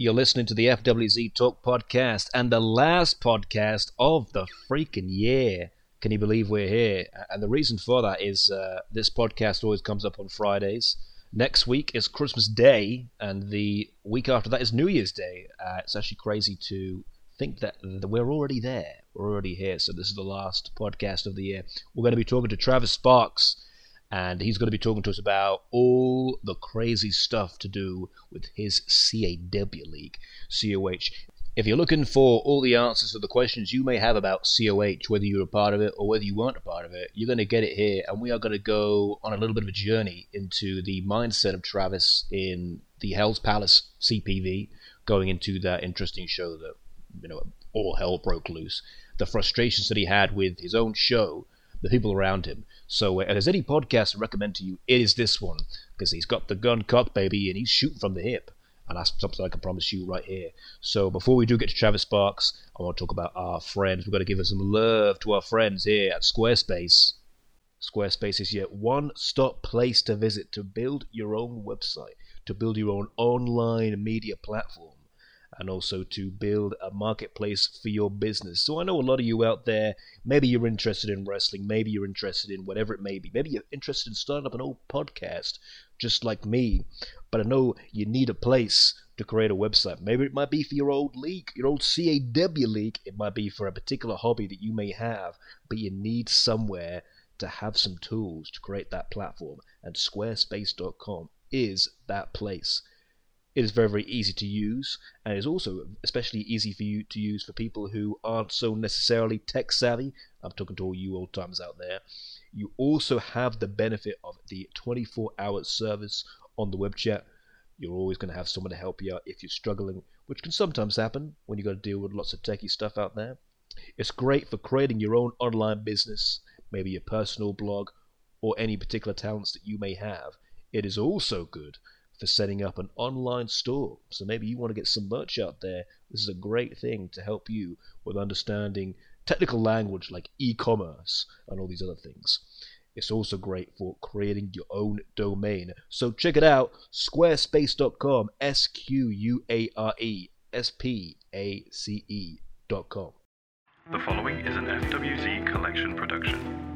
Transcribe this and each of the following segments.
You're listening to the FWZ Talk podcast and the last podcast of the freaking year. Can you believe we're here? And the reason for that is uh, this podcast always comes up on Fridays. Next week is Christmas Day, and the week after that is New Year's Day. Uh, it's actually crazy to think that we're already there. We're already here. So, this is the last podcast of the year. We're going to be talking to Travis Sparks and he's going to be talking to us about all the crazy stuff to do with his CAW league, COH. If you're looking for all the answers to the questions you may have about COH, whether you're a part of it or whether you weren't a part of it, you're going to get it here. And we are going to go on a little bit of a journey into the mindset of Travis in the Hell's Palace CPV, going into that interesting show that, you know, all hell broke loose. The frustrations that he had with his own show, the people around him. So, uh, if there's any podcast to recommend to you, it is this one because he's got the gun cocked, baby, and he's shooting from the hip. And that's something I can promise you right here. So, before we do get to Travis Sparks, I want to talk about our friends. We've got to give some love to our friends here at Squarespace. Squarespace is your one stop place to visit to build your own website, to build your own online media platform and also to build a marketplace for your business. So I know a lot of you out there, maybe you're interested in wrestling, maybe you're interested in whatever it may be, maybe you're interested in starting up an old podcast just like me, but I know you need a place to create a website. Maybe it might be for your old league, your old CAW league, it might be for a particular hobby that you may have, but you need somewhere to have some tools to create that platform, and squarespace.com is that place. It is very, very easy to use, and it is also especially easy for you to use for people who aren't so necessarily tech savvy. I'm talking to all you old timers out there. You also have the benefit of the 24 hour service on the web chat. You're always going to have someone to help you out if you're struggling, which can sometimes happen when you've got to deal with lots of techie stuff out there. It's great for creating your own online business, maybe your personal blog, or any particular talents that you may have. It is also good for setting up an online store. So maybe you want to get some merch out there. This is a great thing to help you with understanding technical language like e commerce and all these other things. It's also great for creating your own domain. So check it out squarespace.com, S Q U A R E S P A C E.com. The following is an FWZ collection production.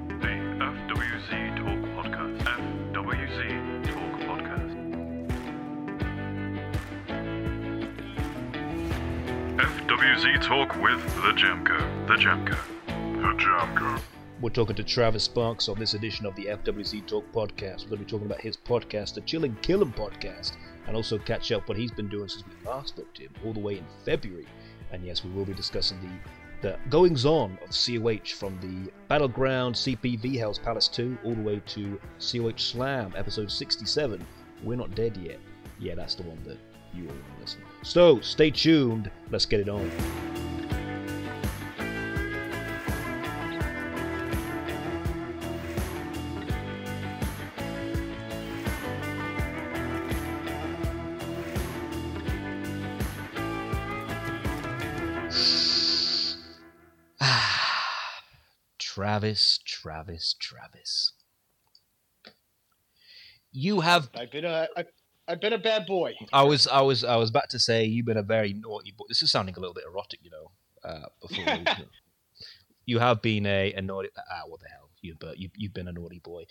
FWZ Talk with the Jamco. The Jamco. The Jamco. We're talking to Travis Sparks on this edition of the FWZ Talk podcast. We're going to be talking about his podcast, the Chill and Kill podcast, and also catch up what he's been doing since we last spoke to him, all the way in February. And yes, we will be discussing the, the goings on of COH from the Battleground CPV Hell's Palace 2 all the way to COH Slam episode 67. We're not dead yet. Yeah, that's the one that you to listen. So stay tuned. Let's get it on. Travis, Travis, Travis. You have I've been a I, I've been a bad boy. I was, I was, I was about to say you've been a very naughty boy. This is sounding a little bit erotic, you know. Uh, before you have been a, a naughty. Ah, what the hell? You, but you, you've been a naughty boy.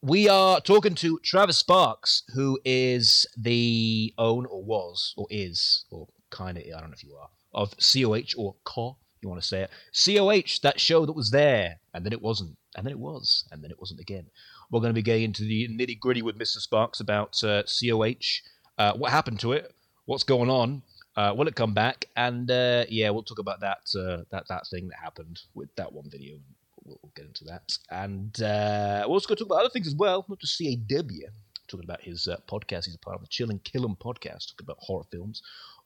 We are talking to Travis Sparks, who is the own or was or is or kind of I don't know if you are of COH or CO. You want to say it? COH, that show that was there, and then it wasn't, and then it was, and then it wasn't again. We're going to be getting into the nitty gritty with Mr. Sparks about uh, COH, uh, what happened to it, what's going on, uh, will it come back, and uh, yeah, we'll talk about that uh, that that thing that happened with that one video. We'll, we'll get into that, and uh, we're also going to talk about other things as well, not just CAW. Talking about his podcast, he's a part of the Chill and Kill 'em podcast, talking about horror films,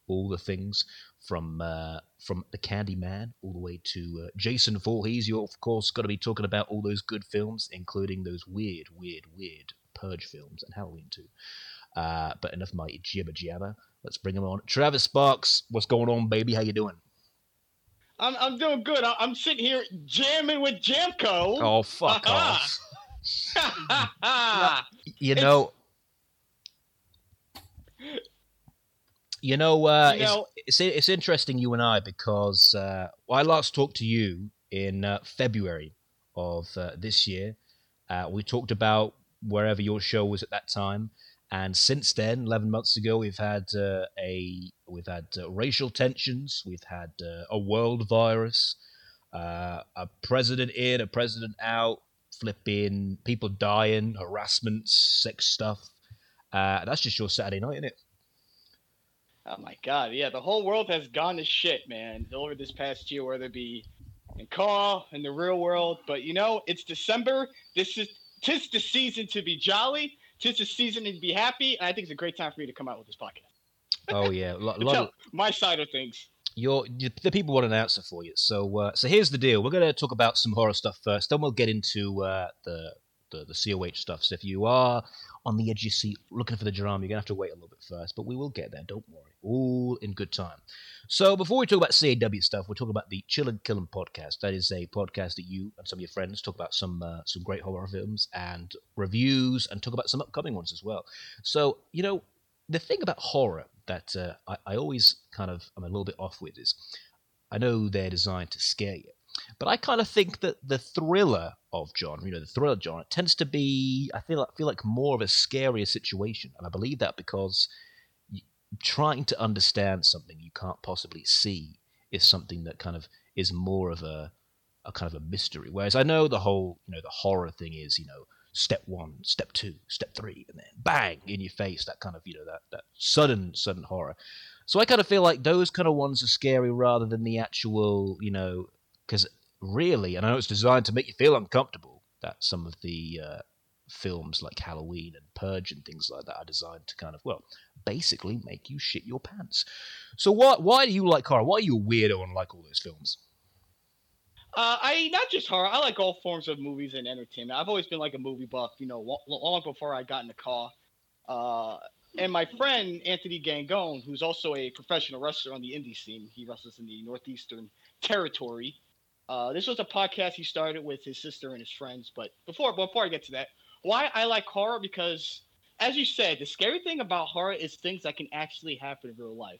all the things from uh, from the Candyman all the way to uh, Jason Voorhees. You're of course got to be talking about all those good films, including those weird, weird, weird Purge films and Halloween too. Uh, but enough of my jibber jabber. Let's bring him on. Travis Sparks, what's going on, baby? How you doing? I'm I'm doing good. I, I'm sitting here jamming with Jamco. Oh fuck off! You know, You know, uh, You know- it's, it's it's interesting you and I because uh, I last talked to you in uh, February of uh, this year. Uh, we talked about wherever your show was at that time, and since then, eleven months ago, we've had uh, a we've had uh, racial tensions, we've had uh, a world virus, uh, a president in, a president out, flipping people dying, harassment, sex stuff. Uh, that's just your Saturday night, isn't it? Oh my god, yeah, the whole world has gone to shit, man, over this past year, whether it be in CAW in the real world. But you know, it's December. This is tis the season to be jolly. Tis the season to be happy. And I think it's a great time for me to come out with this podcast. Oh yeah, a lot, To of, my side of things. your the people want an answer for you. So uh, so here's the deal. We're going to talk about some horror stuff first. Then we'll get into uh, the, the the COH stuff. So if you are on the edge of your seat looking for the drama, you're going to have to wait a little bit first. But we will get there. Don't worry. All in good time. So before we talk about CAW stuff, we're talking about the Chill and Kill 'em podcast. That is a podcast that you and some of your friends talk about some uh, some great horror films and reviews, and talk about some upcoming ones as well. So you know the thing about horror that uh, I, I always kind of I'm a little bit off with is I know they're designed to scare you, but I kind of think that the thriller of genre, you know, the thriller genre tends to be I feel like, feel like more of a scarier situation, and I believe that because trying to understand something you can't possibly see is something that kind of is more of a a kind of a mystery. Whereas I know the whole you know the horror thing is you know step one, step two, step three, and then bang in your face. That kind of you know that that sudden sudden horror. So I kind of feel like those kind of ones are scary rather than the actual you know because really, and I know it's designed to make you feel uncomfortable. That some of the uh, films like Halloween and Purge and things like that are designed to kind of well basically make you shit your pants. So why why do you like horror? Why are you a weirdo and like all those films? Uh, I not just horror. I like all forms of movies and entertainment. I've always been like a movie buff. You know, lo- long before I got in the car. Uh, and my friend Anthony Gangone, who's also a professional wrestler on the indie scene, he wrestles in the Northeastern Territory. Uh, this was a podcast he started with his sister and his friends. But before before I get to that, why I like horror because, as you said, the scary thing about horror is things that can actually happen in real life.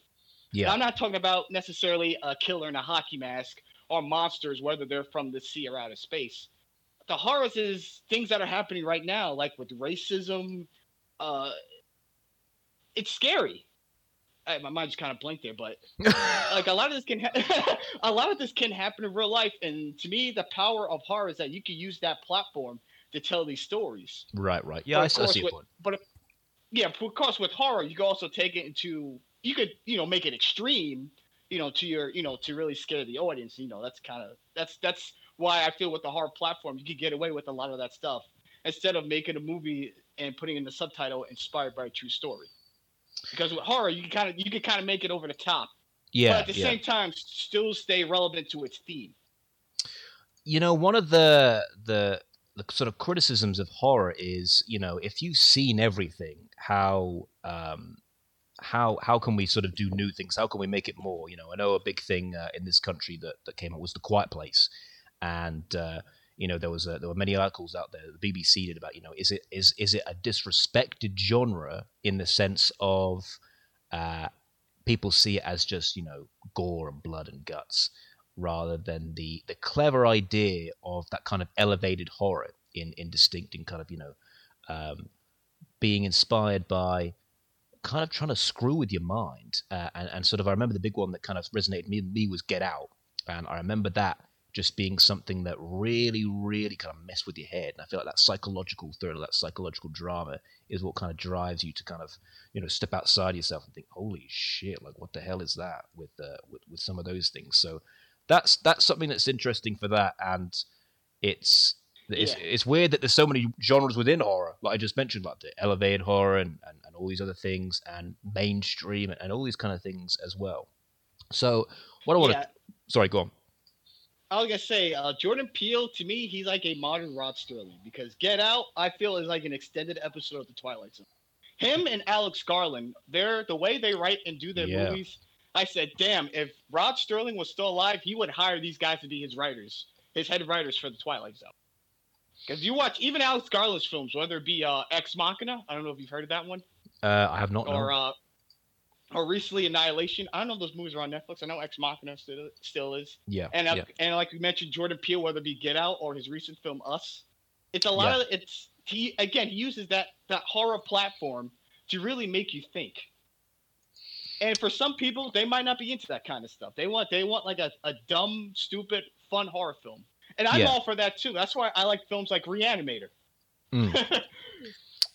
Yeah, I'm not talking about necessarily a killer in a hockey mask or monsters, whether they're from the sea or outer space. The horrors is things that are happening right now, like with racism. Uh, it's scary. I, my mind just kind of blinked there, but like a lot of this can ha- a lot of this can happen in real life, and to me, the power of horror is that you can use that platform to tell these stories. right, right. Yeah, I, of I course see your with- point. But yeah, of course, with horror, you can also take it into you could you know make it extreme, you know, to your you know to really scare the audience. You know, that's kind of that's that's why I feel with the horror platform you could get away with a lot of that stuff instead of making a movie and putting in the subtitle inspired by a true story. Because with horror, you can kind of you can kind of make it over the top, Yeah, but at the yeah. same time, still stay relevant to its theme. you know one of the the the sort of criticisms of horror is you know if you've seen everything how um how how can we sort of do new things? How can we make it more? You know i know a big thing uh, in this country that that came out was the quiet place. And uh you know there was a, there were many articles out there the bbc did about you know is it is is it a disrespected genre in the sense of uh people see it as just you know gore and blood and guts rather than the the clever idea of that kind of elevated horror in in distinct and kind of you know um, being inspired by kind of trying to screw with your mind. Uh, and and sort of I remember the big one that kind of resonated me, me was Get Out. And I remember that just being something that really really kind of messed with your head. And I feel like that psychological thriller that psychological drama is what kind of drives you to kind of you know step outside yourself and think holy shit like what the hell is that with uh, with, with some of those things? So that's that's something that's interesting for that and it's it's, Yeah. it's weird that there's so many genres within horror like i just mentioned like the elevated horror and, and, and all these other things and mainstream and, all these kind of things as well so what i want to Yeah, sorry go on I was gonna say uh, Jordan Peele to me, he's like a modern Rod Sterling because Get Out, I feel, is like an extended episode of The Twilight Zone. Him and Alex Garland, they're the way they write and do their Yeah. movies. I said, damn, if Rod Sterling was still alive, he would hire these guys to be his writers, his head writers for The Twilight Zone. Because you watch even Alex Garland's films, whether it be uh, Ex Machina, I don't know if you've heard of that one, uh, i have not or uh, or recently Annihilation. I don't know if those movies are on Netflix. I know Ex Machina still still is. Yeah. And uh, yeah. and like we mentioned, Jordan Peele, whether it be Get Out or his recent film Us, it's a lot Yeah. of it's he again he uses that that horror platform to really make you think. And for some people, they might not be into that kind of stuff. They want they want like a, a dumb, stupid, fun horror film. And I'm Yeah. all for that too. That's why I like films like Reanimator. Mm.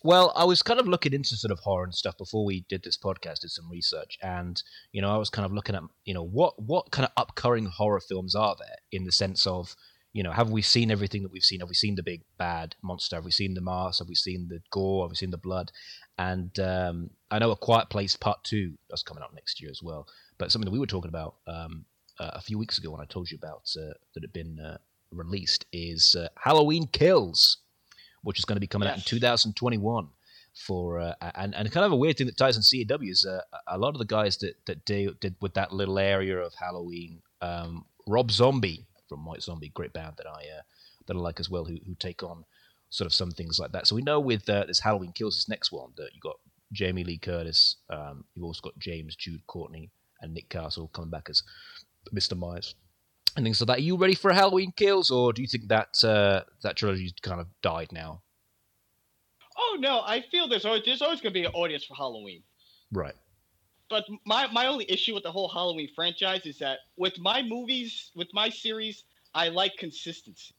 Well, I was kind of looking into sort of horror and stuff before we did this podcast, did some research, and you know, I was kind of looking at you know what what kind of upcoming horror films are there in the sense of you know have we seen everything that we've seen? Have we seen the big bad monster? Have we seen the mask? Have we seen the gore? Have we seen the blood? And um, I know a Quiet Place Part Two that's coming out next year as well. But something that we were talking about um, uh, a few weeks ago when I told you about uh, that had been uh, released is uh, Halloween Kills which is going to be coming out in 2021 for uh, and and kind of a weird thing that ties in CAW is uh, a lot of the guys that that did, did with that little area of Halloween. Um, Rob Zombie from White Zombie, great band that I uh, that I like as well, who who take on sort of some things like that. So we know with uh, this Halloween Kills, this next one that you got Jamie Lee Curtis, um, you've also got James Jude Courtney and Nick Castle coming back as Mr. Myers and things like that. Are you ready for Halloween Kills, or do you think that uh, that trilogy's kind of died now? Oh no, I feel there's always there's always gonna be an audience for Halloween. Right. But my my only issue with the whole Halloween franchise is that with my movies, with my series, I like consistency.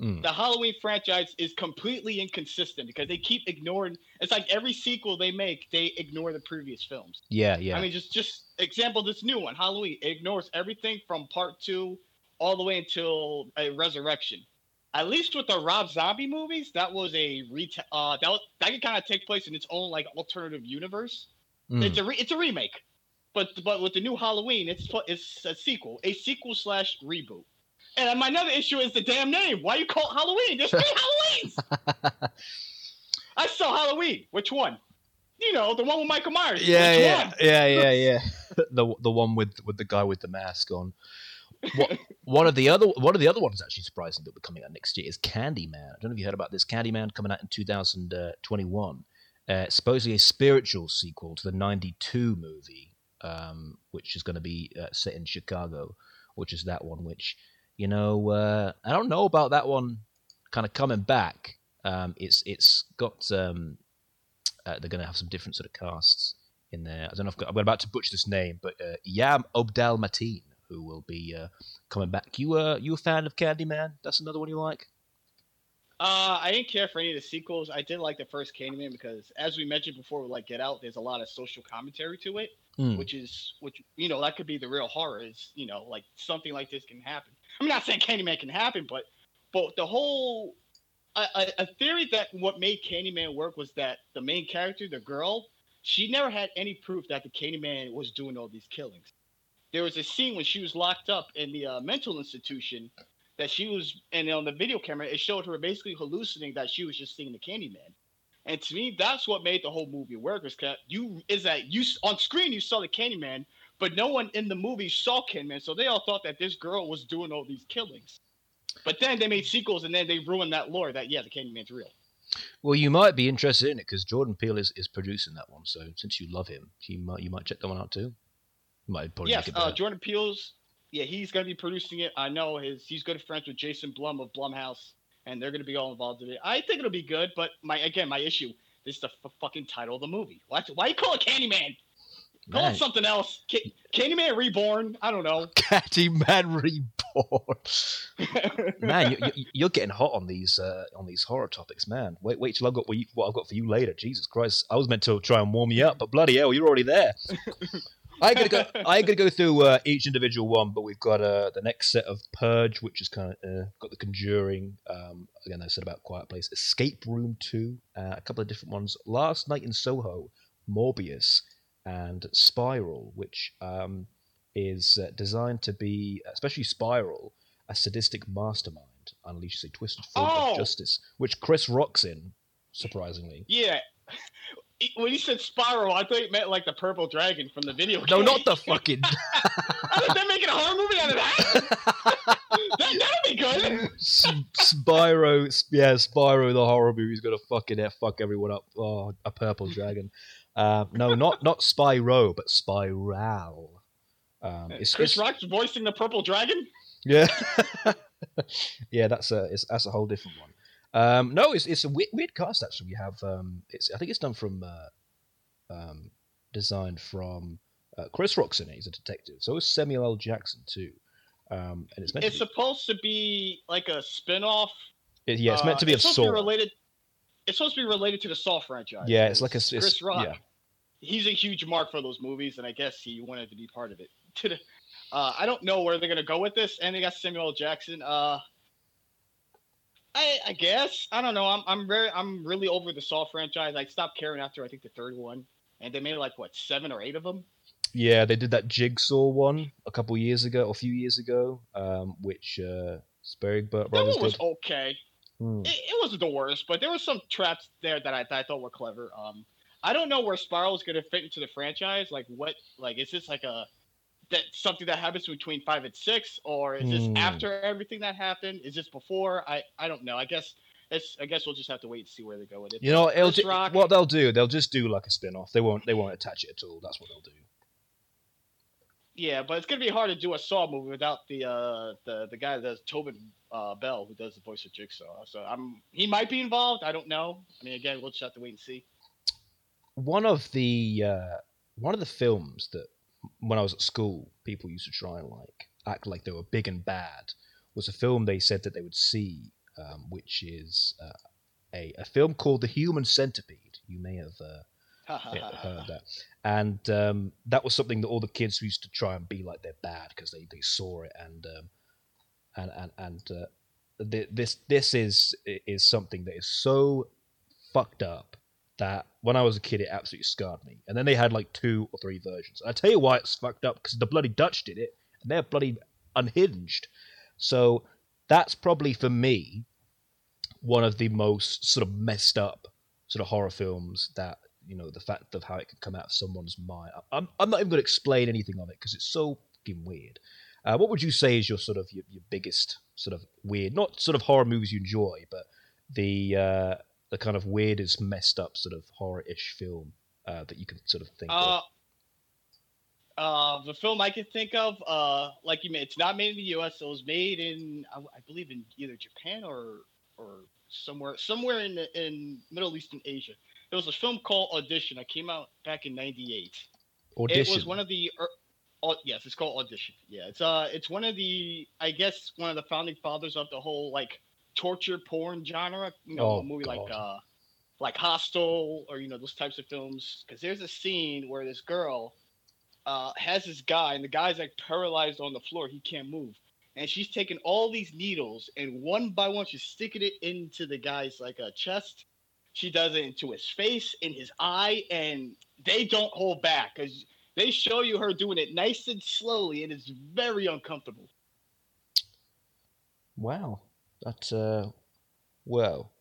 Mm. The Halloween franchise is completely inconsistent because they keep ignoring. It's like every sequel they make, they ignore the previous films. Yeah, yeah. I mean, just just example this new one, Halloween. It ignores everything from part two all the way until a resurrection. At least with the Rob Zombie movies, that was a reta- uh, that was, that could kind of take place in its own like alternative universe. Mm. It's a re- it's a remake, but but with the new Halloween, it's it's a sequel, a sequel slash reboot. And my another issue is the damn name. Why you call it Halloween? There's three Halloweens. I saw Halloween. Which one? You know, the one with Michael Myers. yeah, Which yeah, one? yeah, yeah, yeah. the the one with with the guy with the mask on. What, one of the other one of the other ones actually surprising that we're coming out next year is Candyman. I don't know if you heard about this. Candyman coming out in 2021. Uh, supposedly a spiritual sequel to the 92 movie, um, which is going to be uh, set in Chicago, which is that one which, you know, uh, I don't know about that one kind of coming back. Um, it's it's got um, uh, they're going to have some different sort of casts in there. I don't know if I'm about to butcher this name, but uh, Yam Obdal Mateen, who will be uh, coming back. You uh, you a fan of Candyman? That's another one you like? Uh, I didn't care for any of the sequels. I did like the first Candyman because, as we mentioned before, with like Get Out, there's a lot of social commentary to it, Hmm. which is which you know that could be the real horror. Is you know like something like this can happen. I'm not saying Candyman can happen, but but the whole a, a theory that what made Candyman work was that the main character, the girl, she never had any proof that the Candyman was doing all these killings. There was a scene when she was locked up in the uh, mental institution that she was, and on the video camera, it showed her basically hallucinating that she was just seeing the Candyman. And to me, that's what made the whole movie work. Is that you is that you on screen you saw the Candyman, but no one in the movie saw Candyman, so they all thought that this girl was doing all these killings. But then they made sequels, and then they ruined that lore that yeah, the Candyman's real. Well, you might be interested in it because Jordan Peele is, is producing that one. So since you love him, you might you might check that one out too. You might probably yes, uh. Jordan Peele's. Yeah, he's gonna be producing it. I know his. He's good friends with Jason Blum of Blumhouse, and they're gonna be all involved in it. I think it'll be good, but my again, my issue. This is the f- fucking title of the movie. Why, why you call it Candyman? Call Man. it something else. Ca- Candyman Reborn. I don't know. Candyman Reborn. man, you, you, you're getting hot on these uh, on these horror topics, man. Wait, wait till I've got what, you, what I've got for you later. Jesus Christ, I was meant to try and warm you up, but bloody hell, you're already there. I gonna go. I gonna go through uh, each individual one, but we've got uh, the next set of Purge, which is kind of uh, got the Conjuring. Um, again, I said about Quiet Place, Escape Room Two, uh, a couple of different ones. Last Night in Soho, Morbius, and Spiral, which um, is uh, designed to be, especially Spiral, a sadistic mastermind unleashes a twisted form Oh! of justice, which Chris Rock's in, surprisingly. yeah. When he said Spiral, I thought he meant like the purple dragon from the video. game. No, game. not the fucking. Think they're making a horror movie out of that. that that'll be good. Spyro, yeah, Spyro, the horror movie is gonna fucking eh, fuck everyone up. Oh, a purple dragon. Um, no, not not Spyro, but Spiral. Um, it's, Chris it's- Rock's voicing the Purple Dragon. Yeah, yeah, that's a it's, that's a whole different one. Um, no, it's it's a weird, weird cast actually. We have um, it's I think it's done from uh, um, designed from uh, Chris Rock's in it. He's a detective. So is Samuel L. Jackson too. Um, and it's meant It's to be, supposed to be like a spin-off. it- yeah, it's meant uh, to be to be Saw. related. It's supposed to be related to the Saw franchise. Yeah, it's like a it's- Chris Rock. yeah. He's a huge mark for those movies, and I guess he wanted to be part of it. uh, I don't know where they're gonna go with this, and they got Samuel L. Jackson. Uh, I, I guess I don't know. I'm I'm very I'm really over the Saw franchise. I stopped caring after I think the third one, and they made like what seven or eight of them. Yeah, they did that Jigsaw one a couple years ago, or a few years ago, um, which uh, Spierig That one was did. okay. Hmm. it, it wasn't the worst, but there were some traps there that I, that I thought were clever. Um, I don't know where Spiral is going to fit into the franchise. Like, what? Like, is this like a that something that happens between five and six, or is this Hmm. after everything that happened? Is this before? I I don't know. I guess it's I guess we'll just have to wait and see where they go with it. You know, it'll ju- Rock- what they'll do, they'll just do like a spin-off. They won't, they won't attach it at all. That's what they'll do. Yeah, but it's gonna be hard to do a Saw movie without the uh the the guy that does Tobin uh, Bell who does the voice of Jigsaw. So I'm he might be involved. I don't know. I mean, again, we'll just have to wait and see. One of the uh, one of the films that when I was at school, people used to try and like act like they were big and bad was a film they said that they would see, um, which is uh, a a film called The Human Centipede. You may have. Uh, heard that. And um, that was something that all the kids used to try and be like they're bad because they, they saw it and um, and and and uh, th- this this is is something that is so fucked up that when I was a kid it absolutely scarred me. And then they had like two or three versions. I tell you why it's fucked up because the bloody Dutch did it and they're bloody unhinged. So that's probably for me one of the most sort of messed up sort of horror films that you know the fact of how it could come out of someone's mind. I'm I'm not even going to explain anything of it because it's so fucking weird. Uh, what would you say is your sort of your, your biggest sort of weird, not sort of horror movies you enjoy, but the uh, the kind of weirdest, messed up sort of horror-ish film uh, that you can sort of think Uh, of? uh, the film I can think of, uh, like you made, it's not made in the U.S. It was made in, I, I believe, in either Japan or or somewhere somewhere in the, in Middle East and Asia. There was a film called Audition that came out back in '98. Audition. It was one of the. er, yes, it's called Audition. Yeah, it's uh, it's one of the, I guess, one of the founding fathers of the whole like torture porn genre. You know, Oh, a movie like uh, like Hostel or you know those types of films. Because there's a scene where this girl uh, has this guy, and the guy's like paralyzed on the floor. He can't move. And she's taking all these needles, and one by one, she's sticking it into the guy's like uh, chest. She does it into his face, in his eye, and they don't hold back because they show you her doing it nice and slowly, and it's very uncomfortable. Wow, that's uh, well,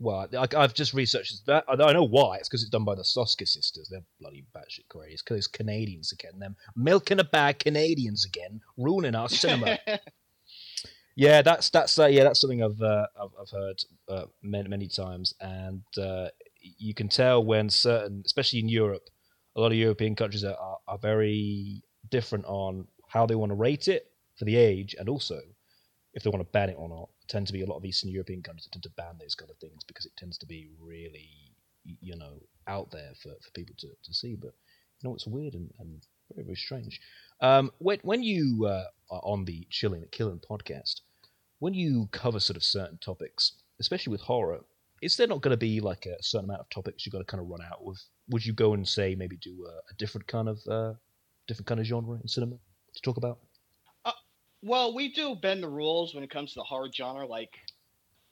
well, I, I've just researched that. I I know why. It's because it's done by the Soska sisters. They're bloody batshit crazy. It's because Canadians again. Them milking a bag Canadians again, ruining our cinema. yeah, that's that's uh, yeah, that's something I've uh, I've, I've heard uh, many many times, and uh, you can tell when certain, especially in Europe, a lot of European countries are, are, are very different on how they want to rate it for the age, and also if they want to ban it or not. Tend to be a lot of Eastern European countries that tend to ban those kind of things because it tends to be really, you know, out there for, for people to, to see. But you know, it's weird and, and very very strange. Um, when when you uh, are on the Chilling Killing podcast, when you cover sort of certain topics, especially with horror, is there not going to be like a certain amount of topics you've got to kind of run out with? Would you go and say maybe do a, a different kind of uh, different kind of genre in cinema to talk about? Well, we do bend the rules when it comes to the horror genre. Like,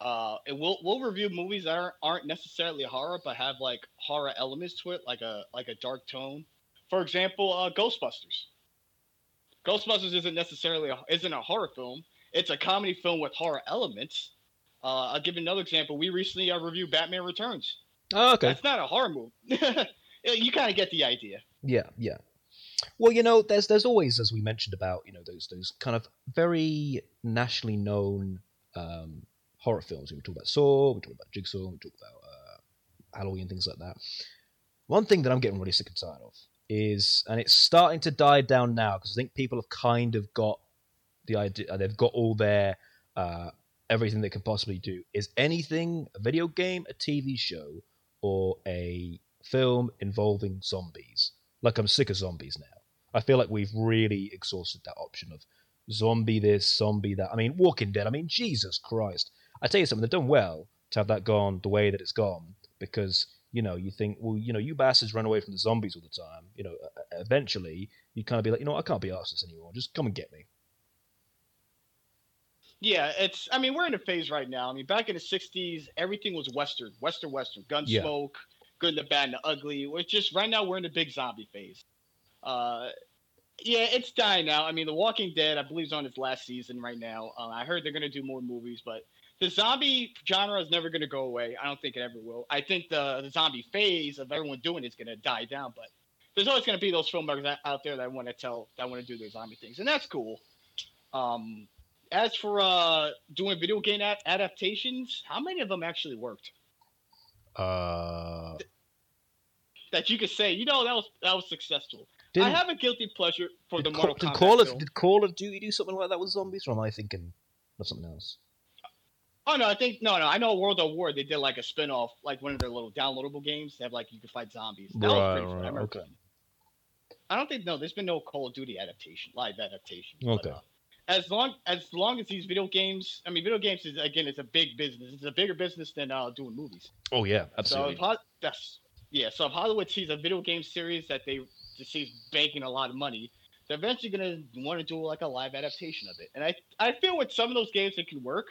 uh, we'll we'll review movies that aren't, aren't necessarily horror, but have like horror elements to it, like a like a dark tone. For example, uh, Ghostbusters. Ghostbusters isn't necessarily a, isn't a horror film. It's a comedy film with horror elements. Uh, I'll give another example. We recently uh, reviewed Batman Returns. Oh, okay. That's not a horror movie. you kind of get the idea. Yeah, yeah. Well, you know, there's there's always, as we mentioned about, you know, those those kind of very nationally known um, horror films. We talk about Saw, we talk about Jigsaw, we talk about uh, Halloween, things like that. One thing that I'm getting really sick and tired of is, and it's starting to die down now because I think people have kind of got the idea, they've got all their uh, everything they can possibly do. Is anything a video game, a TV show, or a film involving zombies? Like I'm sick of zombies now. I feel like we've really exhausted that option of zombie this, zombie that. I mean, Walking Dead. I mean, Jesus Christ. I tell you something, they've done well to have that gone the way that it's gone because you know you think, well, you know, you bastards run away from the zombies all the time. You know, eventually you kind of be like, you know, I can't be arsed anymore. Just come and get me. Yeah, it's. I mean, we're in a phase right now. I mean, back in the '60s, everything was Western, Western, Western, gun Yeah. smoke, good and the bad and the ugly. It's just right now we're in the big zombie phase. Uh, yeah, it's dying now. I mean, The Walking Dead, I believe, is on its last season right now. Uh, I heard they're gonna do more movies, but the zombie genre is never gonna go away. I don't think it ever will. I think the the zombie phase of everyone doing it is gonna die down, but there's always gonna be those filmmakers out- out there that want to tell that want to do their zombie things, and that's cool. Um, as for uh, doing video game ad- adaptations, how many of them actually worked? Uh, That you could say, you know, that was that was successful. Didn't, I have a guilty pleasure for the Mortal Call, did Call of film. did Call of Duty do something like that with zombies, or am I thinking of something else? Oh no, I think no, no. I know World at War. They did like a spin-off, like one of their little downloadable games. They have like you could fight zombies. That was Right, fun. I right, remember okay. I don't think no. There's been no Call of Duty adaptation, live adaptation. Okay. uh, as long as long as these video games, I mean, video games is again, it's a big business. It's a bigger business than uh, doing movies. Oh yeah, So absolutely. if Hol- that's yeah. So if Hollywood sees a video game series that they sees banking a lot of money, they're eventually gonna want to do like a live adaptation of it. And I I feel with some of those games it can work.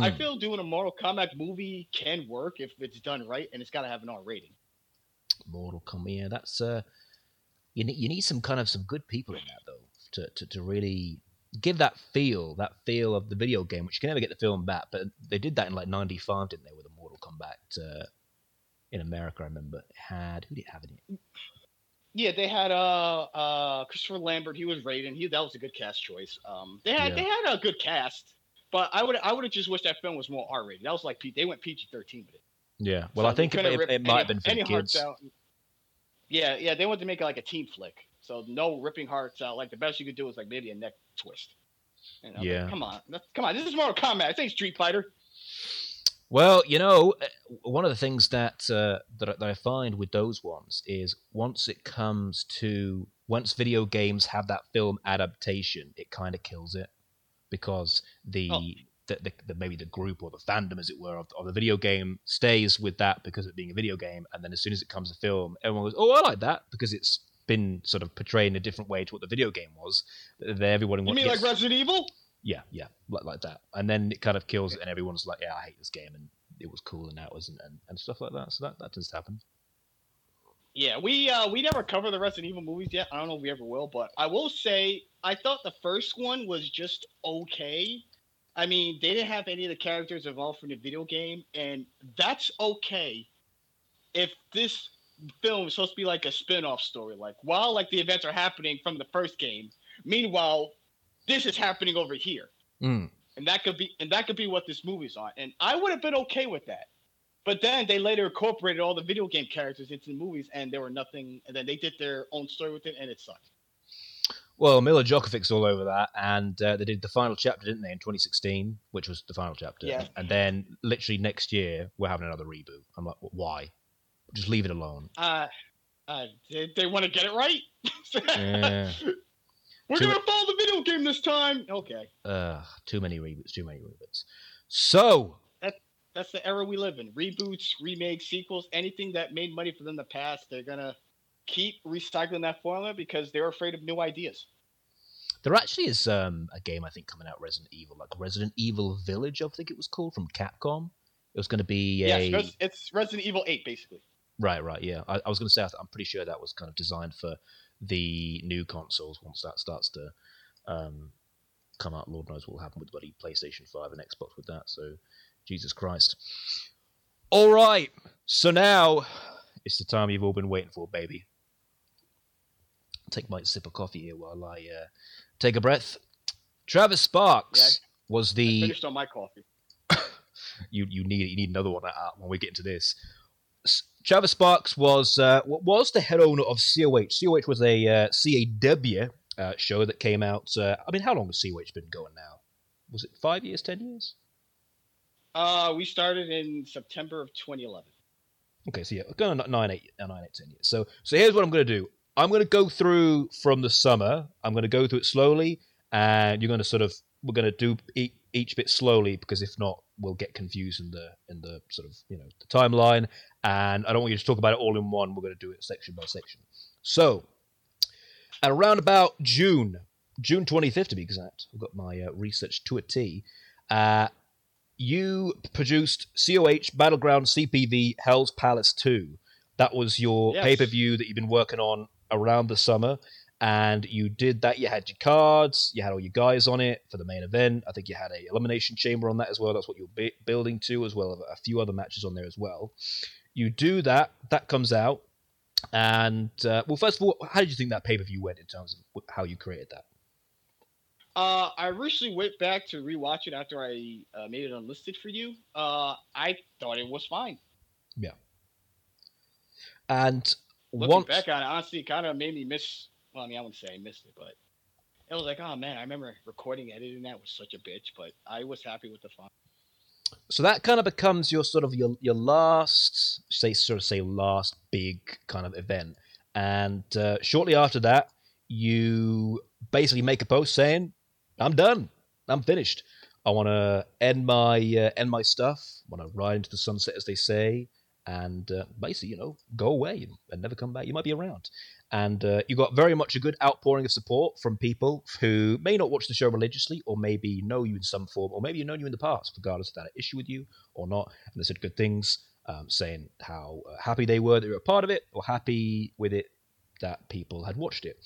I Hmm. feel doing a Mortal Kombat movie can work if it's done right, and it's got to have an R rating. Mortal Kombat. Yeah, that's uh, you need you need some kind of some good people in that though to, to, to really give that feel, that feel of the video game, which you can never get the film back. But they did that in like '95, didn't they, with the Mortal Kombat uh, in America? I remember it had who did it have in it? Yeah, they had uh uh Christopher Lambert. He was Raiden. He that was a good cast choice. Um, they had Yeah. they had a good cast, but I would I would have just wished that film was more R rated. That was like P. They went PG thirteen with it. Yeah, well, So I think it, it, it might any- have been for any kids. out. Yeah, yeah, they wanted to make it like a team flick. So no ripping hearts out. Like the best you could do is like maybe a neck twist. You know, Yeah. Come on, come on. This is Mortal Kombat. It's ain't Street Fighter. Well, you know, uh, one of the things that, uh, that I- that I find with those ones is once it comes to once video games have that film adaptation, it kind of kills it because the, Oh. the, the, the maybe the group or the fandom, as it were, of, of the video game stays with that because of it being a video game, and then as soon as it comes to film, everyone goes, "Oh, I like that," because it's been sort of portrayed in a different way to what the video game was. Everyone You mean like Resident Evil? Yeah, yeah, like, like that. And then it kind of kills it, and everyone's like, "Yeah, I hate this game," and it was cool, and that wasn't, and, and stuff like that. So that that tends to happen. Yeah, we uh we never cover the Resident Evil movies yet. I don't know if we ever will, but I will say I thought the first one was just okay. I mean, they didn't have any of the characters involved from the video game, and that's okay. If this film is supposed to be like a spin-off story, like while like the events are happening from the first game, meanwhile, this is happening over here. Mm. And that could be and that could be what this movie's on. And I would have been okay with that. But then they later incorporated all the video game characters into the movies and there were nothing and then they did their own story with it and it sucked. Well, Milla Jovovich's all over that, and uh, they did the final chapter, didn't they, in 2016, which was the final chapter. Yeah. And then literally next year we're having another reboot. I'm like, why? Just leave it alone. Uh uh they, they want to get it right. Yeah. We're Too gonna follow the video game this time. Okay. Ugh, too many reboots. Too many reboots. So That's the era we live in. Reboots, remakes, sequels, anything that made money for them in the past, they're gonna keep recycling that formula because they're afraid of new ideas. there actually is um, a game I think coming out, Resident Evil, like Resident Evil Village, I think it was called from Capcom. It was going to be a Yes, it's Resident Evil 8 basically. Right, right, yeah. I, I was going to say I'm pretty sure that was kind of designed for the new consoles once that starts to um, come out. Lord knows what will happen with bloody PlayStation Five and Xbox with that. So, Jesus Christ. All right, so now it's the time you've all been waiting for, baby. Take my sip of coffee here while I uh, take a breath. Travis Sparks was I the finished on my coffee. you you need you need another one when we get into this. Travis Sparks was uh, was the head owner of COH. COH was a uh, CAW uh, show that came out. Uh, I mean, how long has COH been going now? Was it five years, ten years? Uh, we started in September of 2011. Okay, so yeah, going on nine, eight, nine, eight, ten years. So, so here's what I'm going to do. I'm going to go through from the summer. I'm going to go through it slowly, and you're going to sort of we're going to do each, each bit slowly because if not, we'll get confused in the in the sort of you know the timeline. And I don't want you to talk about it all in one. We're going to do it section by section. So, at around about June, June 25th to be exact, I've got my uh, research to a T. Uh, you produced COH Battleground CPV Hell's Palace 2. That was your Yes. pay per view that you've been working on around the summer. And you did that. You had your cards, you had all your guys on it for the main event. I think you had a elimination chamber on that as well. That's what you're bu- building to, as well as a few other matches on there as well. You do that, that comes out. And, uh, well, first of all, how did you think that pay per view went in terms of how you created that? Uh, I recently went back to rewatch it after I uh, made it unlisted for you. Uh, I thought it was fine. Yeah. And Looking once. back on it, honestly, it kind of made me miss. Well, I mean, I wouldn't say I missed it, but it was like, oh man, I remember recording, editing that was such a bitch, but I was happy with the fun. So that kind of becomes your sort of your your last say sort of say last big kind of event. And uh, shortly after that you basically make a post saying i'm done. I'm finished. I want to end my uh, end my stuff. Want to ride into the sunset as they say and uh, basically you know go away and, and never come back. You might be around and uh, you got very much a good outpouring of support from people who may not watch the show religiously or maybe know you in some form or maybe have known you in the past regardless of that issue with you or not and they said good things um, saying how uh, happy they were that you were a part of it or happy with it that people had watched it.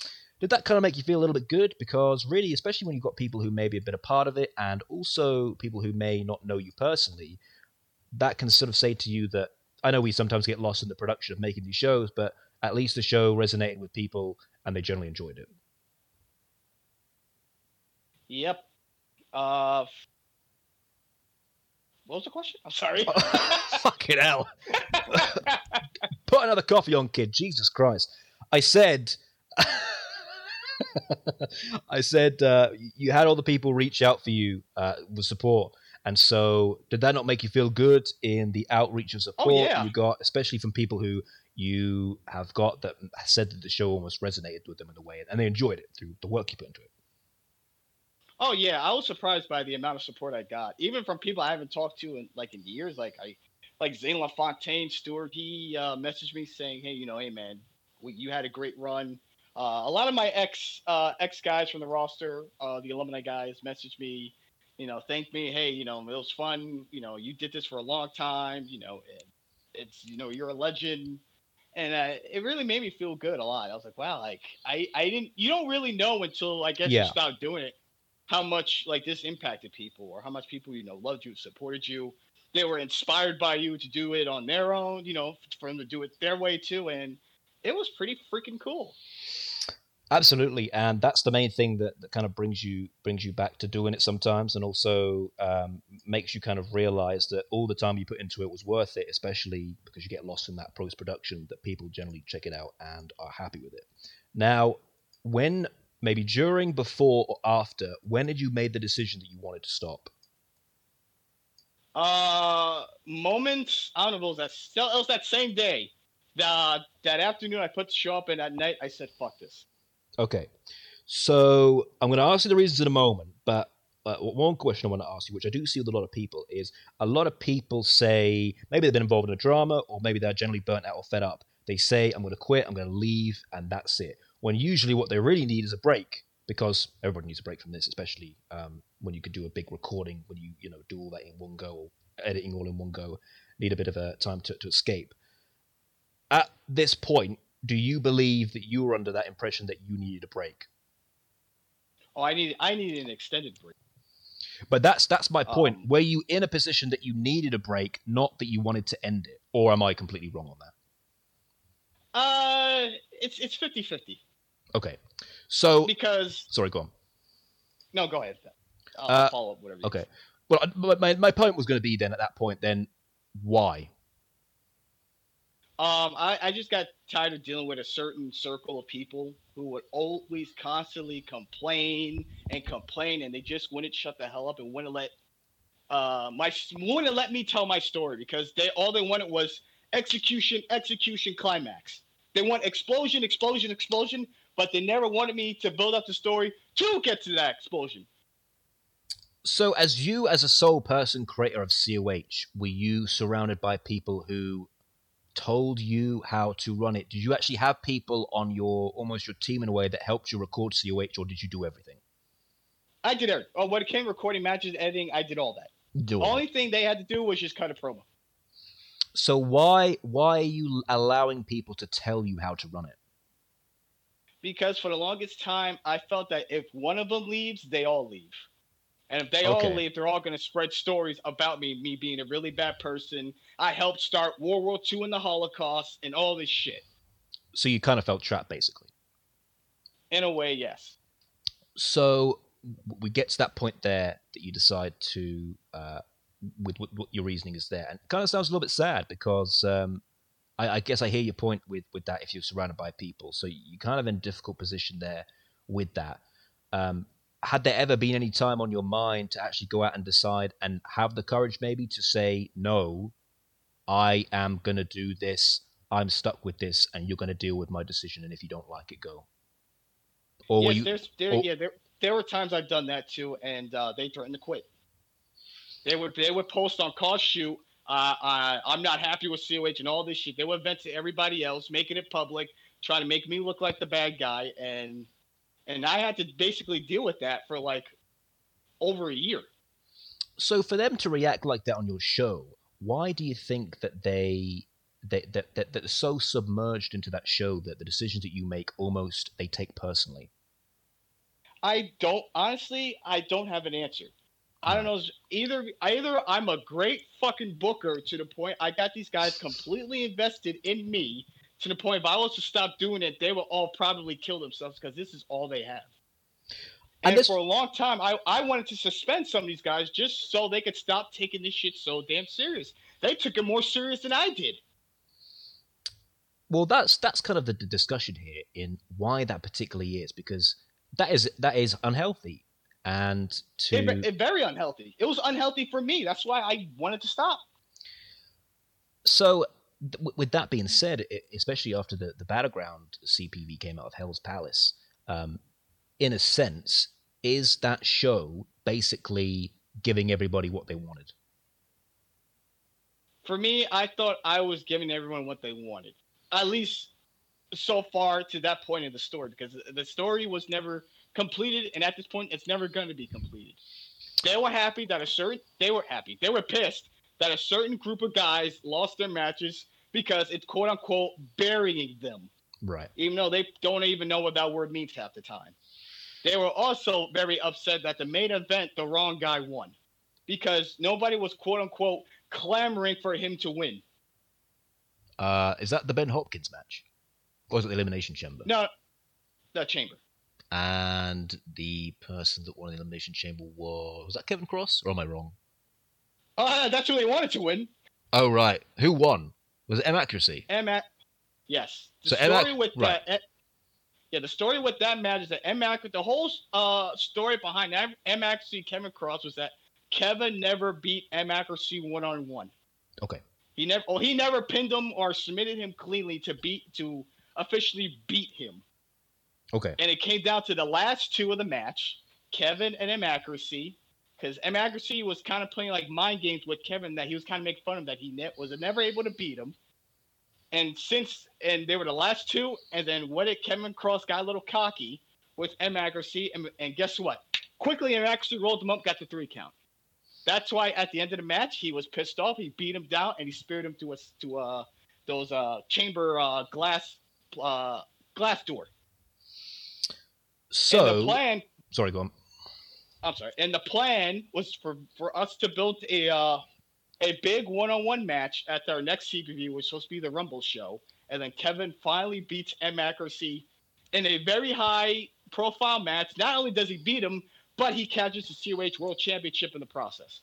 Did that kind of make you feel a little bit good? Because really especially when you've got people who maybe have been a part of it and also people who may not know you personally that can sort of say to you that i know we sometimes get lost in the production of making these shows but at least the show resonated with people and they generally enjoyed it. Yep. Uh, what was the question? I'm sorry. Fucking hell. Put another coffee on, kid. Jesus Christ. I said. I said uh, you had all the people reach out for you uh, with support. And so, did that not make you feel good in the outreach of support yeah. you got, especially from people who you have got that said that the show almost resonated with them in a way, and they enjoyed it through the work you put into it? Oh yeah, I was surprised by the amount of support I got, even from people I haven't talked to in like in years. Like I, like Zane LaFontaine, Stewart. He uh, messaged me saying, "Hey, you know, hey man, we, you had a great run." Uh, a lot of my ex uh, ex guys from the roster, uh, the alumni guys, messaged me, you know, thank me. Hey, you know, it was fun. You know, you did this for a long time. You know, it's you know, you're a legend. And uh, it really made me feel good a lot. I was like, wow, like I, I didn't, you don't really know until I guess Yeah. you start doing it how much like this impacted people or how much people you know loved you supported you they were inspired by you to do it on their own you know for them to do it their way too and it was pretty freaking cool Absolutely, and that's the main thing that, that kind of brings you brings you back to doing it sometimes, and also um, makes you kind of realize that all the time you put into it was worth it, especially because you get lost in that post production. That people generally check it out and are happy with it. Now, when maybe during, before, or after, when did you made the decision that you wanted to stop? uh moments i don't know it was that still it was that same day the, that afternoon i put the show up and at night i said fuck this Okay, so I'm going to ask you the reasons in a moment, but one question I want to ask you, which I do see with a lot of people, is a lot of people say maybe they've been involved in a drama, or maybe they're generally burnt out or fed up. They say, "I'm going to quit, I'm going to leave, and that's it." When usually what they really need is a break, because everybody needs a break from this, especially um, when you could do a big recording, when you you know do all that in one go, or editing all in one go, need a bit of a time to, to escape. At this point, do you believe that you were under that impression that you needed a break? oh i need i needed an extended break But that's that's my point. Um, Were you in a position that you needed a break, not that you wanted to end it, or am I completely wrong on that? uh it's it's 50 50 Okay, so because sorry, go on. no go ahead i'll Uh, follow up whatever you Okay, well, my my point was going to be then at that point, then why? Um, I, I just got tired of dealing with a certain circle of people who would always constantly complain and complain, and they just wouldn't shut the hell up and wouldn't let uh my wouldn't let me tell my story because they all they wanted was execution, execution, climax. They want explosion, explosion, explosion, but they never wanted me to build up the story to get to that explosion. So, as you, as a sole person creator of COH, were you surrounded by people who told you how to run it? Did you actually have people on your almost your team in a way that helped you record COH, or did you do everything? I did everything. Oh, when it came recording matches, editing, I did all that. Do The only thing they had to do was just cut a promo. So why why are you allowing people to tell you how to run it? Because for the longest time, I felt that if one of them leaves, they all leave. And if they Okay. all leave, they're all going to spread stories about me, me being a really bad person. I helped start World War II and the Holocaust and all this shit. So you kind of felt trapped, basically. In a way, yes. So we get to that point there that you decide to, uh, with, what your reasoning is there, and it kind of sounds a little bit sad because um, I, I guess I hear your point with with that. If you're surrounded by people, so you're kind of in a difficult position there with that. Um, had there ever been any time on your mind to actually go out and decide and have the courage maybe to say no i am going to do this i'm stuck with this and you're going to deal with my decision and if you don't like it go or yes, you there's, there, or- yeah, there, there were times I've done that too, and uh, they threatened to quit. They would, they would post on Call Shoot, uh, I, I'm not happy with COH and all this shit. They would vent to everybody else, making it public, trying to make me look like the bad guy, and and I had to basically deal with that for like over a year. so for them to react like that on your show why do you think that they they that, that, that they're so submerged into that show that the decisions that you make almost they take personally I don't honestly, I don't have an answer. I don't know. Either either I'm a great fucking booker to the point I got these guys completely invested in me to the point if I was to stop doing it, they would all probably kill themselves because this is all they have. And And, this- for a long time, I, I wanted to suspend some of these guys just so they could stop taking this shit so damn serious. They took it more serious than I did. well that's that's kind of the, the discussion here in why that particularly is because that is that is unhealthy and to It, it very unhealthy. It was unhealthy for me. That's why I wanted to stop. So, th- with that being said, e- especially after the, the Battleground CPV came out of Hell's Palace, um, in a sense, is that show basically giving everybody what they wanted? for me, I thought I was giving everyone what they wanted, at least so far to that point in the story, because the story was never completed, and at this point, it's never going to be completed. They were happy that a certain they were happy. They were pissed that a certain group of guys lost their matches because it's quote unquote burying them, Right. even though they don't even know what that word means half the time. They were also very upset that the main event, the wrong guy won, because nobody was quote unquote clamoring for him to win. Uh, is that the Ben Hopkins match? Or was it the Elimination Chamber? No, the chamber. And the person that won the Elimination Chamber was. Was that Kevin Cross? Or am I wrong? Uh, that's who they wanted to win. Oh, right. Who won? Was it M Accuracy? M. A- yes. The So M. story Ac- with right. that. yeah, the story with that match is that M. Ac- the whole uh, story behind M. M. Accuracy Kevin Cross was that Kevin never beat M. Accuracy one on one. Okay. He never, oh, he never pinned him or submitted him cleanly to beat to officially beat him. Okay. and it came down to the last two of the match, Kevin and M accuracy, because M accuracy was kind of playing like mind games with Kevin that he was kind of making fun of that he ne- was never able to beat him. And since and they were the last two, and then what did Kevin Cross got a little cocky with M accuracy, and, and guess what? Quickly M accuracy rolled him up, got the three count. That's why at the end of the match he was pissed off. He beat him down and he speared him to a to uh those uh chamber uh glass uh glass door. and So. the plan Sorry, go on. I'm sorry. And the plan was for for us to build a uh, a big one-on-one match at our next CPV, which was supposed to be the Rumble show, and then Kevin finally beats M accuracy in a very high-profile match. Not only does he beat him, but he catches the COH World Championship in the process.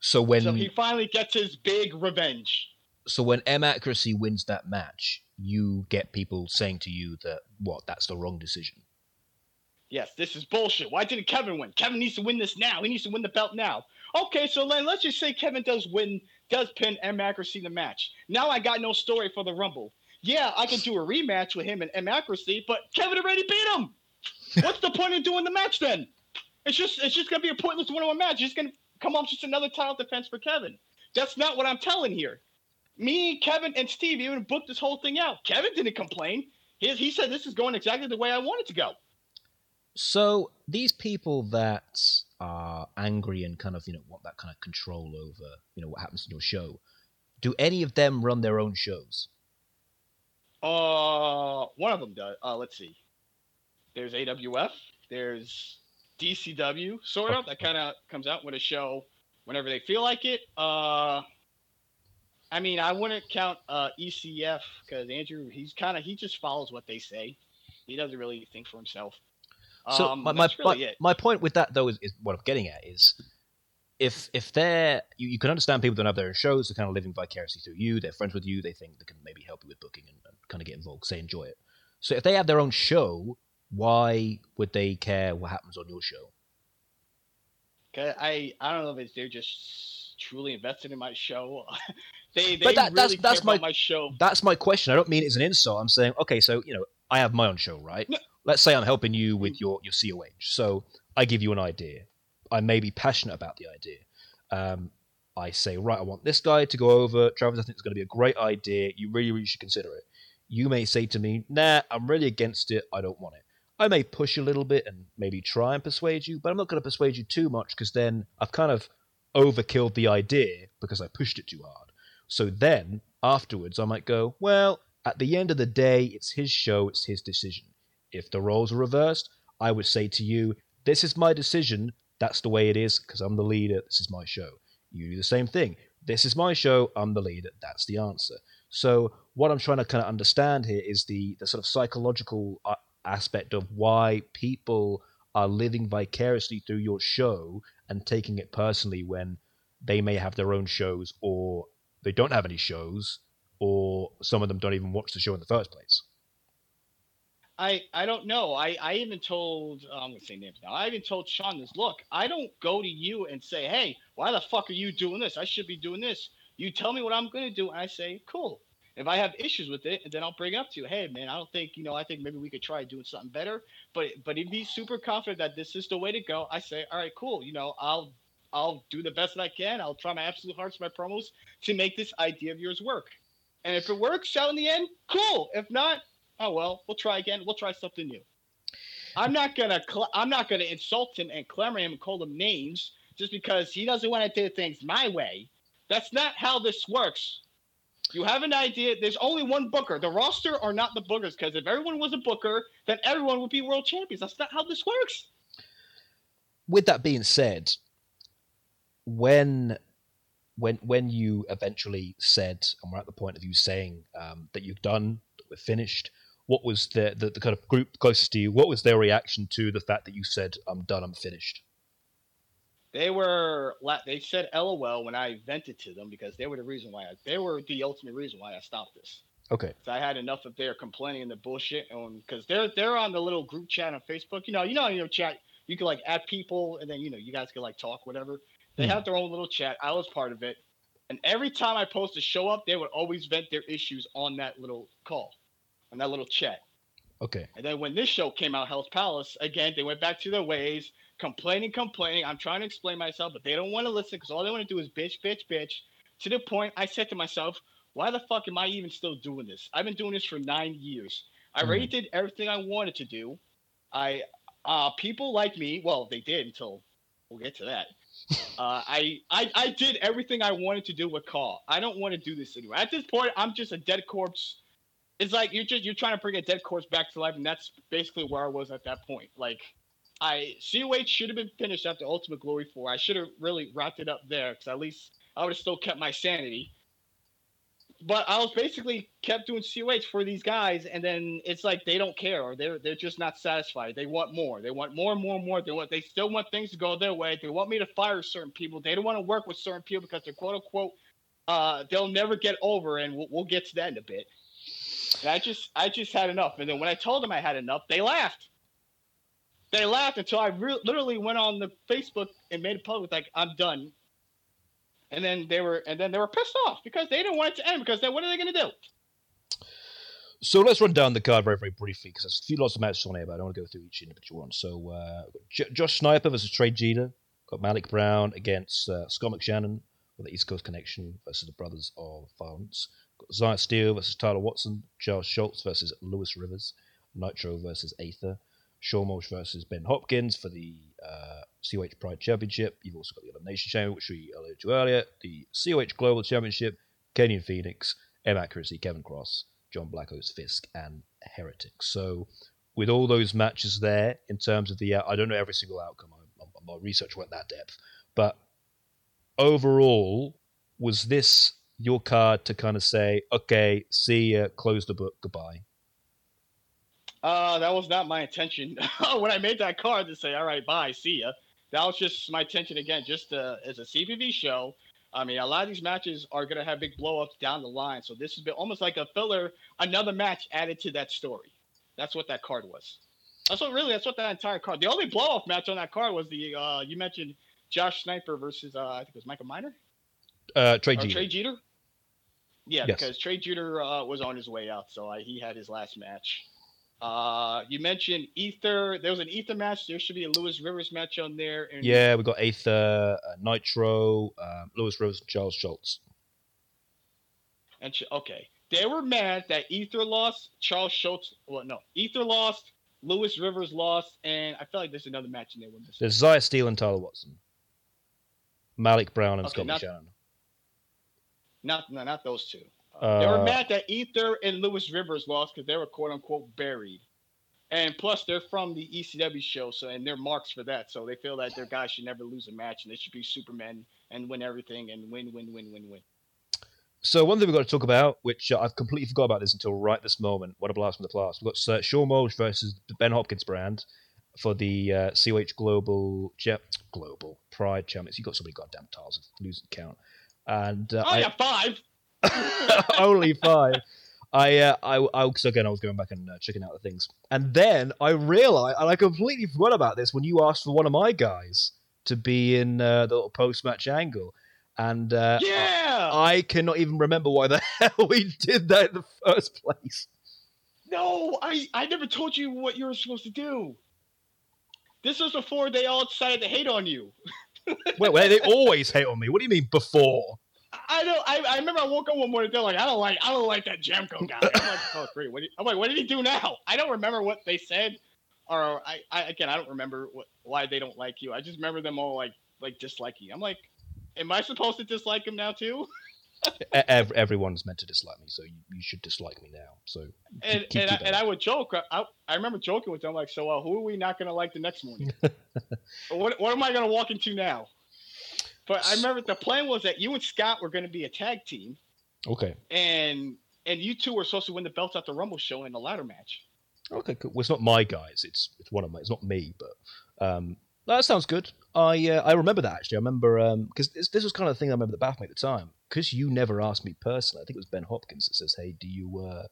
So when so he finally gets his big revenge. So when M accuracy wins that match, you get people saying to you that what that's the wrong decision. Yes, this is bullshit. Why didn't Kevin win? Kevin needs to win this now. He needs to win the belt now. Okay, so then let's just say Kevin does win, does pin M accuracy the match. Now I got no story for the Rumble. Yeah, I can do a rematch with him and M accuracy, but Kevin already beat him. What's the point of doing the match then? It's just it's just gonna be a pointless one-on-one match. It's gonna come off just another title defense for Kevin. That's not what I'm telling here. Me, Kevin, and Steve even booked this whole thing out. Kevin didn't complain. He, he said this is going exactly the way I want it to go. So these people that are angry and kind of you know want that kind of control over you know what happens in your show, do any of them run their own shows? Uh, one of them does. Uh, let's see. There's AWF. There's DCW, sort of. That kind of comes out with a show whenever they feel like it. Uh, I mean, I wouldn't count uh, ECF because Andrew, he's kind of he just follows what they say. He doesn't really think for himself. So Um, my my, really my, my point with that though is, is what I'm getting at is if if they're you, you can understand people don't have their own shows, they're kind of living vicariously through you, they're friends with you, they think they can maybe help you with booking and, and kind of get involved, say enjoy it. So if they have their own show, why would they care what happens on your show? 'Kay, I I don't know if it's they're just truly invested in my show. they they But that- that's- really that's care my- about my show. That's my question. I don't mean it's an insult. I'm saying, okay, so you know, I have my own show, right? No. Let's say I'm helping you with your your COH. So I give you an idea. I may be passionate about the idea. Um, I say, right, I want this guy to go over. Travis, I think it's going to be a great idea. You really, really should consider it. You may say to me, nah, I'm really against it. I don't want it. I may push a little bit and maybe try and persuade you, but I'm not going to persuade you too much because then I've kind of overkilled the idea because I pushed it too hard. So then afterwards, I might go, well, at the end of the day, it's his show, it's his decision. If the roles are reversed, I would say to you, this is my decision. That's the way it is because I'm the leader. This is my show. You do the same thing. This is my show. I'm the leader. That's the answer. So what I'm trying to kind of understand here is the the sort of psychological uh, aspect of why people are living vicariously through your show and taking it personally when they may have their own shows or they don't have any shows or some of them don't even watch the show in the first place. I I don't know. I I even told uh, I'm gonna say names now. I even told Sean this. Look, I don't go to you and say, hey, why the fuck are you doing this? I should be doing this. You tell me what I'm gonna do, and I say, cool. If I have issues with it, then I'll bring it up to you. Hey, man, I don't think you know. I think maybe we could try doing something better. But but if he's super confident that this is the way to go, I say, all right, cool. You know, I'll I'll do the best that I can. I'll try my absolute hardest, my promos to make this idea of yours work. And if it works out in the end, cool. If not, oh well, we'll try again. We'll try something new. I'm not gonna cl- I'm not gonna insult him and clamor him and call him names just because he doesn't want to do things my way. That's not how this works. You have an idea. There's only one booker. The roster are not the bookers because if everyone was a booker, then everyone would be world champions. That's not how this works. with that being said, when when when you eventually said, and we're at the point of you saying um, that you've done, that we're finished, what was the, the the kind of group closest to you? What was their reaction to the fact that you said, "I'm done, I'm finished"? They were they said LOL when I vented to them because they were the reason why I, they were the ultimate reason why I stopped this. Okay, So I had enough of their complaining and the bullshit, and because they're they're on the little group chat on Facebook. You know, you know, in your chat, you can like add people, and then you know, you guys can like talk, whatever. They Hmm. have their own little chat. I was part of it, and every time I post a show up, they would always vent their issues on that little call, on that little chat. okay, And then when this show came out, Hell's Palace, again, they went back to their ways, complaining, complaining. I'm trying to explain myself, but they don't want to listen because all they want to do is bitch, bitch, bitch. To the point, I said to myself, why the fuck am I even still doing this? I've been doing this for nine years. I already did everything I wanted to do. I, uh, people like me, well, they did until we'll get to that. Uh, I, I I did everything I wanted to do with Call. I don't want to do this anymore. At this point, I'm just a dead corpse it's like you're just you're trying to bring a dead corpse back to life, and that's basically where I was at that point. Like, I COH should have been finished after Ultimate Glory four. I should have really wrapped it up there because at least I would have still kept my sanity. But I was basically kept doing COH for these guys, and then it's like they don't care, or they're they're just not satisfied. They want more. They want more and more and more. They want they still want things to go their way. They want me to fire certain people. They don't want to work with certain people because they're quote unquote uh, they'll never get over, and we'll, we'll get to that in a bit. And I just, I just had enough. And then when I told them I had enough, they laughed. They laughed until I re- literally went on the Facebook and made a public like, "I'm done." And then they were, and then they were pissed off because they didn't want it to end. Because then, what are they going to do? So let's run down the card very, very briefly because there's a few lots of matches on here, but I don't want to go through each individual one. So uh, J- Josh Sniper versus Trey Jeter. Got Malik Brown against uh, Scott McShannon with the East Coast Connection versus the Brothers of Violence. Zion Steele versus Tyler Watson. Charles Schultz versus Lewis Rivers. Nitro versus Aether. Shawn Walsh versus Ben Hopkins for the uh, COH Pride Championship. You've also got the Elimination Champion, which we alluded to earlier. The COH Global Championship. Kenyon Phoenix. M Accuracy. Kevin Cross. John Blackos Fisk and Heretic. So, with all those matches there, in terms of the, uh, I don't know every single outcome. I, my research went that depth, but overall, was this your card to kind of say, okay, see ya, close the book, goodbye? Uh, that was not my intention when I made that card to say, "All right, bye, see ya." That was just my intention again, just uh, as a CPV show. I mean, a lot of these matches are gonna have big blowups down the line, so this has been almost like a filler, another match added to that story. That's what that card was. That's what really. That's what that entire card. The only blow off match on that card was the uh, you mentioned Josh Sniper versus uh, I think it was Michael Miner. Uh, Trey Jeter. Trey Jeter. Yeah, Yes. because Trey Jeter uh, was on his way out, so I, he had his last match. Uh, you mentioned Ether. There was an Ether match. There should be a Lewis Rivers match on there. And Yeah, we got Ether, uh, Nitro, um, Lewis Rose, Charles Schultz. And sh- okay, they were mad that Ether lost. Charles Schultz. Well, no, Ether lost. Lewis Rivers lost, and I feel like there's another match in there with this. There's Zaya Steele and Tyler Watson. Malik Brown and Okay, Scott not- McShannon. Not, no, not those two. Uh, they were Uh, mad that Ether and Lewis Rivers lost because they were quote unquote buried. And plus, they're from the ECW show, so and they're marks for that. So they feel that their guys should never lose a match, and they should be Supermen and win everything and win, win, win, win, win. So one thing we've got to talk about, which uh, I've completely forgot about this until right this moment. What a blast from the past! We've got uh, Shawn Walsh versus the Ben Hopkins brand for the uh, COH Global Cha- Global Pride Champions. You've got so many goddamn titles, losing count. And uh, Oh I, yeah, five. only five. I, uh, I, I, because again, I was going back and uh, checking out the things, and then I realized, and I completely forgot about this when you asked for one of my guys to be in uh, the little post-match angle, and uh, yeah. I cannot even remember why the hell we did that in the first place. no, I I never told you what you were supposed to do. This was before they all decided to hate on you. Wait, wait, they always hate on me. What do you mean before? I know. I, I remember I woke up one morning. They're like, I don't like, I don't like that Jamco guy. I'm like, oh great. What did, I'm like, what did he do now? I don't remember what they said, or I, I again, I don't remember what, why they don't like you. I just remember them all like, like disliking. you. I'm like, am I supposed to dislike him now too? Ev- everyone's meant to dislike me, so you, you should dislike me now. So And keep- and, I, and I would joke. I, I remember joking with them like, so uh, who are we not gonna like the next morning? what what am I gonna walk into now? But I remember the plan was that you and Scott were gonna be a tag team. okay, and and you two were supposed to win the belts at the Rumble show in the ladder match. okay, cool. Well, it's not my guys. It's it's one of my. It's not me, but um, that sounds good. I uh, I remember that actually. I remember because this, this was kind of the thing I remember that baffled me at the time. Because you never asked me personally. I think it was Ben Hopkins that says, "Hey, do you uh,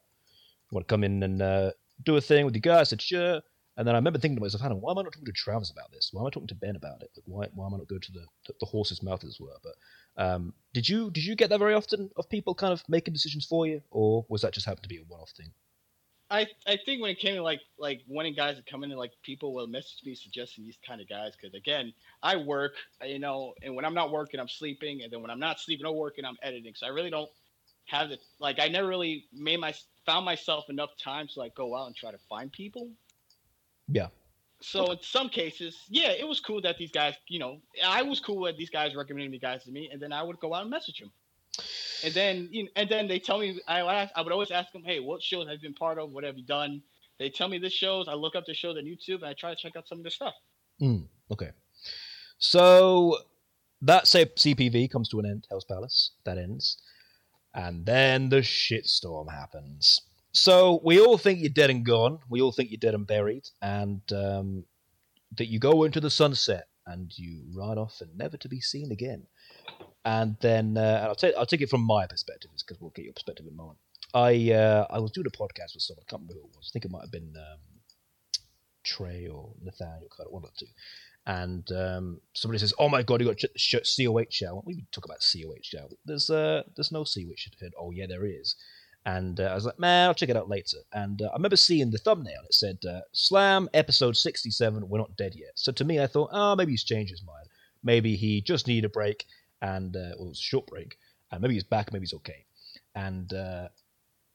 want to come in and uh, do a thing with your guys?" I said, "Sure." And then I remember thinking to myself, "Hannah, why am I not talking to Travis about this? Why am I talking to Ben about it? Like, why why am I not going to the the, the horse's mouth, as it were?" But um, did you did you get that very often of people kind of making decisions for you, or was that just happened to be a one off thing? I I think when it came to like like wanting guys to come in and like people will message me suggesting these kind of guys because again I work uh, you know and when I'm not working I'm sleeping and then when I'm not sleeping or working I'm editing so I really don't have the like I never really made my found myself enough time to like go out and try to find people. Yeah. So in some cases, yeah, it was cool that these guys, you know, I was cool that these guys recommended me guys to me, and then I would go out and message them. And then, you know, and then they tell me, I ask, I would always ask them, hey, what shows have you been part of? What have you done? They tell me this shows. I look up the shows on YouTube, and I try to check out some of their stuff. Mm, okay. So that CPV comes to an end, Hell's Palace. That ends. And then the shitstorm happens. So we all think you're dead and gone. We all think you're dead and buried. And um, that you go into the sunset and you ride off and never to be seen again. And then uh, I'll take I'll take it from my perspective because we'll get your perspective in a moment. I uh, I was doing a podcast with someone. I can't remember who it was. I think it might have been um, Trey or Nathaniel, one the two. And um, somebody says, "Oh my god, you got ch- ch- COH out." We talk about COH out. There's uh, there's no COH head. Oh yeah, there is. And uh, I was like, man, I'll check it out later. And uh, I remember seeing the thumbnail. It said, uh, Slam episode 67, we're not dead yet. So to me, I thought, oh, maybe he's changed his mind. Maybe he just needed a break, and uh, well, it was a short break. And maybe he's back, maybe he's okay. And, uh,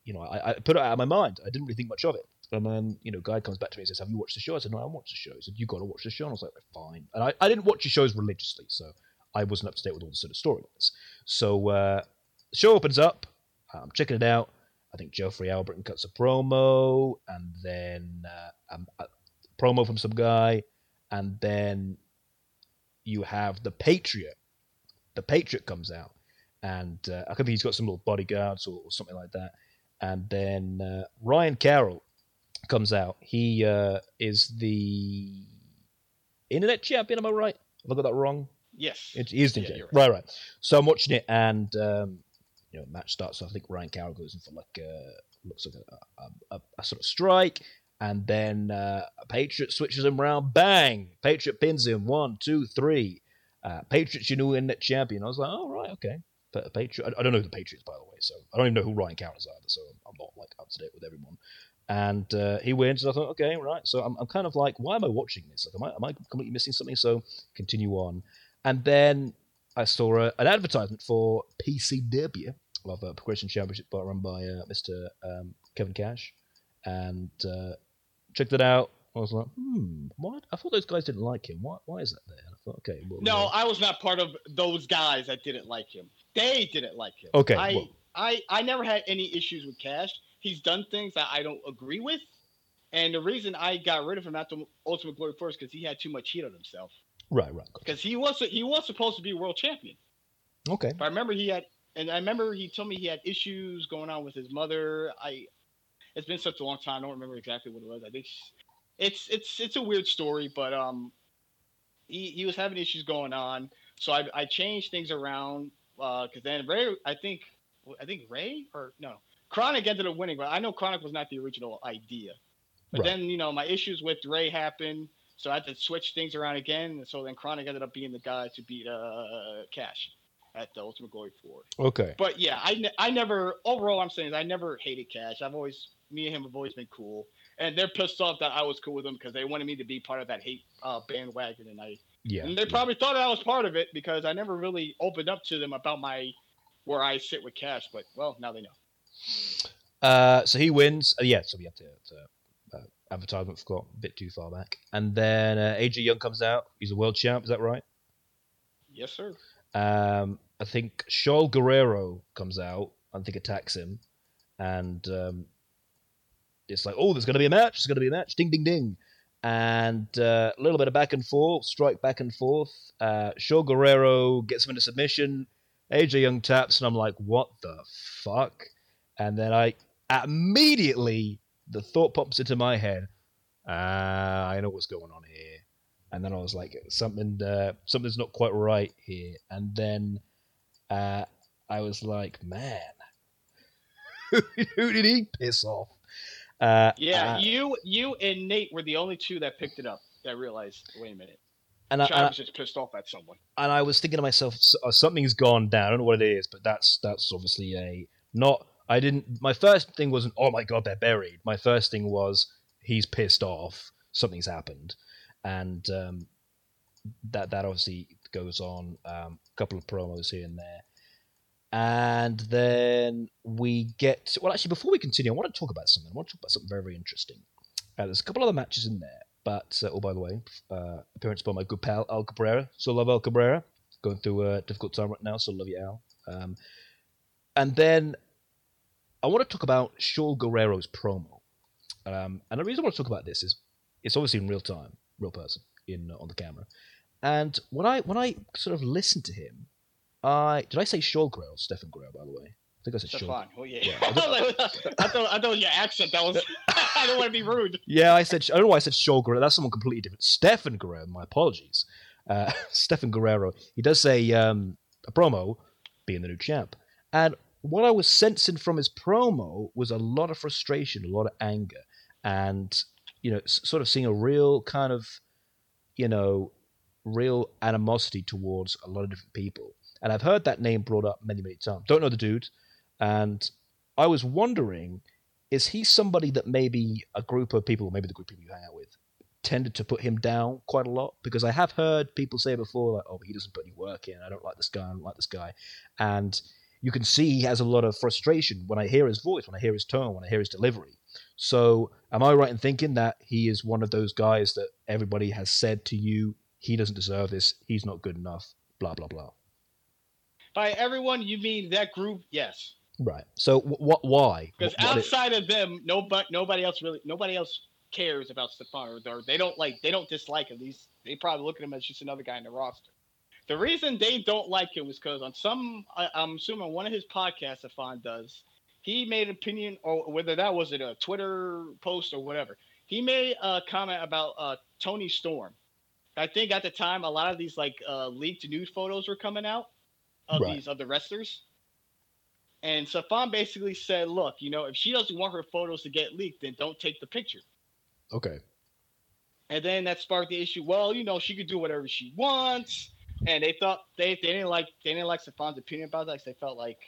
you know, I, I, put it out of my mind. I didn't really think much of it. And then, you know, guy comes back to me and says, have you watched the show? I said, no, I haven't watched the show. He said, you got to watch the show. And I was like, fine. And I, I didn't watch the shows religiously, so I wasn't up to date with all the sort of storylines. So uh, the show opens up. I'm checking it out I think Jeffrey Albert cuts a promo, and then uh, um, a promo from some guy, and then you have the Patriot. The Patriot comes out, and uh, I think he's got some little bodyguards or, or something like that. And then uh, Ryan Carroll comes out. He uh, is the internet champion. Am I right? Have I got that wrong? Yes. It is the yeah, right. right, right. So I'm watching it, and um, you know, match starts. I think Ryan Carroll goes in for like a looks like a, a, a sort of strike, and then uh, Patriot switches him around. Bang! Patriot pins him. One, two, three. Uh, Patriots, you know, new internet champion. I was like, oh right, okay. But Patriot, I, I don't know the Patriots by the way, so I don't even know who Ryan Carroll is either. So I'm not like up to date with everyone. And uh, he wins, and I thought, okay, right. So I'm, I'm kind of like, why am I watching this? Like, am I am I completely missing something? So continue on, and then I saw a, an advertisement for PCW of a Progression Championship run by uh, Mr. Um, Kevin Cash, and uh, checked it out. I was like, hmm, what? I thought those guys didn't like him. Why, why is that there? I thought, okay. Well, no, I was not part of those guys that didn't like him. They didn't like him. Okay. I, well. I, I never had any issues with Cash. He's done things that I don't agree with. And the reason I got rid of him after Ultimate Glory first because he had too much heat on himself. Right, right. Because he was he was supposed to be world champion. Okay. But I remember he had and I remember he told me he had issues going on with his mother. I it's been such a long time. I don't remember exactly what it was. I think it's it's it's a weird story, but um, he he was having issues going on. So I I changed things around because uh, then Ray I think I think Ray or no Chronic ended up winning, but I know Chronic was not the original idea. But right. then you know my issues with Ray happened, so I had to switch things around again. And so then Chronic ended up being the guy to beat uh Cash at the Ultimate Glory 4. Okay. But yeah, I, ne- I never, overall, I'm saying is I never hated Cash. I've always, me and him have always been cool. And they're pissed off that I was cool with them because they wanted me to be part of that hate uh, bandwagon. And I, yeah. And they yeah. probably thought I was part of it because I never really opened up to them about my, where I sit with Cash. But well, now they know. Uh, so he wins. Uh, yeah, so we have to, to uh, advertisement got a bit too far back. And then uh, AJ Young comes out. He's a world champ. Is that right? Yes, sir. Um, I think Shaul Guerrero comes out. I think attacks him, and um, it's like, oh, there's going to be a match. There's going to be a match. Ding, ding, ding. And uh, a little bit of back and forth, strike back and forth. Uh, Shaul Guerrero gets him into submission. AJ Young taps, and I'm like, what the fuck? And then I immediately the thought pops into my head. Ah, I know what's going on here and then I was like, something, uh, something's not quite right here. And then uh, I was like, man, who did he piss off? Uh, yeah, uh, you, you, and Nate were the only two that picked it up. I realized. Wait a minute. And I, I, was just pissed off at someone. And I was thinking to myself, uh, something's gone down. I don't know what it is, but that's that's obviously a not. I didn't. My first thing wasn't, oh my god, they're buried. My first thing was, he's pissed off. Something's happened and um, that that obviously goes on. Um, a couple of promos here and there, and then we get well. Actually, before we continue, I want to talk about something. I want to talk about something very very interesting. Uh, there's a couple other matches in there, but uh, oh by the way, uh, appearance by my good pal Al Cabrera. So love Al Cabrera. Going through a difficult time right now, so love you Al. Um, and then I want to talk about Shaw Guerrero's promo. Um, and the reason I want to talk about this is it's obviously in real time real person in on the camera. And when I when I sort of listened to him, I did I say Shaul Guerrero, Stefan Guerrero, by the way. I think I said Stefan. Oh yeah. yeah. I, thought I thought your accent. That was. I don't want to be rude. Yeah, I said I don't know why I said Shaul Guerrero. That's someone completely different. Stefan Guerrero. My apologies. Uh, Stefan Guerrero. He does say um, a promo, being the new champ. And what I was sensing from his promo was a lot of frustration, a lot of anger, and you know, s- sort of seeing a real kind of, you know, real animosity towards a lot of different people. And I've heard that name brought up many, many times. Don't know the dude, and I was wondering, is he somebody that maybe a group of people, maybe the group of people you hang out with, tended to put him down quite a lot? Because I have heard people say before, like, "Oh, but he doesn't put any work in. I don't like this guy. I don't like this guy," and you can see he has a lot of frustration when I hear his voice, when I hear his tone, when I hear his delivery. So, am I right in thinking that he is one of those guys that everybody has said to you, he doesn't deserve this, he's not good enough, blah blah blah. By everyone, you mean that group? Yes. Right. So, what? Why? Because What- what it- outside of them, nobody, nobody else really, nobody else cares about Stefan, or, they don't like, they don't dislike him. These, they probably look at him as just another guy in the roster. The reason they don't like him was because on some, I, I'm assuming one of his podcasts, Stefan does, he made an opinion, or whether that was it a Twitter post or whatever. He made a comment about uh, Toni Storm. I think at the time, a lot of these like uh, leaked nude photos were coming out of Right. these other wrestlers. And Stefan basically said, "Look, you know, if she doesn't want her photos to get leaked, then don't take the picture." okay. And then that sparked the issue. Well, you know, she could do whatever she wants, and they thought they, they didn't like they didn't like Stefan's opinion about that. 'cause they felt like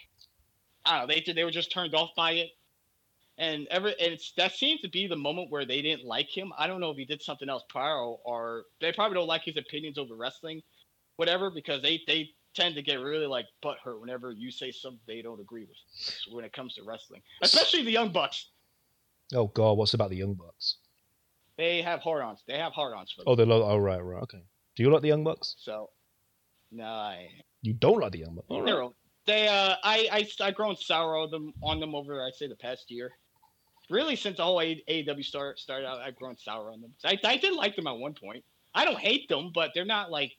I don't know they they were just turned off by it. And ever and it's that seemed to be the moment where they didn't like him. I don't know if he did something else prior or, or they probably don't like his opinions over wrestling, whatever, because they they tend to get really like butthurt whenever you say something they don't agree with when it comes to wrestling, especially the Young Bucks. Oh God, what's about the Young Bucks? They have hard-ons. They have hard-ons for them. Oh, they love. Oh, right, right, okay. Do you like the Young Bucks? So, no, I, You don't like the Young Bucks. All right. They're They, uh, I, I, I grown sour on them on them over, I'd say, the past year. Really, since the whole AEW start started out, I've grown sour on them. I, I did like them at one point. I don't hate them, but they're not like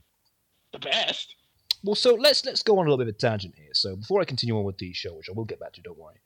the best. Well, so let's let's go on a little bit of a tangent here. So before I continue on with the show, which I will get back to, don't worry.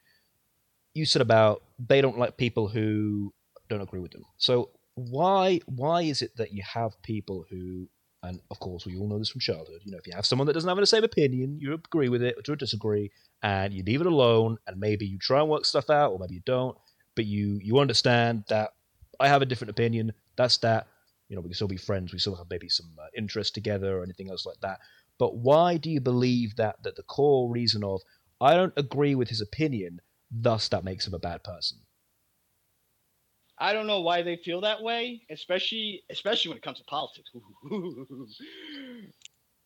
You said about they don't like people who don't agree with them. So why why is it that you have people who, and of course we all know this from childhood. You know, if you have someone that doesn't have the same opinion, you agree with it or disagree, and you leave it alone, and maybe you try and work stuff out, or maybe you don't, but you you understand that I have a different opinion. That's that. You know, we can still be friends. We still have maybe some uh, interest together or anything else like that. But why do you believe that that the core reason of I don't agree with his opinion, thus that makes him a bad person? I don't know why they feel that way, especially especially when it comes to politics.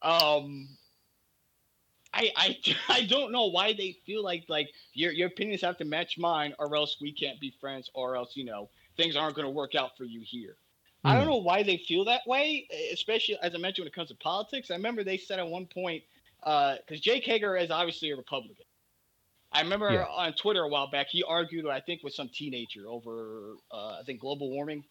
um, I, I I don't know why they feel like like your your opinions have to match mine, or else we can't be friends, or else you know things aren't going to work out for you here. I don't Hmm. know why they feel that way, especially as I mentioned when it comes to politics. I remember they said at one point because Jake Hager is obviously a Republican. I remember Yeah. on Twitter a while back he argued, I think, with some teenager over uh, I think global warming,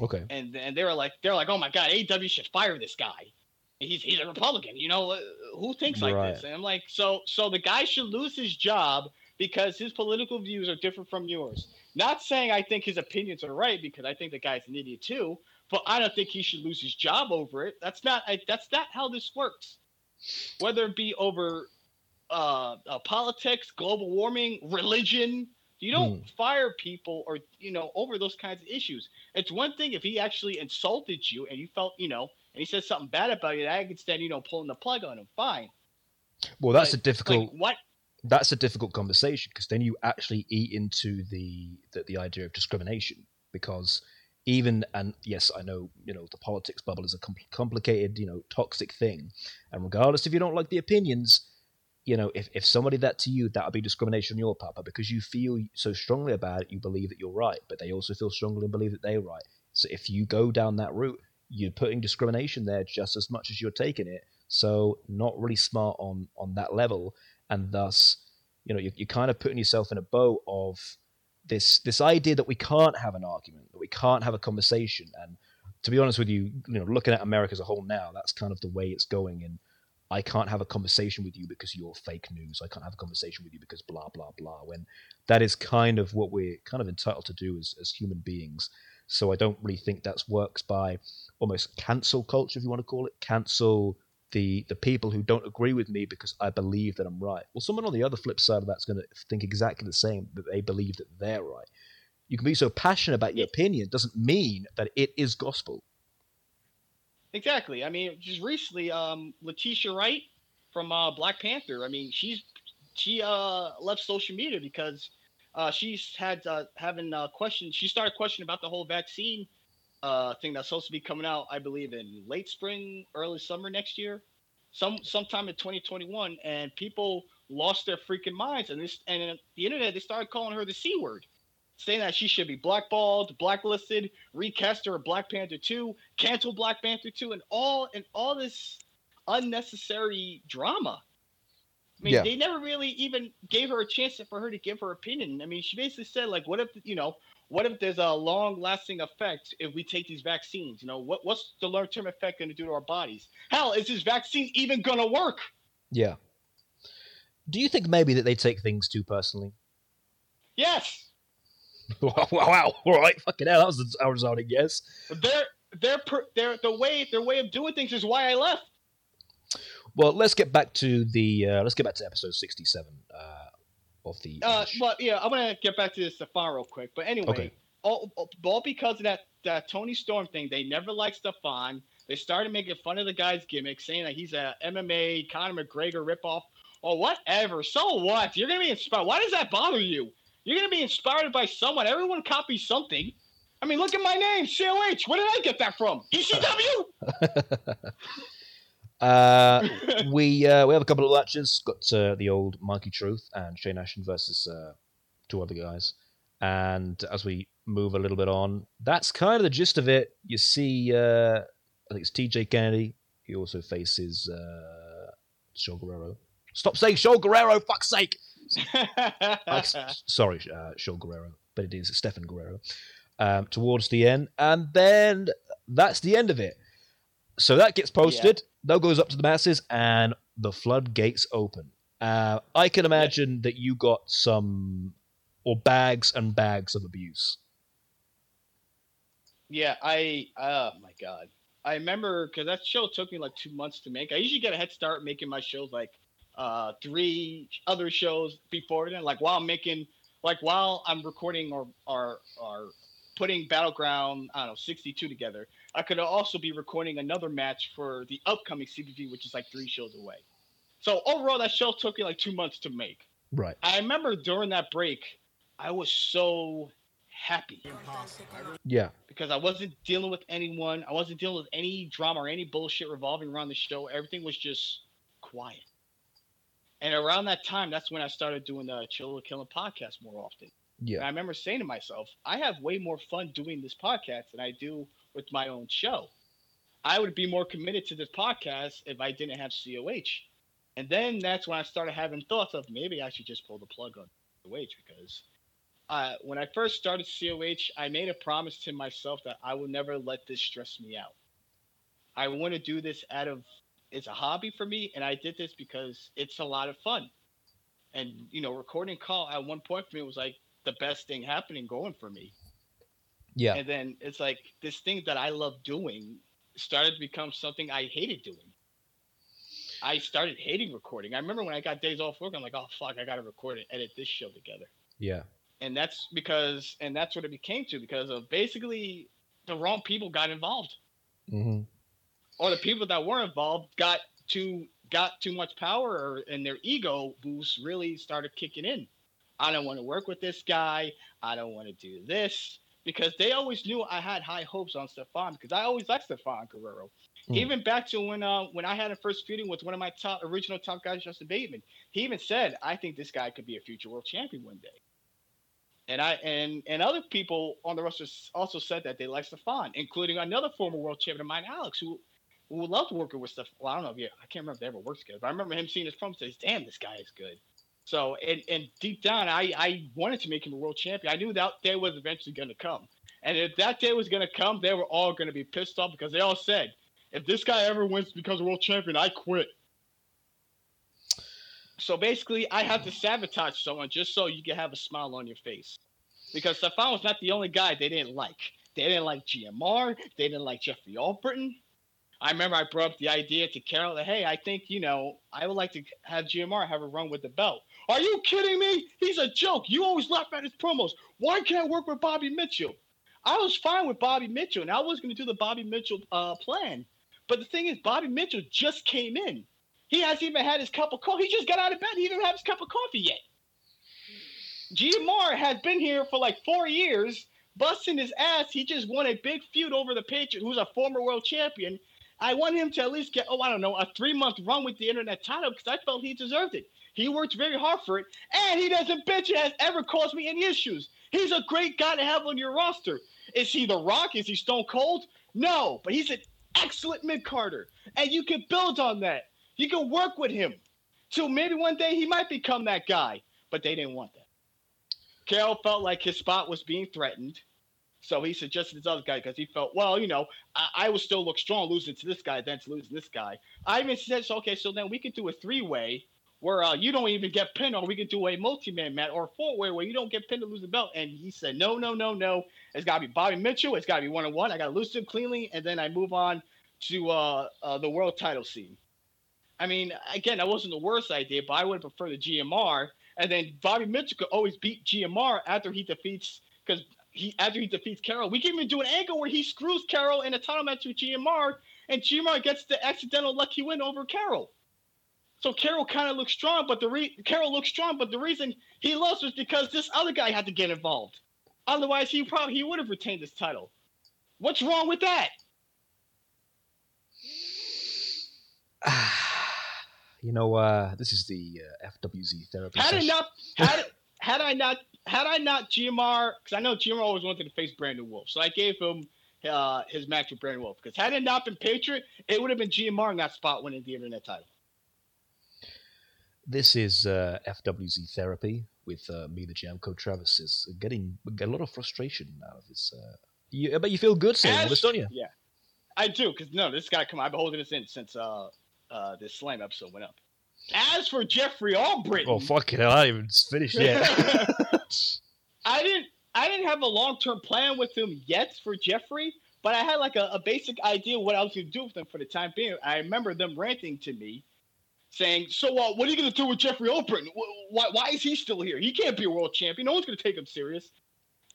Okay. and and they were like they're like, oh my god, AW should fire this guy. He's he's a Republican, you know uh, who thinks like Right. this? And I'm like, so so the guy should lose his job because his political views are different from yours. Not saying I think his opinions are right because I think the guy's an idiot too, but I don't think he should lose his job over it. That's not I, that's not how this works. Whether it be over uh, uh, politics, global warming, religion, you don't fire people or you know over those kinds of issues. It's one thing if he actually insulted you and you felt you know and he said something bad about you. I could stand you know pulling the plug on him. Fine. Well, that's Like- a difficult. Like what? That's a difficult conversation because then you actually eat into the, the the idea of discrimination because even and yes i know you know the politics bubble is a com- complicated you know toxic thing and regardless if you don't like the opinions you know if, if somebody that to you that would be discrimination on your part but because you feel so strongly about it you believe that you're right but they also feel strongly and believe that they're right. So if you go down that route you're putting discrimination there just as much as you're taking it so not really smart on on that level and thus you know you're, you're kind of putting yourself in a boat of this this idea that we can't have an argument that we can't have a conversation. And to be honest with you you know looking at america as a whole now that's kind of the way it's going. And i can't have a conversation with you because you're fake news. I can't have a conversation with you because blah blah blah when that is kind of what we're kind of entitled to do as, as human beings. So i don't really think that's works by almost cancel culture if you want to call it cancel the the people who don't agree with me because I believe that I'm right. Well, someone on the other flip side of that's going to think exactly the same that they believe that they're right. You can be so passionate about your opinion doesn't mean that it is gospel. Exactly. I mean, just recently, um, Letitia Wright from uh, Black Panther. I mean, she's she uh, left social media because uh, she's had uh, having uh, questions. She started questioning about the whole vaccine uh, thing that's supposed to be coming out, I believe, in late spring, early summer next year, some sometime in 2021. And people lost their freaking minds, and this and the internet they started calling her the c word, saying that she should be blackballed, blacklisted, recast her Black Panther 2, cancel Black Panther 2, and all and all this unnecessary drama. I mean, Yeah. they never really even gave her a chance for her to give her opinion. I mean, she basically said, like, what if, you know, what if there's a long lasting effect if we take these vaccines? You know, what, what's the long term effect going to do to our bodies? Hell, is this vaccine even going to work? Yeah. Do you think maybe that they take things too personally? Yes. wow, wow, all right, fucking hell, that was a resounding yes. Their, their, per, their, the way, their way of doing things is why I left. Well, let's get back to the uh, let's get back to episode sixty-seven uh, of the. Uh, well, yeah, I'm gonna get back to this Stefan real quick, but anyway, Okay. all, all because of that that Toni Storm thing, they never liked Stefan. They started making fun of the guy's gimmick, saying that he's a MMA Conor McGregor ripoff or whatever. So what? You're gonna be inspired. Why does that bother you? You're gonna be inspired by someone. Everyone copies something. I mean, look at my name, COH. Where did I get that from? ECW. uh, we uh, we have a couple of latches. Got uh, the old Mikey Truth and Shane Ashton versus uh, two other guys. And as we move a little bit on, that's kind of the gist of it. You see, uh, I think it's TJ Kennedy. He also faces uh, Shaw Guerrero. Stop saying Shaw Guerrero, fuck's sake! Sorry, uh, Shaw Guerrero, but it is Stefan Guerrero. Um, towards the end, and then that's the end of it. So that gets posted. That goes up to the masses, and the floodgates open. Uh, I can imagine that you got some, or bags and bags of abuse. Yeah, I oh my god. I remember because that show took me like two months to make. I usually get a head start making my shows like uh three other shows before then. Like while I'm making like while I'm recording or or or putting Battleground, I don't know, 62 together, I could also be recording another match for the upcoming CPV, which is like three shows away. So overall that show took me like two months to make. Right. I remember during that break, I was so happy Yeah. because I wasn't dealing with anyone. I wasn't dealing with any drama or any bullshit revolving around the show. Everything was just quiet. And around that time, that's when I started doing the Chill Killing podcast more often. Yeah. And I remember saying to myself, I have way more fun doing this podcast than I do with my own show. I would be more committed to this podcast if I didn't have COH. And then that's when I started having thoughts of maybe I should just pull the plug on COH because uh, when I first started COH, I made a promise to myself that I will never let this stress me out. I want to do this out of it's a hobby for me, and I did this because it's a lot of fun. And you know, recording call at one point for me was like the best thing happening going for me. Yeah. And then it's like this thing that I love doing started to become something I hated doing. I started hating recording. I remember when I got days off work, I'm like, oh fuck, I gotta record and edit this show together. Yeah. And that's because and that's what it became to because of basically the wrong people got involved. hmm Or the people that were involved got too got too much power or, and their ego boost really started kicking in. I don't want to work with this guy. I don't want to do this because they always knew I had high hopes on Stefan because I always liked Stefan Guerrero. Hmm. Even back to when uh, when I had a first feuding with one of my top original top guys, Justin Bateman, he even said, "I think this guy could be a future world champion one day." And I and and other people on the roster also said that they liked Stefan, including another former world champion of mine, Alex, who who loved working with Stefan. Well, I don't know if you, I can't remember if they ever worked together, but I remember him seeing his promo says, "Damn, this guy is good." So and and deep down, I I wanted to make him a world champion. I knew that day was eventually going to come, and if that day was going to come, they were all going to be pissed off because they all said, "If this guy ever wins because a world champion, I quit." So basically, I have to sabotage someone just so you can have a smile on your face. Because Stefan was not the only guy they didn't like. They didn't like GMR. They didn't like Jeffrey Albritton. I remember I brought up the idea to Carol that hey, I think you know I would like to have GMR have a run with the belt. Are you kidding me? He's a joke. You always laugh at his promos. Why can't I work with Bobby Mitchell? I was fine with Bobby Mitchell, and I was going to do the Bobby Mitchell uh, plan. But the thing is, Bobby Mitchell just came in. He hasn't even had his cup of coffee. He just got out of bed. He didn't have his cup of coffee yet. GMR has been here for like four years, busting his ass. He just won a big feud over the Patriot, who's a former world champion. I want him to at least get, oh, I don't know, a three month run with the internet title because I felt he deserved it. He worked very hard for it, and he doesn't bitch. It has ever caused me any issues. He's a great guy to have on your roster. Is he The Rock? Is he Stone Cold? No, but he's an excellent mid carder, and you can build on that. You can work with him. So maybe one day he might become that guy, but they didn't want that. Carroll felt like his spot was being threatened. So he suggested this other guy because he felt, well, you know, I, I will still look strong losing to this guy than to losing this guy. I even said, so, okay, so then we could do a three way where uh, you don't even get pinned, or we could do a multi man match or a four way where you don't get pinned to lose the belt. And he said, no, no, no, no. It's got to be Bobby Mitchell. It's got to be one on one. I got to lose him cleanly. And then I move on to uh, uh, the world title scene. I mean, again, that wasn't the worst idea, but I would prefer the GMR. And then Bobby Mitchell could always beat GMR after he defeats, because he after he defeats Carroll. We can even do an angle where he screws Carroll in a title match with GMR, and GMR gets the accidental lucky win over Carroll. So Carroll kind of looks strong, but the re- Carroll looks strong, but the reason he lost was because this other guy had to get involved. Otherwise, he probably he would have retained his title. What's wrong with that? you know, uh, this is the uh, FWZ therapy. Had session. not, had, had I not, had I not GMR, because I know GMR always wanted to face Brandon Wolf, so I gave him uh, his match with Brandon Wolf. Because had it not been Patriot, it would have been GMR in that spot winning the internet title. This is uh, FWZ therapy with uh, me, the Jamco. Travis is getting get a lot of frustration out of this. Uh, you, I bet you feel good saying As- this, don't you? Yeah, I do. Because no, this guy come. I've been holding this in since uh, uh, this Slam episode went up. As for Jeffrey Albritton, Oh fuck it, I haven't even finished yet. I didn't I didn't have a long term plan with him yet for Jeffrey, but I had like a, a basic idea what I was gonna do with him for the time being. I remember them ranting to me, saying, "So uh, what are you gonna do with Jeffrey Albritton? Why, why is he still here? He can't be a world champion. No one's gonna take him serious."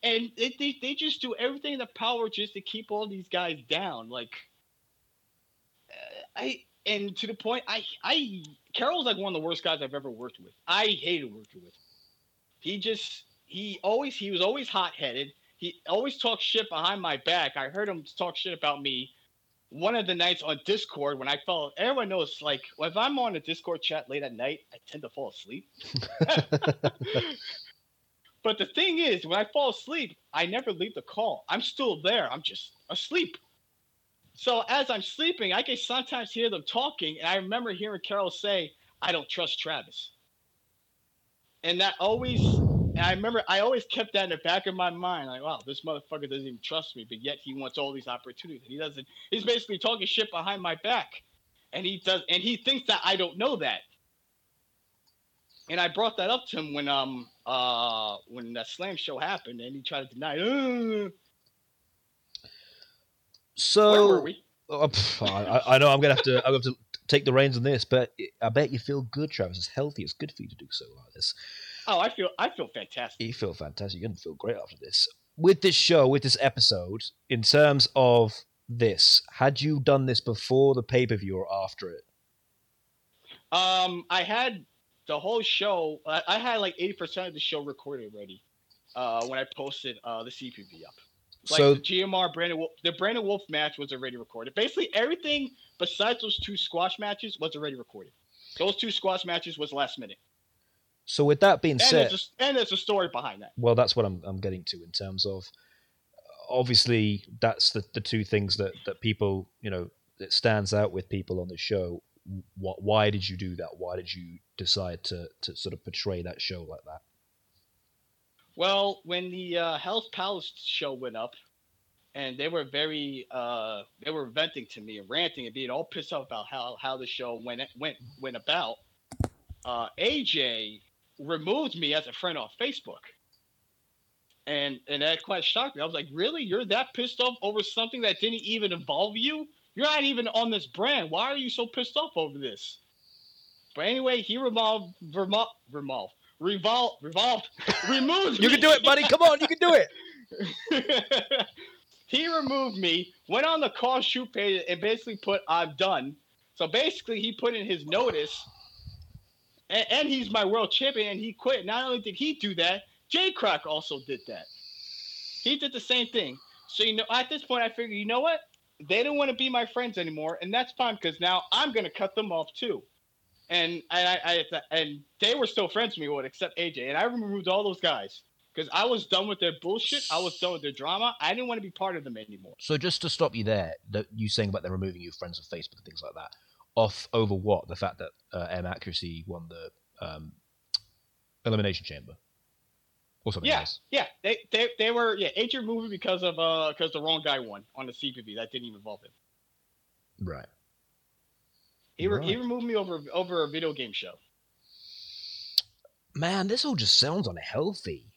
And they, they, they just do everything in their power just to keep all these guys down. Like, uh, I and to the point, I I Carroll's like one of the worst guys I've ever worked with. I hated working with. He just he always he was always hot headed. He always talked shit behind my back. I heard him talk shit about me one of the nights on Discord when I fell. Everyone knows like if I'm on a Discord chat late at night, I tend to fall asleep. but the thing is, when I fall asleep, I never leave the call. I'm still there. I'm just asleep. So as I'm sleeping, I can sometimes hear them talking, and I remember hearing Carroll say, "I don't trust Travis," and that always. And I remember I always kept that in the back of my mind, like, "Wow, this motherfucker doesn't even trust me, but yet he wants all these opportunities. He doesn't. He's basically talking shit behind my back, and he does, and he thinks that I don't know that." And I brought that up to him when um uh when that slam show happened, and he tried to deny. it. "Uh, so Where were we? Oh, I, I know I'm gonna have to. I'm gonna have to take the reins on this, but I bet you feel good, Travis. It's healthy. It's good for you to do so like this. Oh, I feel I feel fantastic. You feel fantastic. You're gonna feel great after this. With this show, with this episode, in terms of this, had you done this before the pay per view or after it? Um, I had the whole show. I, I had like eighty percent of the show recorded already. Uh, when I posted uh the CPV up. Like so the GMR Brandon Wolf, the Brandon Wolf match was already recorded. Basically, everything besides those two squash matches was already recorded. Those two squash matches was last minute, so with that being and said, there's a, and there's a story behind that. well, that's what I'm I'm getting to in terms of obviously that's the the two things that that people you know that stands out with people on the show. What why did you do that? Why did you decide to to sort of portray that show like that? Well, when the uh, Hell's Palace show went up, and they were very, uh, they were venting to me and ranting and being all pissed off about how how the show went went went about. Uh, AJ removed me as a friend on Facebook, and and that quite shocked me. I was like, really? You're that pissed off over something that didn't even involve you? You're not even on this brand. Why are you so pissed off over this? But anyway, he revolved, revolved, revolved, revolved, revolved, removed. You can do it, buddy. Come on, you can do it. he removed me, went on the CAW shoot page, and basically put "I'm done." So basically, he put in his notice, and, and he's my world champion, and he quit. Not only did he do that, Jay Crack also did that. He did the same thing. So you know, at this point, I figured, you know what? They don't want to be my friends anymore, and that's fine because now I'm gonna cut them off too. And I, I, I and they were still friends with me, with except AJ, and I removed all those guys because I was done with their bullshit. I was done with their drama. I didn't want to be part of them anymore. So just to stop you there, that you saying about them removing you friends of Facebook and things like that, off over what? The fact that uh, M Accuracy won the um, elimination chamber, or something Yeah, else. yeah, they, they they were yeah. AJ removed because of uh because the wrong guy won on the CPV that didn't even involve him. Right. He re- he removed me over over a video game show. Man, this all just sounds unhealthy.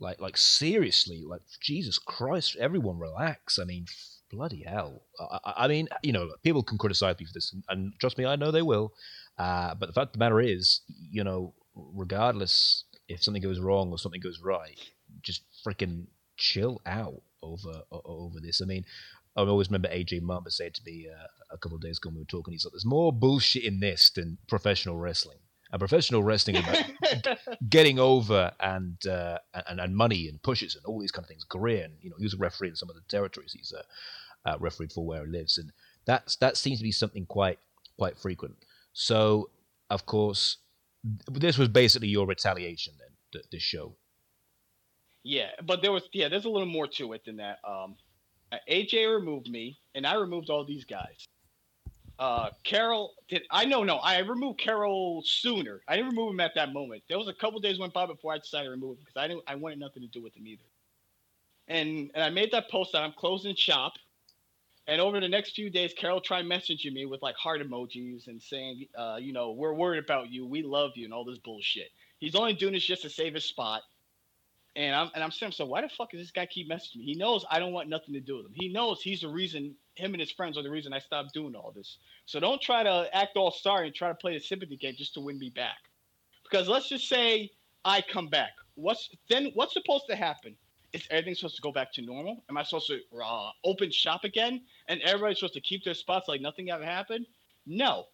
Like, like seriously, like Jesus Christ, everyone relax. I mean, bloody hell. I, I- I mean, you know, people can criticize me for this, and, and trust me, I know they will. Uh, but the fact of the matter is, you know, regardless if something goes wrong or something goes right, just freaking chill out over over this. I mean, I always remember AJ Mamba said to me uh, a couple of days ago when we were talking. He's like, "There's more bullshit in this than professional wrestling." And professional wrestling about getting over and, uh, and and money and pushes and all these kind of things. Career and you know he was a referee in some of the territories he's uh, uh, refereed for where he lives, and that's that seems to be something quite quite frequent. So of course, this was basically your retaliation then. th- This show. yeah, but there was yeah, there's a little more to it than that. Um, AJ removed me, and I removed all these guys. Uh, Carroll did I know no I removed Carroll sooner. I didn't remove him at that moment. There was a couple days went by before I decided to remove him because I didn't I wanted nothing to do with him either. And and I made that post that I'm closing shop. And over the next few days, Carroll tried messaging me with like heart emojis and saying, uh, you know, we're worried about you, we love you, and all this bullshit. He's only doing this just to save his spot. And I'm and I'm saying, so why the fuck does this guy keep messaging me? He knows I don't want nothing to do with him. He knows he's the reason him and his friends are the reason I stopped doing all this. So don't try to act all sorry and try to play the sympathy game just to win me back. Because let's just say I come back. What's then what's supposed to happen? Is everything supposed to go back to normal? Am I supposed to uh, open shop again and everybody's supposed to keep their spots like nothing ever happened? No.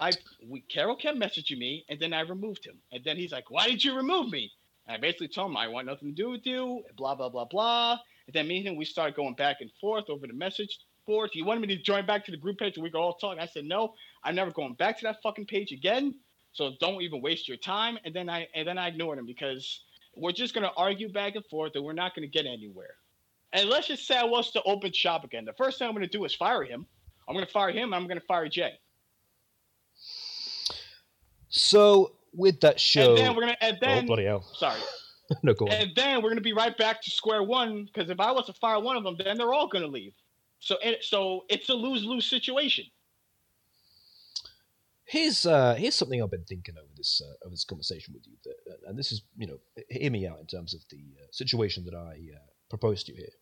I we, Carroll kept messaging me and then I removed him. And then he's like, Why did you remove me? And I basically told him I want nothing to do with you, blah blah blah blah. And then me and him we started going back and forth over the message boards. He wanted me to join back to the group page and we could all talk. I said, No, I'm never going back to that fucking page again. So don't even waste your time. And then I and then I ignored him because we're just gonna argue back and forth and we're not gonna get anywhere. And let's just say I was to open shop again. The first thing I'm gonna do is fire him. I'm gonna fire him. I'm gonna fire Jay. So with that show, and then we're gonna and oh then bloody hell, sorry. no go on. And then we're gonna be right back to square one because if I was to fire one of them, then they're all gonna leave. So it, so it's a lose lose situation. Here's uh, here's something I've been thinking over this uh, over this conversation with you, that, and this is you know hear me out in terms of the uh, situation that I uh, proposed to you here.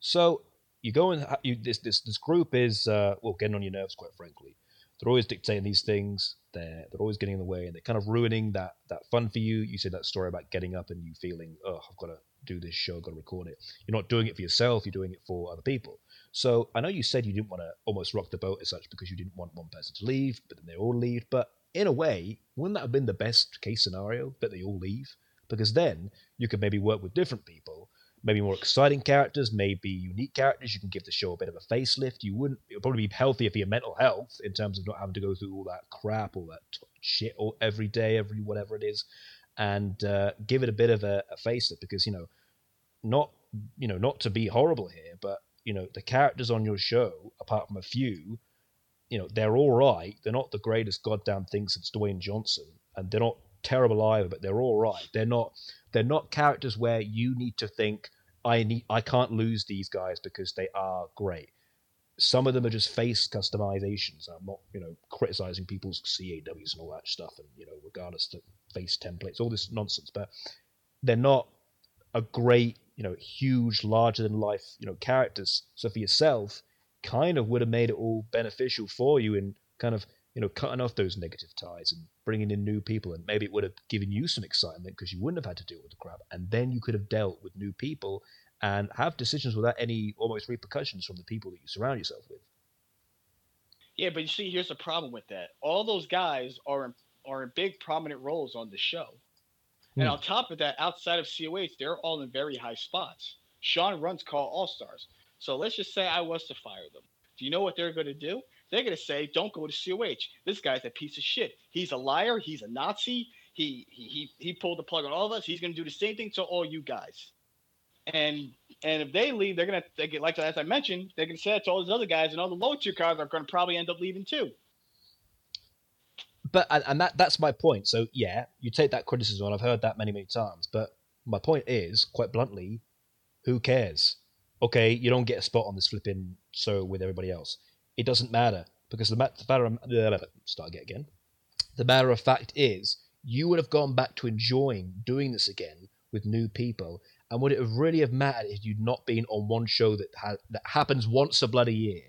So you go and you this this this group is uh, well getting on your nerves, quite frankly. They're always dictating these things. They're they're always getting in the way, and they're kind of ruining that that fun for you. You said that story about getting up and you feeling, oh, I've got to do this show, I've got to record it. You're not doing it for yourself. You're doing it for other people. So I know you said you didn't want to almost rock the boat as such because you didn't want one person to leave, but then they all leave. But in a way, wouldn't that have been the best case scenario that they all leave? Because then you could maybe work with different people, maybe more exciting characters, maybe unique characters. You can give the show a bit of a facelift. You wouldn't. It would probably be healthier for your mental health in terms of not having to go through all that crap, all that t- shit, all, every day, every whatever it is, and uh, give it a bit of a, a facelift. Because you know, not you know, not to be horrible here, but you know, the characters on your show, apart from a few, you know, they're all right. They're not the greatest goddamn thing since Dwayne Johnson, and they're not terrible either. But they're all right. They're not. They're not characters where you need to think, I need. I can't lose these guys because they are great. Some of them are just face customizations. I'm not, you know, criticizing people's CAWs and all that stuff, and you know, regardless of face templates, all this nonsense. But they're not a great, you know, huge, larger than life, you know, characters. So for yourself, kind of would have made it all beneficial for you in kind of, you know, cutting off those negative ties and bringing in new people. And maybe it would have given you some excitement because you wouldn't have had to deal with the crap. And then you could have dealt with new people and have decisions without any almost repercussions from the people that you surround yourself with. Yeah, but you see, here's the problem with that. All those guys are in, are in big prominent roles on the show. And Hmm. on top of that, outside of COH, they're all in very high spots. Sean runs CAW All Stars. So let's just say I was to fire them. Do you know what they're going to do? They're going to say, "Don't go to COH. This guy's a piece of shit. He's a liar. He's a Nazi. He he he, he pulled the plug on all of us. He's going to do the same thing to all you guys." And and if they leave, they're going to they get like as I mentioned, they're going to say that to all those other guys, and all the lower tier guys are going to probably end up leaving too. but and, and that that's my point. So yeah, you take that criticism, and I've heard that many many times. But my point is, quite bluntly, who cares? Okay, you don't get a spot on this flipping show with everybody else. It doesn't matter because the, matter of, start again. The matter of fact is, you would have gone back to enjoying doing this again with new people. And would it have really have mattered if you'd not been on one show that ha- that happens once a bloody year?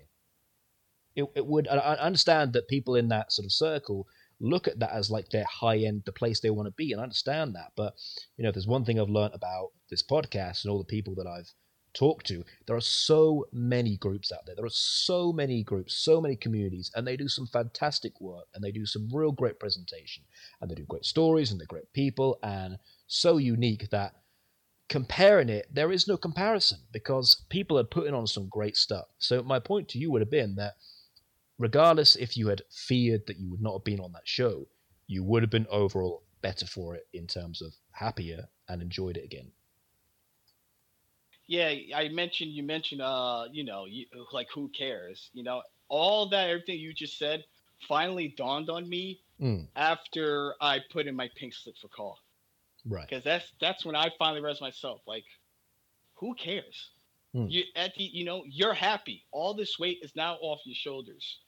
It, it would. I understand that people in that sort of circle look at that as like their high end, the place they want to be, and I understand that. But you know, if there's one thing I've learned about this podcast and all the people that I've talked to, there are so many groups out there. There are so many groups, so many communities, and they do some fantastic work, and they do some real great presentation, and they do great stories, and they're great people, and so unique that comparing it, there is no comparison because people are putting on some great stuff. So my point to you would have been that regardless if you had feared that you would not have been on that show, you would have been overall better for it in terms of happier and enjoyed it again. Yeah, I mentioned you mentioned uh, you know, you, like who cares? You know, all that everything you just said finally dawned on me Mm. after I put in my pink slip for CAW. Right. Because that's that's when I finally realized myself, like, who cares? Hmm. You at the you know, you're happy. All this weight is now off your shoulders.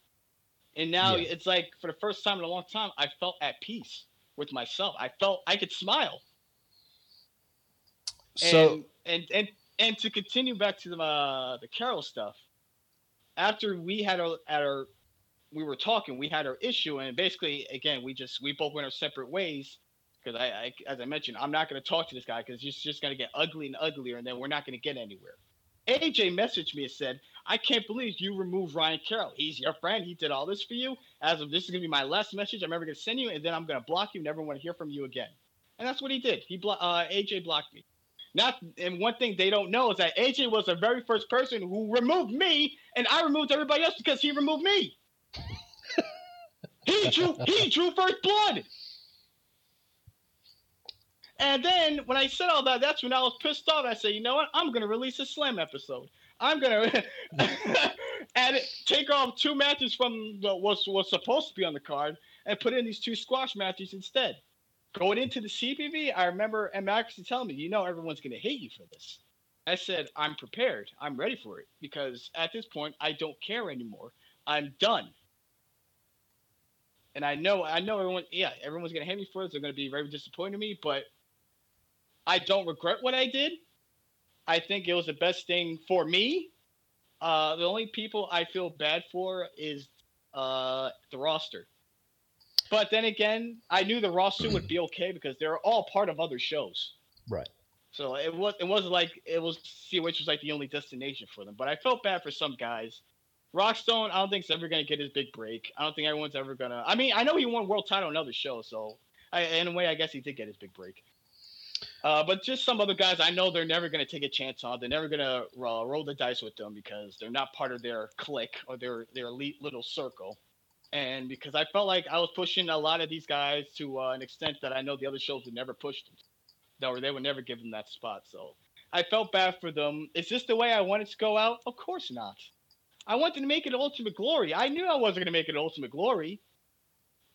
And now Yeah. it's like for the first time in a long time, I felt at peace with myself. I felt I could smile. So and, and and and to continue back to the uh, the Carroll stuff, after we had our at our we were talking, we had our issue, and basically again we just we both went our separate ways because I, I as I mentioned I'm not going to talk to this guy because it's just going to get ugly and uglier, and then we're not going to get anywhere. AJ messaged me and said, "I can't believe you removed Ryan Carroll. He's your friend. He did all this for you. As of this is going to be my last message I'm ever going to send you, and then I'm going to block you. Never want to hear from you again." And that's what he did. He blo- uh, AJ blocked me. Not and one thing they don't know is that AJ was the very first person who removed me, and I removed everybody else because he removed me. he drew he drew first blood. And then when I said all that, that's when I was pissed off. I said, you know what? I'm gonna release a slam episode. I'm gonna it, take off two matches from what what's was supposed to be on the card and put in these two squash matches instead. Going into the CPV, I remember M actually telling me, you know, everyone's gonna hate you for this. I said, I'm prepared. I'm ready for it because at this point, I don't care anymore. I'm done. And I know, I know everyone, yeah, everyone's gonna hate me for this. They're gonna be very disappointed in me, but I don't regret what I did. I think it was the best thing for me. Uh, the only people I feel bad for is uh, the roster. But then again, I knew the roster would be okay because they're all part of other shows. right. So it was it wasn't like it was COH was like the only destination for them. But I felt bad for some guys. Rockstone, I don't think is ever gonna get his big break. I don't think everyone's ever gonna. I mean, I know he won world title on other shows, so I, in a way, I guess he did get his big break. Uh, but just some other guys, I know they're never gonna take a chance on. They're never gonna uh, roll the dice with them because they're not part of their clique or their their elite little circle. And because I felt like I was pushing a lot of these guys to uh, an extent that I know the other shows would never push them that or they would never give them that spot. So I felt bad for them. Is this the way I wanted to go out? Of course not. I wanted to make it Ultimate Glory. I knew I wasn't going to make it Ultimate Glory.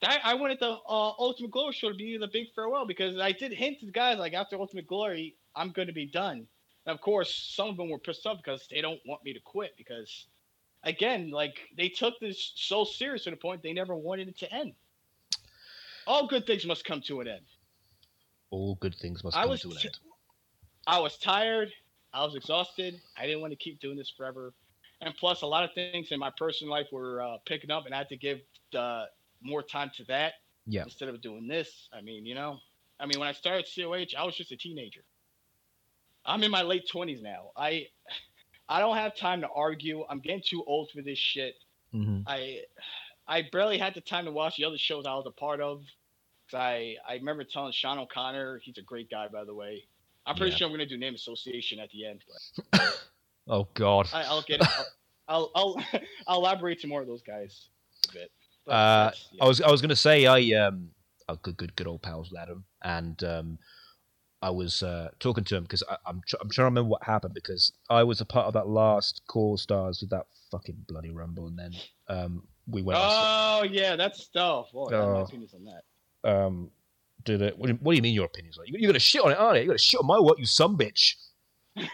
I, I wanted the uh, Ultimate Glory show to be the big farewell because I did hint to the guys like after Ultimate Glory, I'm going to be done. And of course, some of them were pissed off because they don't want me to quit because, again, like they took this so serious to the point they never wanted it to end. All good things must come to an end. All good things must I come was to an t- end. I was tired. I was exhausted. I didn't want to keep doing this forever. And plus, a lot of things in my personal life were uh, picking up, and I had to give uh, more time to that Yeah. instead of doing this. I mean, you know, I mean, when I started COH, I was just a teenager. I'm in my late 20s now. I I don't have time to argue. I'm getting too old for this shit. hmm I I barely had the time to watch the other shows I was a part of. 'Cause I I remember telling Sean O'Connor, he's a great guy by the way. I'm pretty Yeah. sure I'm gonna do name association at the end, but Oh God. I, I'll get it. I'll, I'll I'll I'll elaborate to more of those guys a bit. But Uh, yeah. I was I was gonna say I um oh, good good good old pals with Adam and um I was uh, talking to him because I'm tr- I'm trying to remember what happened because I was a part of that last Core Stars with that fucking bloody rumble and then um we went Oh yeah, that's stuff. Boy, I have my Oh. opinions on that. um did it what do, you, what do you mean your opinions? You- you're gonna shit on it aren't you? you're gonna shit on my work you some bitch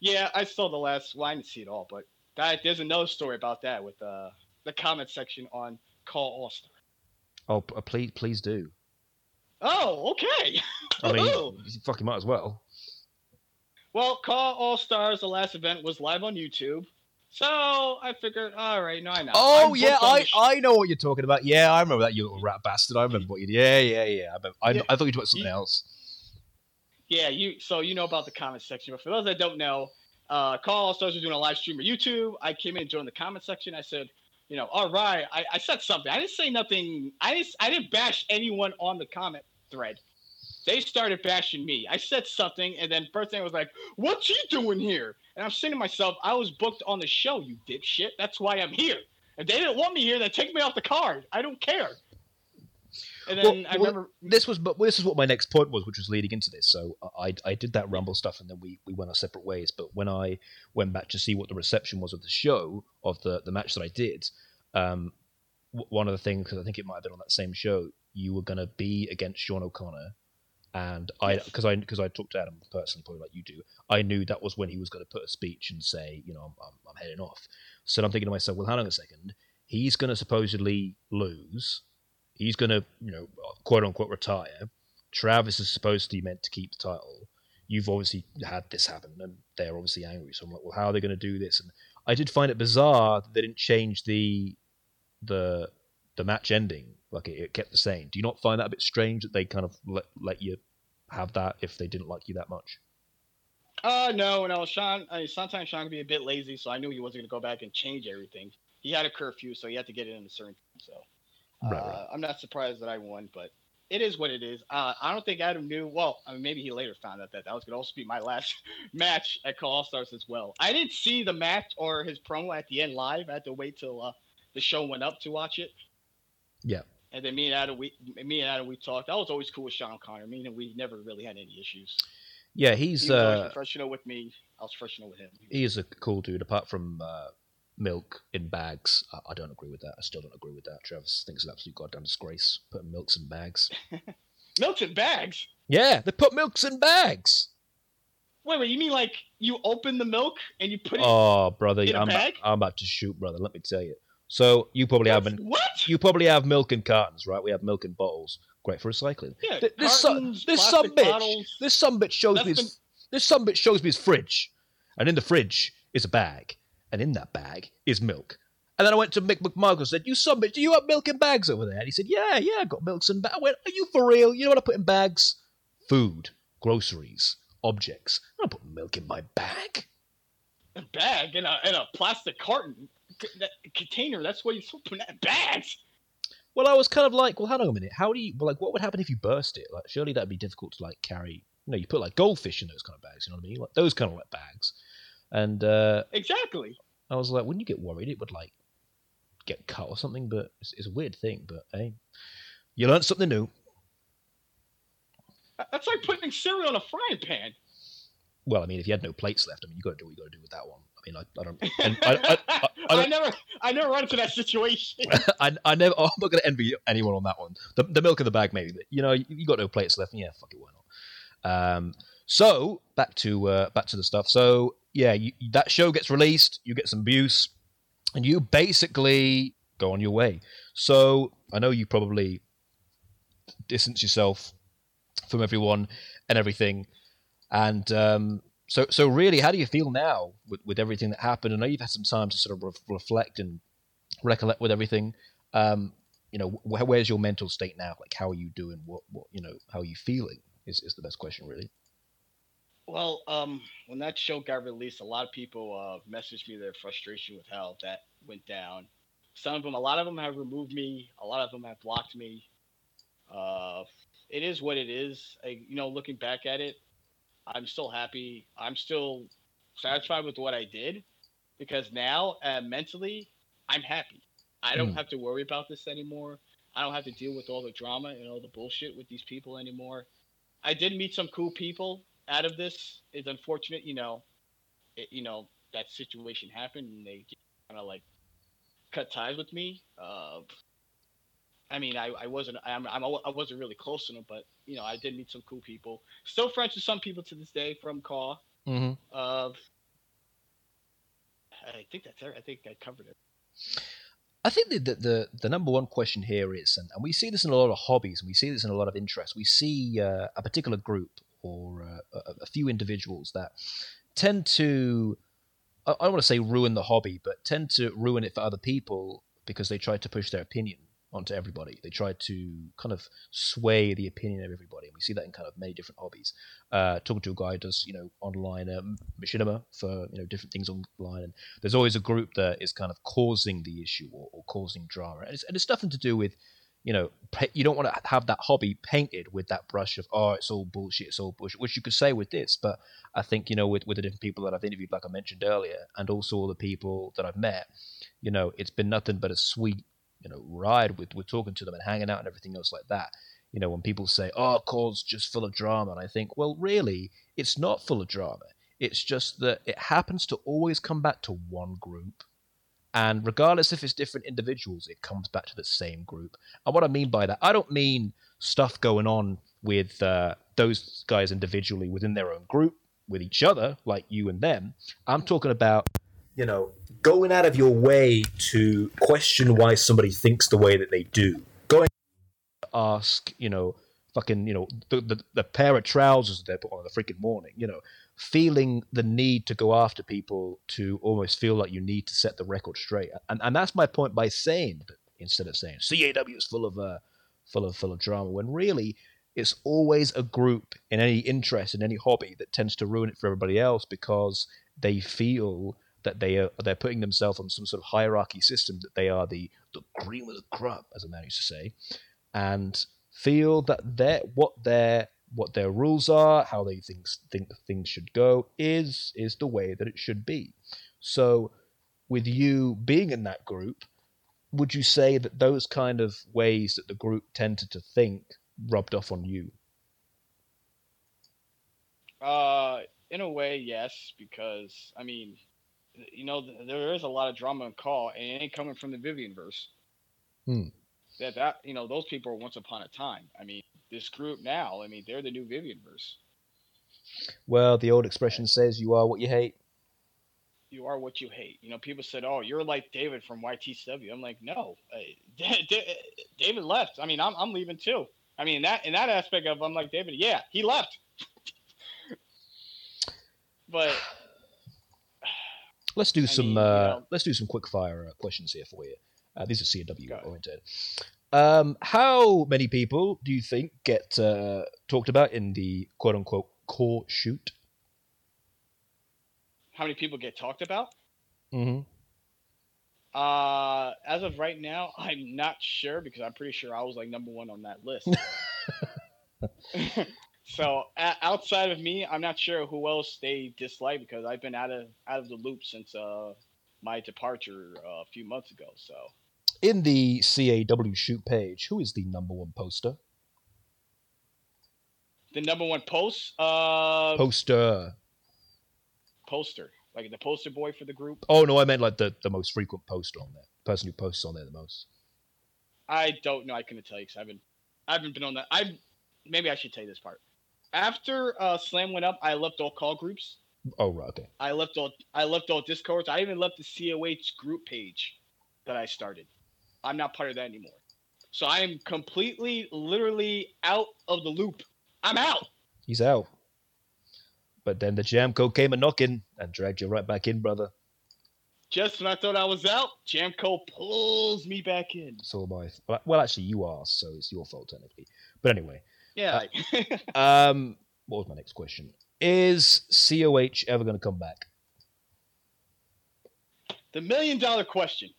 yeah, I saw the last. Well, I didn't see it all, but that, there's another story about that with uh, the comment section on CAW All Star. oh please please do Oh, okay. I mean Oh. you fucking might as well Well, CAW All Stars, the last event was live on YouTube. So I figured, all right, no, I know. Oh I'm yeah, I, sh- I know what you're talking about. Yeah, I remember that you little rat bastard. I remember what you did. Yeah, yeah, yeah. I, remember. I, Yeah. I thought you were talking about something You- else. yeah, you. So you know about the comment section, but for those that don't know, uh, CAW All Stars was doing a live stream on YouTube. I came in and joined the comment section. I said, you know, all right. I, I said something. I didn't say nothing. I didn't. I didn't bash anyone on the comment thread. They started bashing me. I said something, and then first thing I was like, "What's he doing here?" And I'm saying to myself, "I was booked on the show, you dipshit. That's why I'm here. If they didn't want me here, then take me off the card. I don't care." And then Well, I well, remember This was, but this is what my next point was, which was leading into this. So I, I did that Rumble stuff, and then we, we went our separate ways. But when I went back to see what the reception was of the show, of the the match that I did, um, one of the things because I think it might have been on that same show, you were going to be against Sean O'Connor, and I because I because I talked to Adam personally, probably like you do. I knew that was when he was going to put a speech and say, you know, I'm, I'm, I'm heading off. So I'm thinking to myself, well, hang on a second. He's going to supposedly lose. He's going to, you know, quote unquote retire. Travis is supposed to be meant to keep the title. You've obviously had this happen, and they're obviously angry. So I'm like, well, how are they going to do this? And I did find it bizarre that they didn't change the the the match ending. Like it, it kept the same. Do you not find that a bit strange that they kind of let let you have that if they didn't like you that much? Uh no, no. Sean, I mean, sometimes Sean can be a bit lazy, so I knew he wasn't gonna go back and change everything. He had a curfew, so he had to get it in a certain time. So uh, Right, right. I'm not surprised that I won, but it is what it is. Uh, I don't think Adam knew. Well, I mean, maybe he later found out that that was gonna also be my last match at CAW All Stars as well. I didn't see the match or his promo at the end live. I had to wait till uh, the show went up to watch it. Yeah. And then me and Adam, we, me and Adam, we talked. I was always cool with Sean O'Connor. Me and we never really had any issues. Yeah, he's He was uh, professional with me. I was professional with him. he is a cool dude. Apart from uh, milk in bags, I, I don't agree with that. I still don't agree with that. Travis thinks it's an absolute goddamn disgrace putting milks in bags. milks in bags. yeah, they put milks in bags. Wait, wait. You mean like you open the milk and you put it? Oh, brother, in a I'm, bag? I'm about to shoot, brother. Let me tell you. So you probably have been, what? you probably have milk in cartons, right? We have milk in bottles. Great for recycling. Yeah, Th- this cartons, this son plastic bitch, bottles. this some bitch shows That's me his, been- this some bitch shows me his fridge, and in the fridge is a bag, and in that bag is milk. And then I went to Mick McMichael and said, "You some bitch, do you have milk in bags over there?" And he said, "Yeah, yeah, I got milks in bags." I went, "Are you for real? You know what I put in bags? Food, groceries, objects. I don't put milk in my bag." a bag in a in a plastic carton that container. That's why to in that bags. Well, I was kind of like, well, hang on a minute. How do you, like, what would happen if you burst it? Like, surely that'd be difficult to like carry. You know, you put like goldfish in those kind of bags. You know what I mean? Like those kind of like bags. And uh, Exactly. I was like, wouldn't you get worried it would like get cut or something? But it's, it's a weird thing. But hey, you learned something new. That's like putting cereal in a frying pan. Well, I mean, if you had no plates left, I mean, you got to do what you got to do with that one. I mean, I, I don't, I, I, I, I, I don't- never, I never run into that situation. I, I never, I'm not going to envy anyone on that one. The, the milk in the bag, maybe, but you know, you, you got no plates left. Yeah, fuck it, why not? Um, so back to uh, back to the stuff. So yeah, you, that show gets released. You get some abuse, and you basically go on your way. So I know you probably distance yourself from everyone and everything. And um, so, so really, how do you feel now with, with everything that happened? I know you've had some time to sort of re- reflect and recollect with everything. Um, you know, wh- where's your mental state now? Like, how are you doing? What, what, you know, how are you feeling? Is is the best question, really. Well, um, when that show got released, a lot of people uh, messaged me their frustration with how that went down. Some of them, a lot of them have removed me. A lot of them have blocked me. Uh, it is what it is. I, you know, looking back at it, I'm still happy. I'm still satisfied with what I did because now uh, mentally I'm happy. I don't Mm. have to worry about this anymore. I don't have to deal with all the drama and all the bullshit with these people anymore. I did meet some cool people out of this. It's unfortunate, you know, it, you know that situation happened and they kind of like cut ties with me. Uh, I mean, I, I wasn't I'm, I'm I wasn't really close to them, but you know, I did meet some cool people. Still friends with some people to this day from CAW. Mm-hmm. Uh, I think that's it. I think I covered it. I think the, the the number one question here is, and, and we see this in a lot of hobbies, and we see this in a lot of interests. We see uh, a particular group or uh, a, a few individuals that tend to, I I don't want to say ruin the hobby, but tend to ruin it for other people because they try to push their opinion onto everybody. They try to kind of sway the opinion of everybody, and we see that in kind of many different hobbies. Uh, talking to a guy who does you know online um, machinima for you know different things online, and there's always a group that is kind of causing the issue or, or causing drama, and it's, and it's nothing to do with you know you don't want to have that hobby painted with that brush of oh it's all bullshit, it's all bullshit, which you could say with this, but I think you know with with the different people that I've interviewed, like I mentioned earlier, and also all the people that I've met, you know, it's been nothing but a sweet you know ride with with talking to them and hanging out and everything else like that. You know, when people say, "Oh, Cole's just full of drama," and I think, well, really, it's not full of drama. It's just that it happens to always come back to one group, and regardless if it's different individuals, it comes back to the same group. And what I mean by that, I don't mean stuff going on with uh, those guys individually within their own group with each other, like you and them. I'm talking about you know, going out of your way to question why somebody thinks the way that they do. Going ask, you know, fucking, you know, the, the, the pair of trousers that they put on in the freaking morning, you know, feeling the need to go after people to almost feel like you need to set the record straight. And, and that's my point by saying, instead of saying CAW is full of, uh, full of, full of drama, when really it's always a group in any interest, in any hobby that tends to ruin it for everybody else because they feel that they are they're putting themselves on some sort of hierarchy system that they are the the cream of the crop, as a man used to say, and feel that their what their what their rules are, how they think think things should go, is is the way that it should be. So, with you being in that group, would you say that those kind of ways that the group tended to think rubbed off on you? Uh, in a way, yes, because I mean, you know, there is a lot of drama and CAW, and it ain't coming from the Vivian verse. Hmm. That that you know, those people are once upon a time. I mean, this group now, I mean, they're the new Vivian verse. Well, the old expression says, "You are what you hate." You are what you hate. You know, people said, "Oh, you're like David from YTW." I'm like, no, David left. I mean, I'm I'm leaving too. I mean, that in that aspect of, I'm like David. Yeah, he left. but Let's do I some. mean, you uh, know- let's do some quick fire uh, questions here for you. Uh, these are CAW oriented. Um, how many people do you think get uh, talked about in the quote unquote CAW shoot? how many people get talked about? Mm-hmm. Uh, as of right now, I'm not sure because I'm pretty sure I was like number one on that list. so outside of me, I'm not sure who else they dislike because I've been out of out of the loop since uh my departure uh, a few months ago. So In the CAW shoot page, who is the number one poster? the number one post, uh, Poster. poster, like the poster boy for the group. Oh no, I meant like the, the most frequent poster on there. The person who posts on there the most. I don't know. I couldn't tell you because I haven't, I haven't been on that. I maybe I should tell you this part. After uh, Slam went up, I left all CAW groups. Oh right, okay. I left all I left all discords. I even left the COH group page that I started. I'm not part of that anymore. So I am completely, literally out of the loop. I'm out. He's out. But then the Jamco came a knocking and dragged you right back in, brother. Just when I thought I was out, Jamco pulls me back in. So my well, well, actually, you are, so it's your fault technically. But anyway, Yeah. um, what was my next question? Is COH ever going to come back? the million dollar question.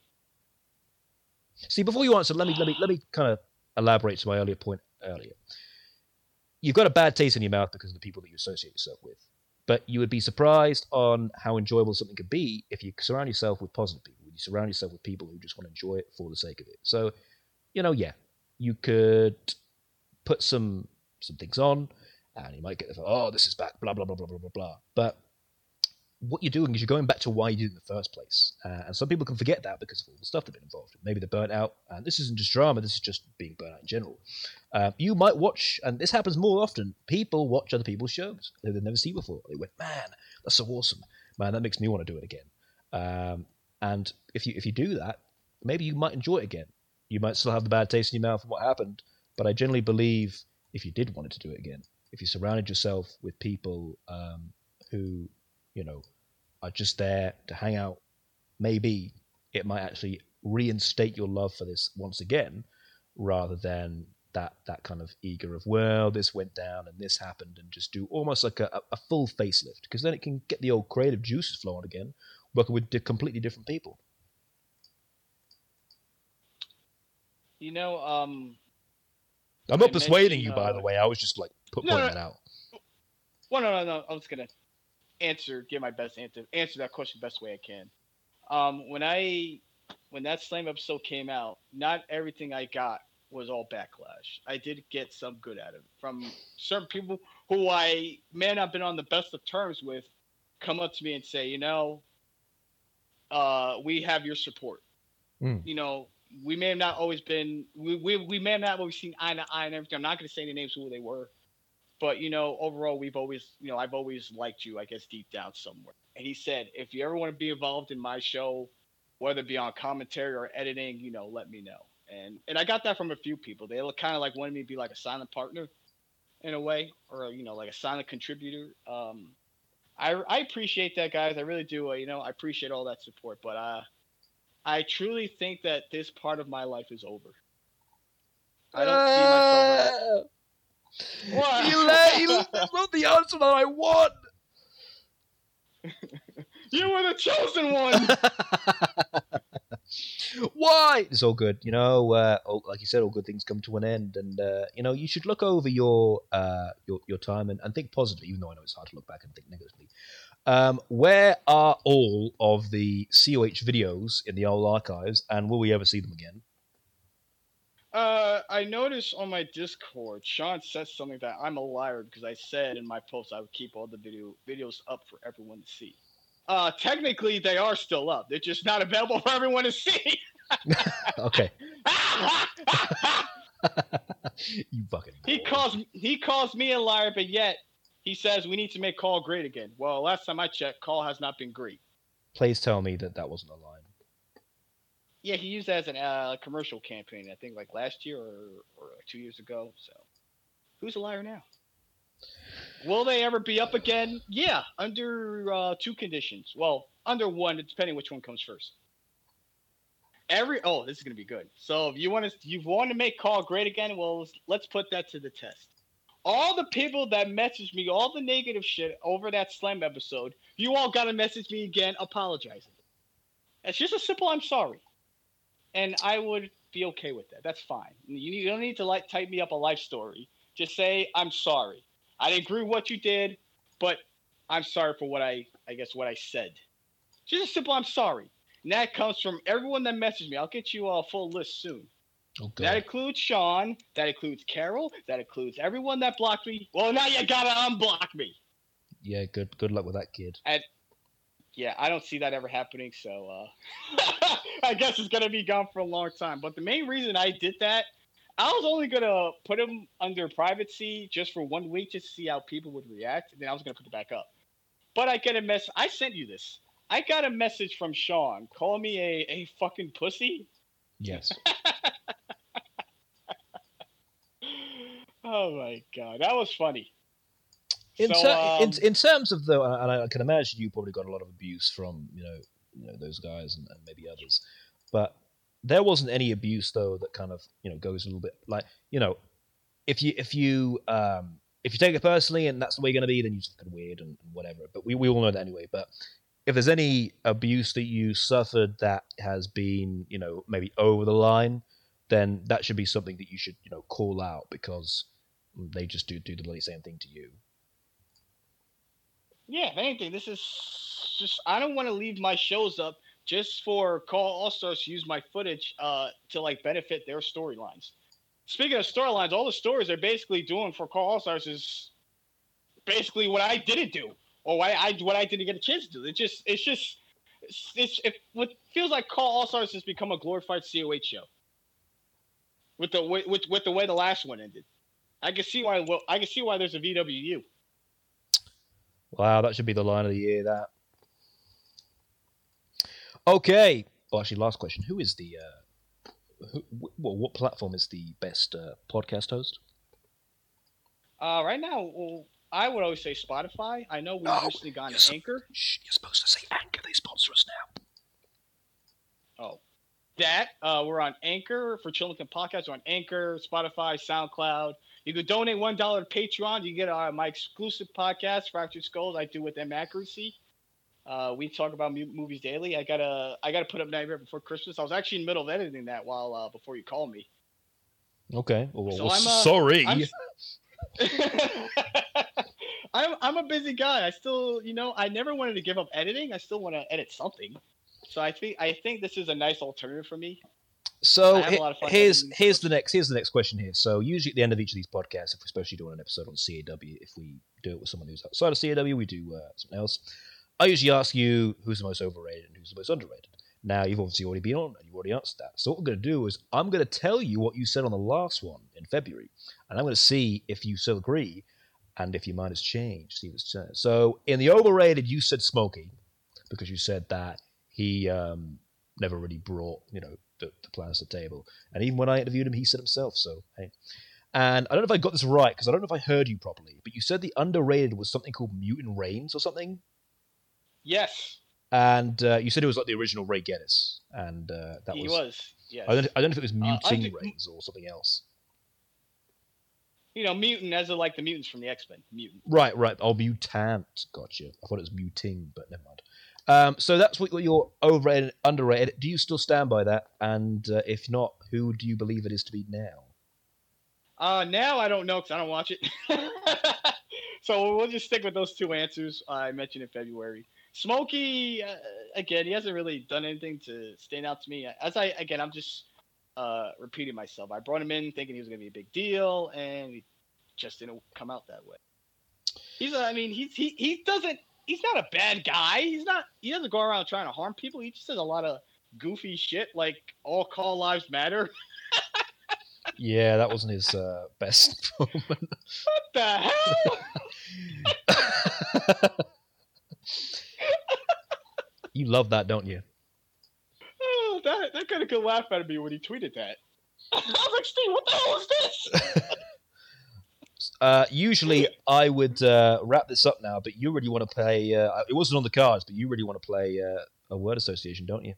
See, before you answer, let me let me let me kind of elaborate to my earlier point earlier. You've got a bad taste in your mouth because of the people that you associate yourself with, but you would be surprised on how enjoyable something could be if you surround yourself with positive people. You surround yourself with people who just want to enjoy it for the sake of it. So, you know, yeah, you could put some some things on, and you might get the oh, this is back, blah blah blah blah blah blah blah. But what you're doing is you're going back to why you did it in the first place. Uh, and some people can forget that because of all the stuff they've been involved in. Maybe they're burnt out. And this isn't just drama, this is just being burnt out in general. Uh, you might watch, and this happens more often, people watch other people's shows that they've never seen before. They went, man, that's so awesome. Man, that makes me want to do it again. Um, and if you if you do that, maybe you might enjoy it again. You might still have the bad taste in your mouth from what happened, but I generally believe if you did want to do it again, if you surrounded yourself with people um, who you know, are just there to hang out, maybe it might actually reinstate your love for this once again, rather than that that kind of eager of well, this went down and this happened, and just do almost like a, a full facelift, because then it can get the old creative juices flowing again, working with completely different people. You know, um, I'm not persuading you, mentioned, by uh, the way. I was just like put, No, pointing no. that out. well, no, no, no. I was gonna answer, give my best answer, answer that question the best way I can. Um, when I, when that slam episode came out, not everything I got was all backlash. I did get some good out of it from certain people who I may not have been on the best of terms with, come up to me and say, you know, uh, we have your support. Mm. You know, we may have not always been, we, we, we may have not always seen eye to eye and everything. I'm not going to say any names who they were, but you know, overall, we've always, you know, I've always liked you, I guess, deep down somewhere. And he said, if you ever want to be involved in my show, whether it be on commentary or editing, you know, let me know. And and I got that from a few people. They look kind of like wanted me to be like a silent partner, in a way, or you know, like a silent contributor. Um, I I appreciate that, guys. I really do. Uh, you know, I appreciate all that support. But uh, I truly think that this part of my life is over. I don't see ah. myself. What? You let, you, that's not the answer that I want. You were the chosen one. Why? It's all good, you know. Uh, all, like you said, all good things come to an end, and uh, you know you should look over your uh, your your time and, and think positively. Even though I know it's hard to look back and think negatively. Um, where are all of the COH videos in the old archives, and will we ever see them again? Uh, I noticed on my Discord, Sean said something that I'm a liar because I said in my post I would keep all the video videos up for everyone to see. Uh, technically they are still up. They're just not available for everyone to see. Okay, you fucking. he calls he calls me a liar, but yet he says we need to make CAW great again. Well, last time I checked, CAW has not been great. Please tell me that that wasn't a line. Yeah, he used that as a uh, commercial campaign. I think like last year or, or two years ago. So, who's a liar now? Will they ever be up again? Yeah, under uh, two conditions. Well, under one, depending which one comes first. Every oh, this is gonna be good. So if you want to, you want to make CAW great again. Well, let's, put that to the test. All the people that messaged me, all the negative shit over that slam episode, you all gotta message me again, apologizing. It's just a simple "I'm sorry," and I would be okay with that. That's fine. You, you don't need to like type me up a life story. Just say I'm sorry. I didn't agree with what you did, but I'm sorry for what I, I guess, what I said. Just a simple I'm sorry. And that comes from everyone that messaged me. I'll get you a full list soon. Okay. That includes Sean. That includes Carroll. That includes everyone that blocked me. Well, now you gotta unblock me. Yeah, good. Good luck with that kid. And yeah, I don't see that ever happening. So uh, I guess it's gonna be gone for a long time. But the main reason I did that, I was only gonna put him under privacy just for one week, just to see how people would react. And then I was gonna put it back up. But I get a mess. I sent you this. I got a message from Sean calling me a, a fucking pussy. Yes. Oh my god, that was funny. In, So, ter- in, um, in terms of though, and I can imagine you probably got a lot of abuse from you know, you know those guys and, and maybe others, but there wasn't any abuse though that kind of you know goes a little bit like you know, if you if you um if you take it personally and that's the way you're going to be, then you're just fucking weird and, and whatever. But we, we all know that anyway. But if there's any abuse that you suffered that has been you know maybe over the line, then that should be something that you should you know call out because they just do do the bloody same thing to you. Yeah, if anything, this is just I don't want to leave my shows up just for Call All Stars to use my footage uh, to like benefit their storylines. Speaking of storylines, all the stories they're basically doing for Call All Stars is basically what I didn't do or what I what I didn't get a chance to do. It just it's just it's, it's it what feels like Call All Stars has become a glorified COH show with the with with the way the last one ended. I can see why well, I can see why there's a VWU. Wow, that should be the line of the year. That. Okay. Well, actually, last question: Who is the? Uh, who, well, what platform is the best uh, podcast host? Uh, right now, well, I would always say Spotify. I know we've No, recently gone yes. to Anchor. Shh, you're supposed to say Anchor. They sponsor us now. Oh, that uh, we're on Anchor for Chill and Kill Podcast. We're on Anchor, Spotify, SoundCloud. You could donate one dollar to Patreon. You get uh, my exclusive podcast, Fractured Skulls. I do with them accuracy. Uh, we talk about mu- movies daily. I gotta I gotta put up Nightmare Before Christmas. I was actually in the middle of editing that while uh, before you called me. Okay. Well, So well, I'm, uh, sorry. I'm- I'm I'm a busy guy. I still, you know, I never wanted to give up editing. I still want to edit something. So I think I think this is a nice alternative for me. So I have a he- lot of fun here's here's the next here's the next question here. So usually at the end of each of these podcasts, if we're especially doing an episode on CAW, if we do it with someone who's outside of CAW, we do uh, something else. I usually ask you who's the most overrated and who's the most underrated. Now you've obviously already been on and you've already answered that. So what I'm going to do is I'm going to tell you what you said on the last one in February, and I'm going to see if you still agree and if your mind has changed. See changed. So in the overrated, you said Smokey because you said that he um, never really brought you know the, the plans to the table. And even when I interviewed him, he said himself. So hey, and I don't know if I got this right because I don't know if I heard you properly, but you said the underrated was something called Mutant Reigns or something, Yes, and uh, you said it was like the original Ray Geddes, and uh, that he was. was. Yes. I don't, I don't know if it was Uh, Muting think- Reigns or something else. you know, mutant as in like the mutants from the X Men. Mutant. Right, right. Oh, mutant. Gotcha. I thought it was muting, but never mind. Um, so that's what you're overrated, underrated. Do you still stand by that? And uh, if not, who do you believe it is to be now? Uh, now I don't know because I don't watch it. so we'll just stick with those two answers I mentioned in February. Smokey, uh, again, he hasn't really done anything to stand out to me. As I again, I'm just uh, repeating myself. I brought him in thinking he was going to be a big deal, and he just didn't come out that way. He's, I mean, he's he he doesn't. He's not a bad guy. He's not. He doesn't go around trying to harm people. He just does a lot of goofy shit, like all call lives matter. Yeah, that wasn't his uh, best moment. what the hell? you love that, don't you? Oh, that that got a good laugh out of me when he tweeted that. I was like, Steve, what the hell is this? Uh, usually, I would uh, wrap this up now, but you really want to play. Uh, it wasn't on the cards, but you really want to play uh, a word association, don't you?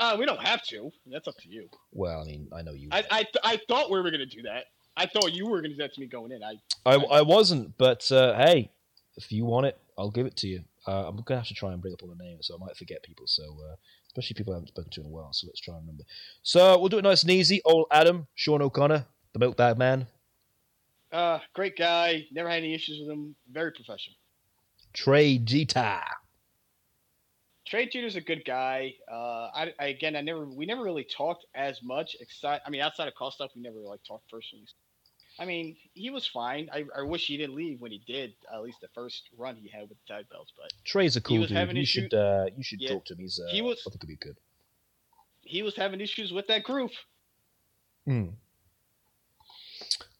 Uh, we don't have to. That's up to you. Well, I mean, I know you. I I, th- I thought we were gonna do that. I thought you were gonna do that to me going in. I I, I wasn't, but uh, hey, if you want it, I'll give it to you. Uh, I'm gonna have to try and bring up all the names, so I might forget people. So, uh, especially people I haven't spoken to in a while. So let's try and remember. So we'll do it nice and easy. Old Adam, Sean O'Connor, the Milk Bag Man, uh great guy. Never had any issues with him. Very professional. Trey Jeter. Trey Jeter's a good guy. Uh, I, I again, I never, we never really talked as much. Except, I mean, outside of call stuff, we never like talked personally. I mean, he was fine. I, I wish he didn't leave when he did. At least the first run he had with the tag belts, but Trey's a cool dude. You should uh, you should Yeah. talk to him. He's uh, He was- I think he'd be good. he was having issues with that group. Hmm.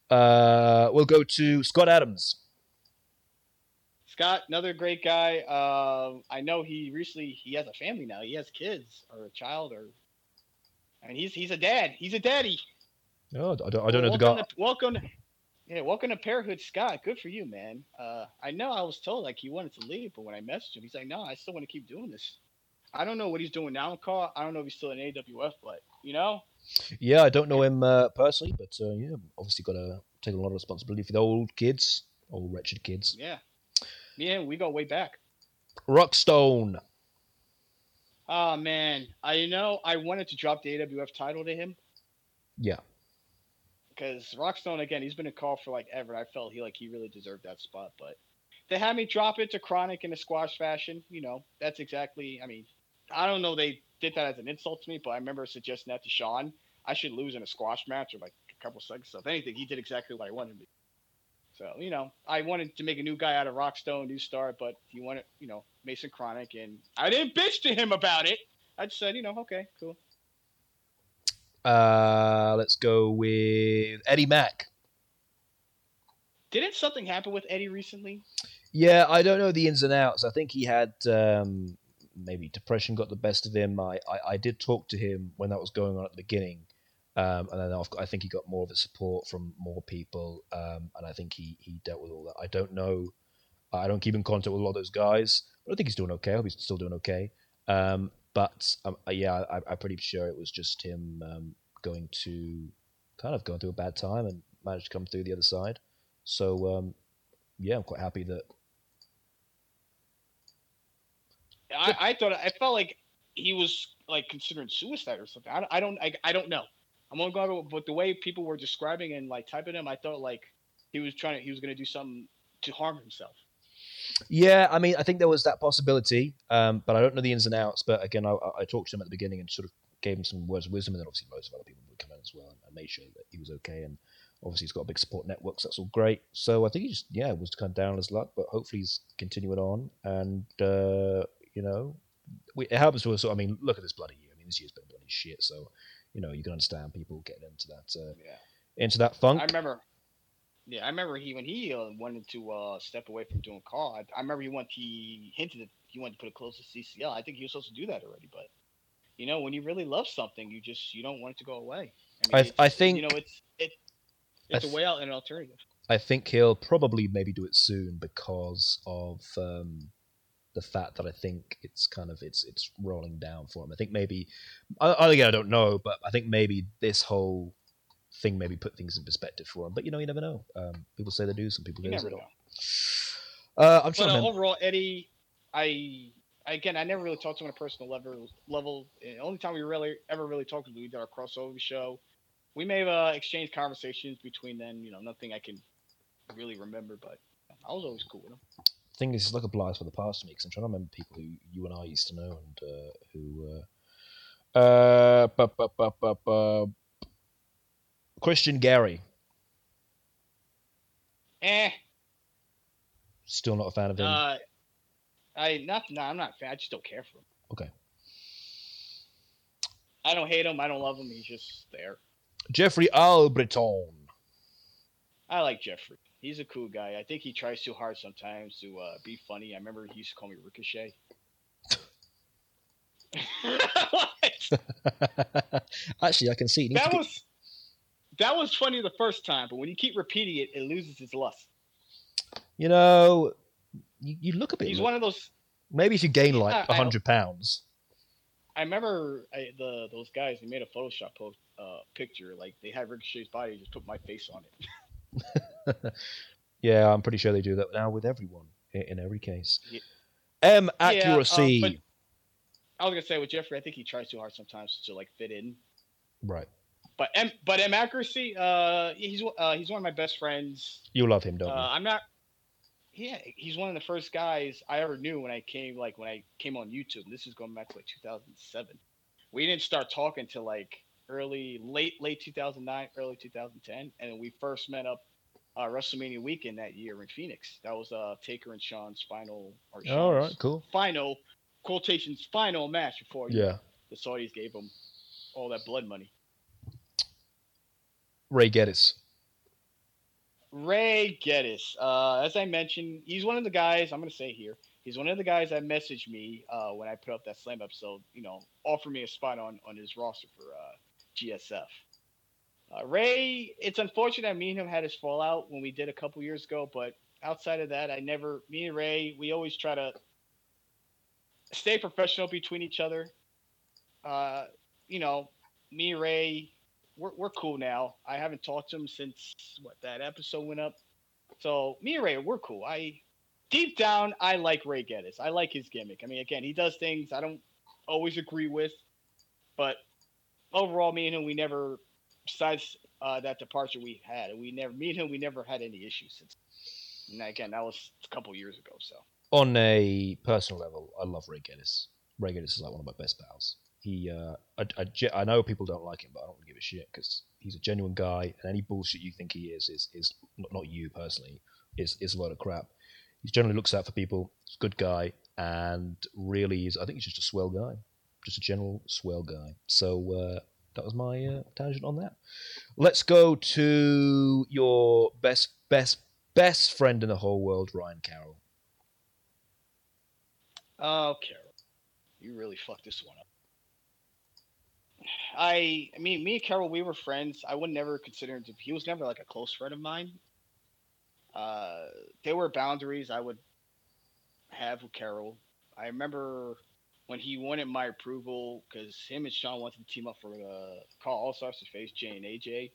Uh, we'll go to Scott Adams. Scott, another great guy. Uh, I know he recently he has a family now. He has kids or a child or. I mean, he's he's a dad. He's a daddy. Oh, I don't, I don't know the guy. To, welcome, to, Yeah, welcome to Parenthood, Scott. Good for you, man. Uh, I know I was told like he wanted to leave, but when I messaged him, he's like, "No, I still want to keep doing this." I don't know what he's doing now in call. I don't know if he's still in AWF, but you know, Yeah, I don't know him uh, personally, but uh, yeah, obviously got to take a lot of responsibility for the old kids, old wretched kids. yeah, yeah, we go way back. Rockstone. Oh man, I know I wanted to drop the AWF title to him Yeah, because Rockstone again, he's been a call for like ever. I felt he like he really deserved that spot, but they had me drop it to Chronic in a squash fashion. You know, that's exactly. I mean, I don't know they did that as an insult to me, but I remember suggesting that to Sean. I should lose in a squash match or like a couple seconds. So if anything, he did exactly what I wanted to. So you know, I wanted to make a new guy out of Rockstone, new star, but he wanted you know Mason Chronic, and I didn't bitch to him about it. I just said, you know, okay, cool. Uh, let's go with Eddie Mack. Didn't something happen with Eddie recently? Yeah, I don't know the ins and outs. I think he had um, maybe depression got the best of him. I, I, I did talk to him when that was going on at the beginning, um, and then got, I think he got more of a support from more people, um, and I think he, he dealt with all that. I don't know. I don't keep in contact with a lot of those guys, but I think he's doing okay. I hope he's still doing okay. Um, but um, yeah, I, I'm pretty sure it was just him um, going to kind of going through a bad time and managed to come through the other side. So um, yeah, I'm quite happy that I, I thought I felt like he was like considering suicide or something. I, don't- I don't I, I don't know. I'm gonna but the way people were describing and like typing him. I thought like he was trying to he was gonna do something to harm himself. Yeah, I mean, I think there was that possibility, um, but I don't know the ins and outs. But again, I, I talked to him at the beginning and sort of gave him some words of wisdom, and then obviously loads of other people would come in as well and, and made sure that he was okay. And obviously, he's got a big support network, so that's all great. So I think he just yeah was kind of down on his luck, but hopefully he's continuing on, and uh, you know, we, it happens to us. So, I mean, look at this bloody year. I mean, this year's been bloody shit. So you know, you can understand people getting into that uh, Yeah, into that funk. I remember. Yeah, I remember he when he uh, wanted to uh, step away from doing call. I, I remember he wanted he hinted that he wanted to put it close to CCL. I think he was supposed to do that already, but you know, when you really love something, you just you don't want it to go away. I- it's- I think- you know it's it I it's a way out and an alternative. I think he'll probably maybe do it soon because of um, the fact that I think it's kind of it's it's rolling down for him. I think maybe I, I again I don't know, but I think maybe this whole thing maybe put things in perspective for him. But you know, you never know. Um, people say they do, some people You never they don't. Uh, I'm But trying uh, to remember. overall, Eddie, I again, I never really talked to him on a personal level. Level. The only time we really ever really talked was we did our crossover show. We may have uh, exchanged conversations between then. You know, nothing I can really remember, but I was always cool with him. thing is, it's like a blast for the past to me because I'm trying to remember people who you and I used to know and uh, who. Uh, uh, bu- bu- bu- Christian Gary. Eh. Still not a fan of him. Uh, I not no, I'm not a fan. I just don't care for him. Okay. I don't hate him. I don't love him. He's just there. Jeffrey Albreton. I like Jeffrey. He's a cool guy. I think he tries too hard sometimes to uh, be funny. I remember he used to call me Ricochet. Actually, I can see. That was that was funny the first time, but when you keep repeating it, it loses its lust. you know, you, you look a bit. He's one of those. Maybe you gain like Yeah, I- hundred pounds. I remember I, the those guys. They made a Photoshop post, uh, picture. Like they had Ricochet's body. Just put my face on it. Yeah, I'm pretty sure they do that now with everyone in, every case. Yeah. M Yeah, uh, accuracy. I was gonna say with Jeffrey, I think he tries too hard sometimes to like fit in. right. But M, but M accuracy, uh, he's uh, he's one of my best friends. You love him, don't Uh, I'm not. Yeah, he's one of the first guys I ever knew when I came like when I came on YouTube. This is going back to like 2007. We didn't start talking till like early, late, late 2009, early 2010, and we first met up uh, WrestleMania weekend that year in Phoenix. That was uh, Taker and Sean's final or you? All right, cool. final quotations final match before Yeah. the Saudis gave him all that blood money. Ray Geddes. Ray Geddes. Uh, as I mentioned, he's one of the guys. I'm going to say here. He's one of the guys that messaged me uh, when I put up that slam episode. You know, offer me a spot on on his roster for uh, GSF. Uh, Ray, it's unfortunate me and him had his fallout when we did a couple years ago, but outside of that, I never. Me and Ray, we always try to stay professional between each other. Uh, you know, me and Ray, we're we're cool now. I haven't talked to him since what that episode went up. So me and Ray, we're cool. I deep down, I like Ray Geddes. I like his gimmick. I mean, again, he does things I don't always agree with, but overall, me and him, we never, besides uh, that departure we had, we never, me and him, we never had any issues since. And again, that was a couple years ago. So On a personal level, I love Ray Geddes. Ray Geddes is like one of my best pals. He, uh, I, I, I know people don't like him, but I don't give a shit because he's a genuine guy, and any bullshit you think he is is is not, not you personally is is a load of crap. He generally looks out for people. He's a good guy, and really is. I think he's just a swell guy, just a general swell guy. So uh, that was my uh, tangent on that. Let's go to your best best best friend in the whole world, Ryan Carroll. Oh, Carroll, you really fucked this one up. I, I mean, me and Carroll, we were friends. I would never consider him to. He was never like a close friend of mine. Uh, there were boundaries I would have with Carroll. I remember when he wanted my approval because him and Sean wanted to team up for uh, Call All Stars to face Jay and AJ,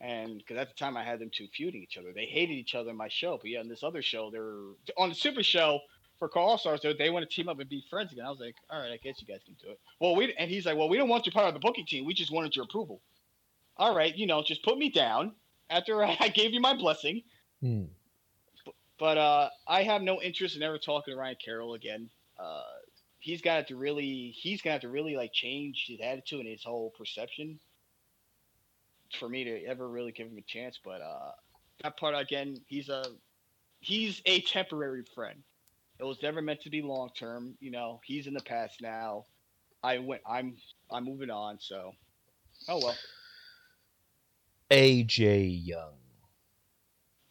and because at the time I had them two feuding each other. They hated each other in my show, but yeah, in this other show, they're on the Super Show for Call All Stars. They want to team up and be friends again. I was like, all right, I guess you guys can do it. Well, we and he's like, well, we don't want you part of the booking team. We just wanted your approval. All right, you know, just put me down after I gave you my blessing. Hmm. But uh, I have no interest in ever talking to Ryan Carroll again. Uh, he's got to really, he's gonna have to really like change his attitude and his whole perception for me to ever really give him a chance. But uh, that part again, he's a, he's a temporary friend. It was never meant to be long term. You know, he's in the past now. I went. I'm. I'm moving on. So, oh well. AJ Young.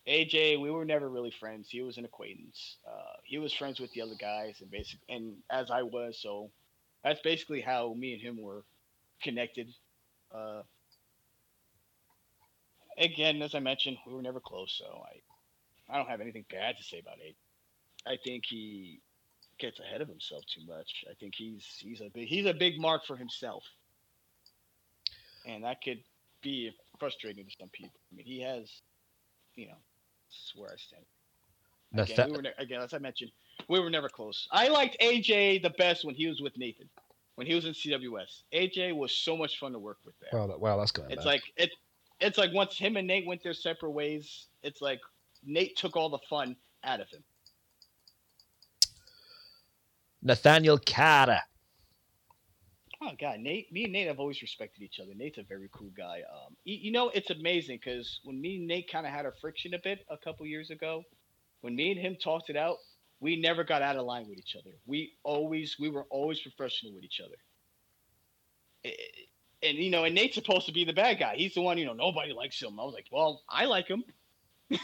AJ, we were never really friends. He was an acquaintance. Uh, he was friends with the other guys, and basic, and as I was, so that's basically how me and him were connected. Uh, again, as I mentioned, we were never close, so I, I don't have anything bad to say about AJ. I think he gets ahead of himself too much. I think he's he's a big he's a big mark for himself, and that could be frustrating to some people. I mean, he has, you know, this is where I stand. Again, Natha- we were ne- again, as I mentioned, we were never close. I liked AJ the best when he was with Nathan, when he was in CWS. AJ was so much fun to work with there. Wow, that, wow, that's good. it's back. like it, it's like once him and Nate went their separate ways, it's like Nate took all the fun out of him. Nathaniel Carter. Oh God, Nate, me and Nate have always respected each other. Nate's a very cool guy. Um, you, you know, it's amazing because when me and Nate kind of had a friction a bit a couple years ago, when me and him talked it out, we never got out of line with each other. We always, we were always professional with each other. Eh, And you know, and Nate's supposed to be the bad guy. He's the one, you know, nobody likes him. I was like, well, I like him.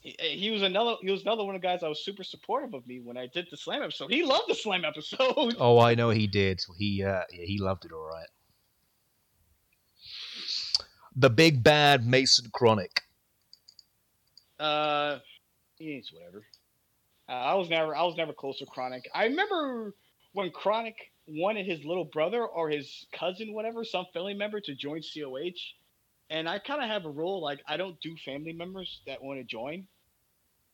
he, he was another. He was another one of the guys. I was super supportive of me when I did the slam episode. He loved the slam episode. Oh, I know he did. He uh, yeah, he loved it all right. The big bad Mason Chronic. Uh, it's whatever. Uh, I was never, I was never close to Chronic. I remember when Chronic wanted his little brother or his cousin, whatever, some family member to join COH, and I kind of have a rule like I don't do family members that want to join.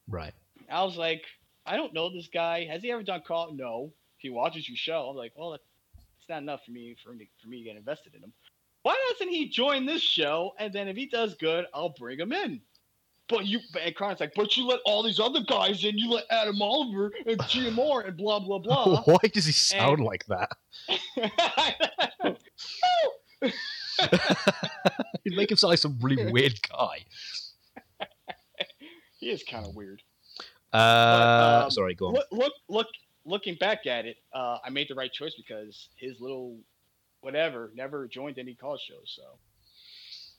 Right. I was like, I don't know this guy. Has he ever done call? No. If he watches your show, I'm like, well, it's not enough for me for me for me to get invested in him. Why doesn't he join this show? And then if he does good, I'll bring him in. But you and Chronic's like, but you let all these other guys in. You let Adam Oliver and Jim GMR and blah blah blah. Why does he sound like that? He'd make him sound like some really weird guy. he is kind of weird. Uh, um, sorry, go on. Look, look, look, looking back at it, uh, I made the right choice because his little whatever never joined any call shows. So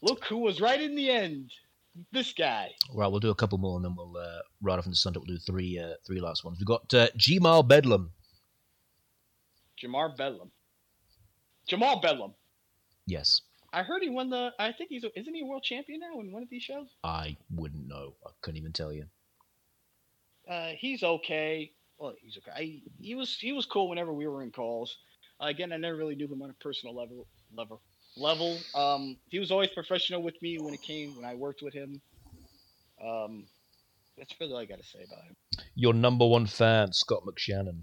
look who was right in the end. This guy. Right, we'll do a couple more and then we'll uh, right off into Sunday. We'll do three, uh, three last ones. We've got uh, Gmal Bedlam. Jamar Bedlam. Jamal Bedlam. Yes. I heard he won the. I think he's. a- Isn't he a world champion now in one of these shows? I wouldn't know. I couldn't even tell you. Uh, he's okay. Well, he's okay. I, he was he was cool whenever we were in calls. Uh, again, I never really knew him on a personal level. Level. Level. Um, he was always professional with me when it came when I worked with him. Um, that's really all I got to say about him. Your number one fan, Scott McShannon.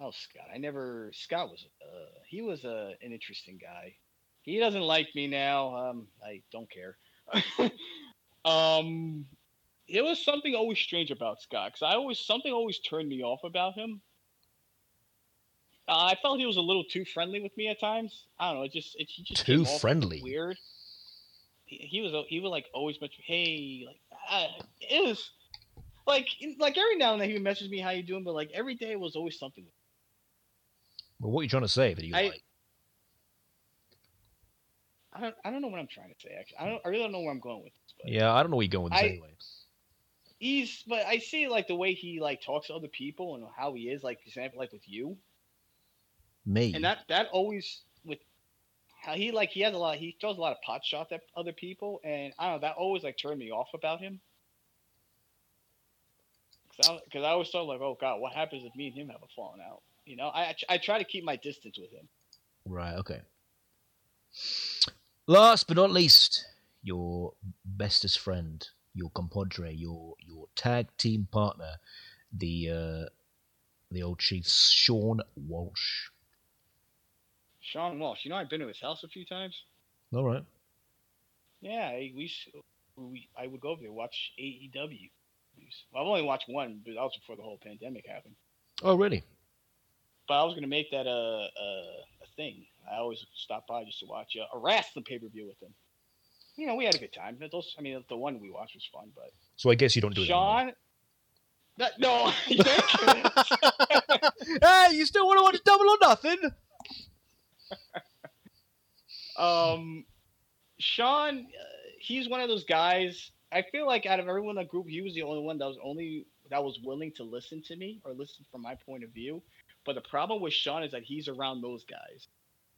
Oh, Scott. I never. Scott was. Uh, he was uh, an interesting guy. He doesn't like me now. Um, I don't care. um, it was something always strange about Scott because I always something always turned me off about him. Uh, I felt he was a little too friendly with me at times. I don't know. It just it, he just Too friendly? Weird. He, he was he would like always mention hey like uh, it was like like every now and then he would message me how you doing but like every day was always something. Well, what are you trying to say? That I- like? I don't, I don't know what I'm trying to say. Actually, I don't. I really don't know where I'm going with this. But Yeah, I don't know where you're going with this I- anyway. he's. But I see like the way he like talks to other people and how he is. Like example, like with you, Me. and that that always with how he like he has a lot. He throws a lot of pot shots at other people, and I don't know. That always like turned me off about him. Because I, always thought like, oh god, what happens if me and him have a falling out? You know, I I try to keep my distance with him. Right, okay. Last but not least, your bestest friend, your compadre, your your tag team partner, the uh, the old chief Sean Walsh. Sean Walsh. You know, I've been to his house a few times. All right. Yeah, I, we, we I would go over there and watch AEW. Well, I've only watched one, but that was before the whole pandemic happened. Oh, really? But I was gonna make that a a, a thing. I always stop by just to watch uh, a wrestling pay per view with him. You know, we had a good time. Those, I mean, the one we watched was fun. But So I guess you don't do it. Sean, that, no, you hey, you still want to watch Double or Nothing? um, Sean, uh, he's one of those guys. I feel like out of everyone in that group, he was the only one that was only that was willing to listen to me or listen from my point of view. But the problem with Sean is that he's around those guys,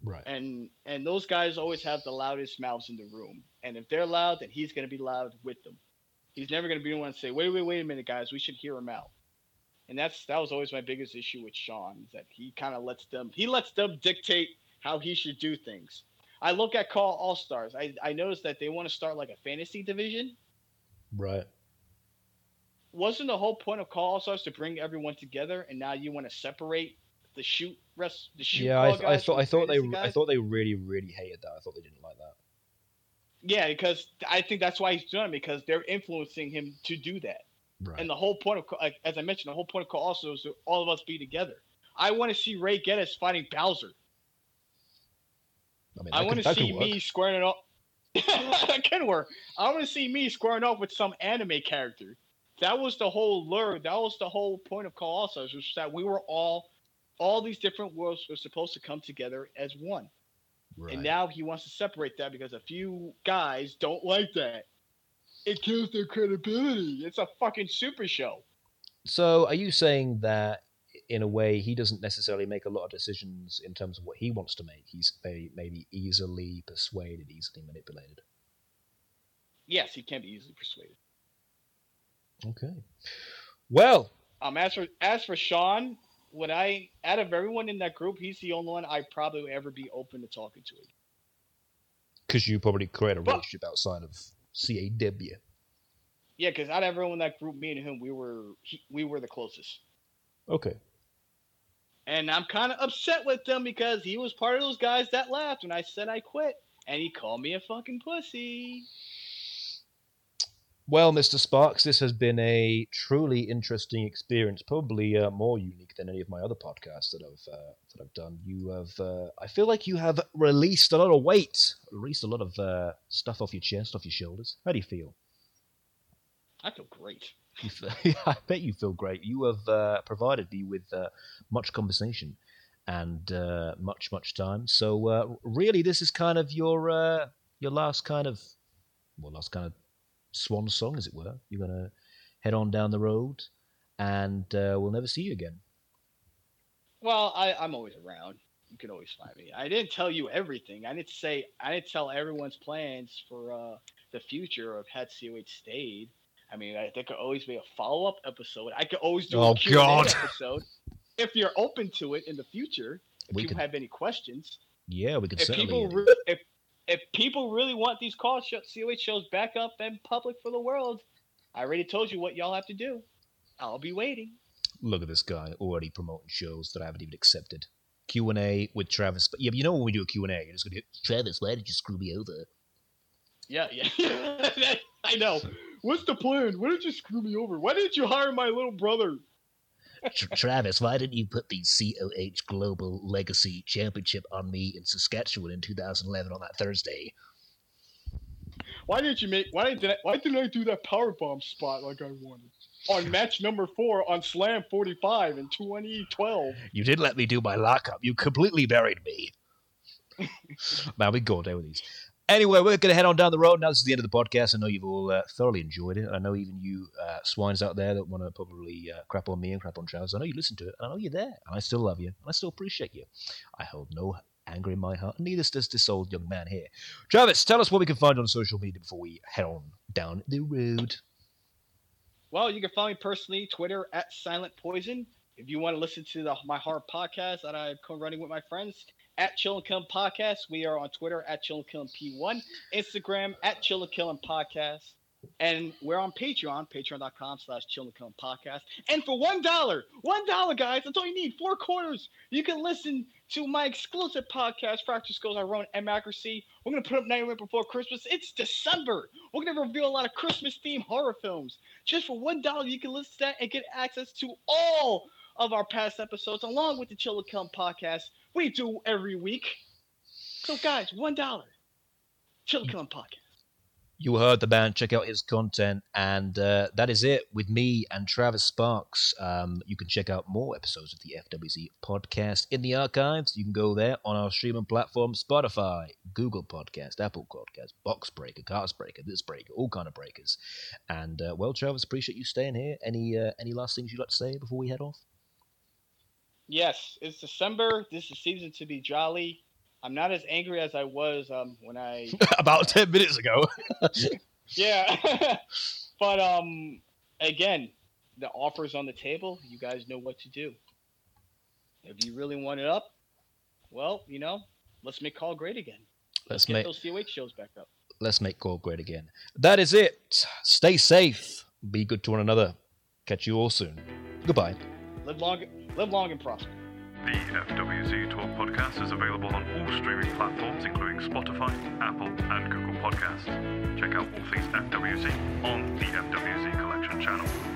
Right. and and those guys always have the loudest mouths in the room. And if they're loud, then he's gonna be loud with them. He's never gonna be the one to say, "Wait, wait, wait a minute, guys, we should hear him out." And that's that was always my biggest issue with Sean is that he kind of lets them he lets them dictate how he should do things. I look at Call All Stars. I I noticed that they want to start like a fantasy division. Right. Wasn't the whole point of Call All Stars to bring everyone together, and now you want to separate the shoot rest the shoot? Yeah, I, I thought I thought they fantasy I thought they really really hated that. I thought they didn't like that. Yeah, because I think that's why he's doing it because they're influencing him to do that. Right. And the whole point of, like, as I mentioned, the whole point of Call also is to all of us be together. I want to see Ray Geddes fighting Bowser. I mean, I want to see me squaring it off. that can work. I want to see me squaring off with some anime character. That was the whole lure. That was the whole point of Call also, was that we were all, all these different worlds were supposed to come together as one. Right. And now he wants to separate that because a few guys don't like that. It kills their credibility. It's a fucking super show. So, are you saying that, in a way, he doesn't necessarily make a lot of decisions in terms of what he wants to make? He's maybe, maybe easily persuaded, easily manipulated. Yes, he can be easily persuaded. Okay. Well, Um, as for as for Sean, when I out of everyone in that group, he's the only one I probably would ever be open to talking to. because you probably create a But- relationship outside of CAW. Yeah, because out of everyone in that group, me and him, we were he, we were the closest. Okay. And I'm kind of upset with him because he was part of those guys that laughed when I said I quit, and he called me a fucking pussy. Well, Mr. Sparks, this has been a truly interesting experience. Probably uh, more unique than any of my other podcasts that I've uh, that I've done. You have, uh, I feel like you have released a lot of weight, released a lot of uh, stuff off your chest, off your shoulders. How do you feel? I feel great. Feel, I bet you feel great. You have uh, provided me with uh, much conversation and uh, much, much time. So uh, really, this is kind of your uh, your last kind of well, last kind of swan song, as it were. You're gonna head on down the road, and uh, we'll never see you again. Well, I, I'm always around. you can always find me. I didn't tell you everything. I didn't say I didn't tell everyone's plans for uh, the future of had COH stayed. I mean, I, there could always be a follow up episode. I could always do Oh, a Q&A God. episode if you're open to it in the future. If We you can- have any questions, Yeah, we could if certainly. people re- if if people really want these call show, COH shows back up and public for the world, I already told you what y'all have to do. I'll be waiting. Look at this guy already promoting shows that I haven't even accepted. Q and A with Travis. But yeah, but you know when we do a Q and A, you're just gonna get Travis. Why did you screw me over? Yeah, yeah. I know. What's the plan? Why did you screw me over? Why didn't you hire my little brother? Tra- Travis, why didn't you put the COH Global Legacy Championship on me in Saskatchewan in 2011 on that Thursday? Why didn't you make? Why didn't I, Why didn't I do that power bomb spot like I wanted on match number four on Slam 45 in 2012? You didn't let me do my lockup. You completely buried me. Man, we go down with these. Anyway, we're going to head on down the road. Now, this is the end of the podcast. I know you've all uh, thoroughly enjoyed it. I know even you uh, swines out there that want to probably uh, crap on me and crap on Travis. I know you listen to it. And I know you're there. And I still love you. And I still appreciate you. I hold no anger in my heart. And neither does this old young man here. Travis, tell us what we can find on social media before we head on down the road. Well, you can find me personally Twitter at Silent Poison. If you want to listen to the, my hard podcast that I'm co-running with my friends at Chill and Kill Podcast, we are on Twitter at Chill and Kill 'Em P1, Instagram at Chill and Kill Podcast, and we're on Patreon, patreon.com slash Chill and Kill Podcast. And for one dollar, one dollar, guys, that's all you need, four quarters. You can listen to my exclusive podcast, Fracture Skulls, I run Democracy. We're gonna put up Nightmare Before Christmas. It's December. We're gonna reveal a lot of Christmas-themed horror films. Just for one dollar, you can listen to that and get access to all of our past episodes, along with the Chill podcast we do every week. So, guys, one dollar. Chill podcast. You heard the band. Check out his content, and uh, that is it with me and Travis Sparks. Um, you can check out more episodes of the FWZ podcast in the archives. You can go there on our streaming platform: Spotify, Google Podcast, Apple Podcast, Box Breaker, Cast Breaker, This Breaker, all kind of breakers. And uh, well, Travis, appreciate you staying here. Any uh, any last things you'd like to say before we head off? Yes, it's December. This is season to be jolly. I'm not as angry as I was um, when I About ten minutes ago. Yeah. but um again, the offer's on the table. You guys know what to do. If you really want it up, well, you know, let's make call great again. Let's Get make those COH shows back up. let's make call great again. That is it. Stay safe. Be good to one another. Catch you all soon. Goodbye. Live long live long and prosper. The FWZ Talk podcast is available on all streaming platforms, including Spotify, Apple, and Google Podcasts. Check out all things FWZ on the FWZ Collection channel.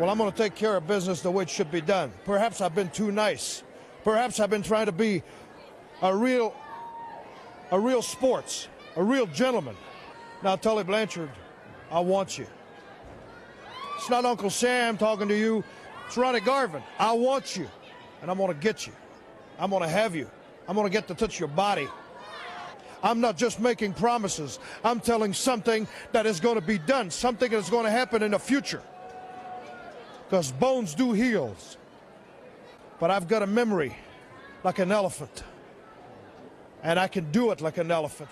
Well, I'm going to take care of business the way it should be done. Perhaps I've been too nice. Perhaps I've been trying to be a real, a real sports, a real gentleman. Now, Tully Blanchard, I want you. It's not Uncle Sam talking to you. It's Ronnie Garvin. I want you, and I'm going to get you. I'm going to have you. I'm going to get to touch your body. I'm not just making promises. I'm telling something that is going to be done, something that's going to happen in the future because bones do heal. But I've got a memory like an elephant, and I can do it like an elephant.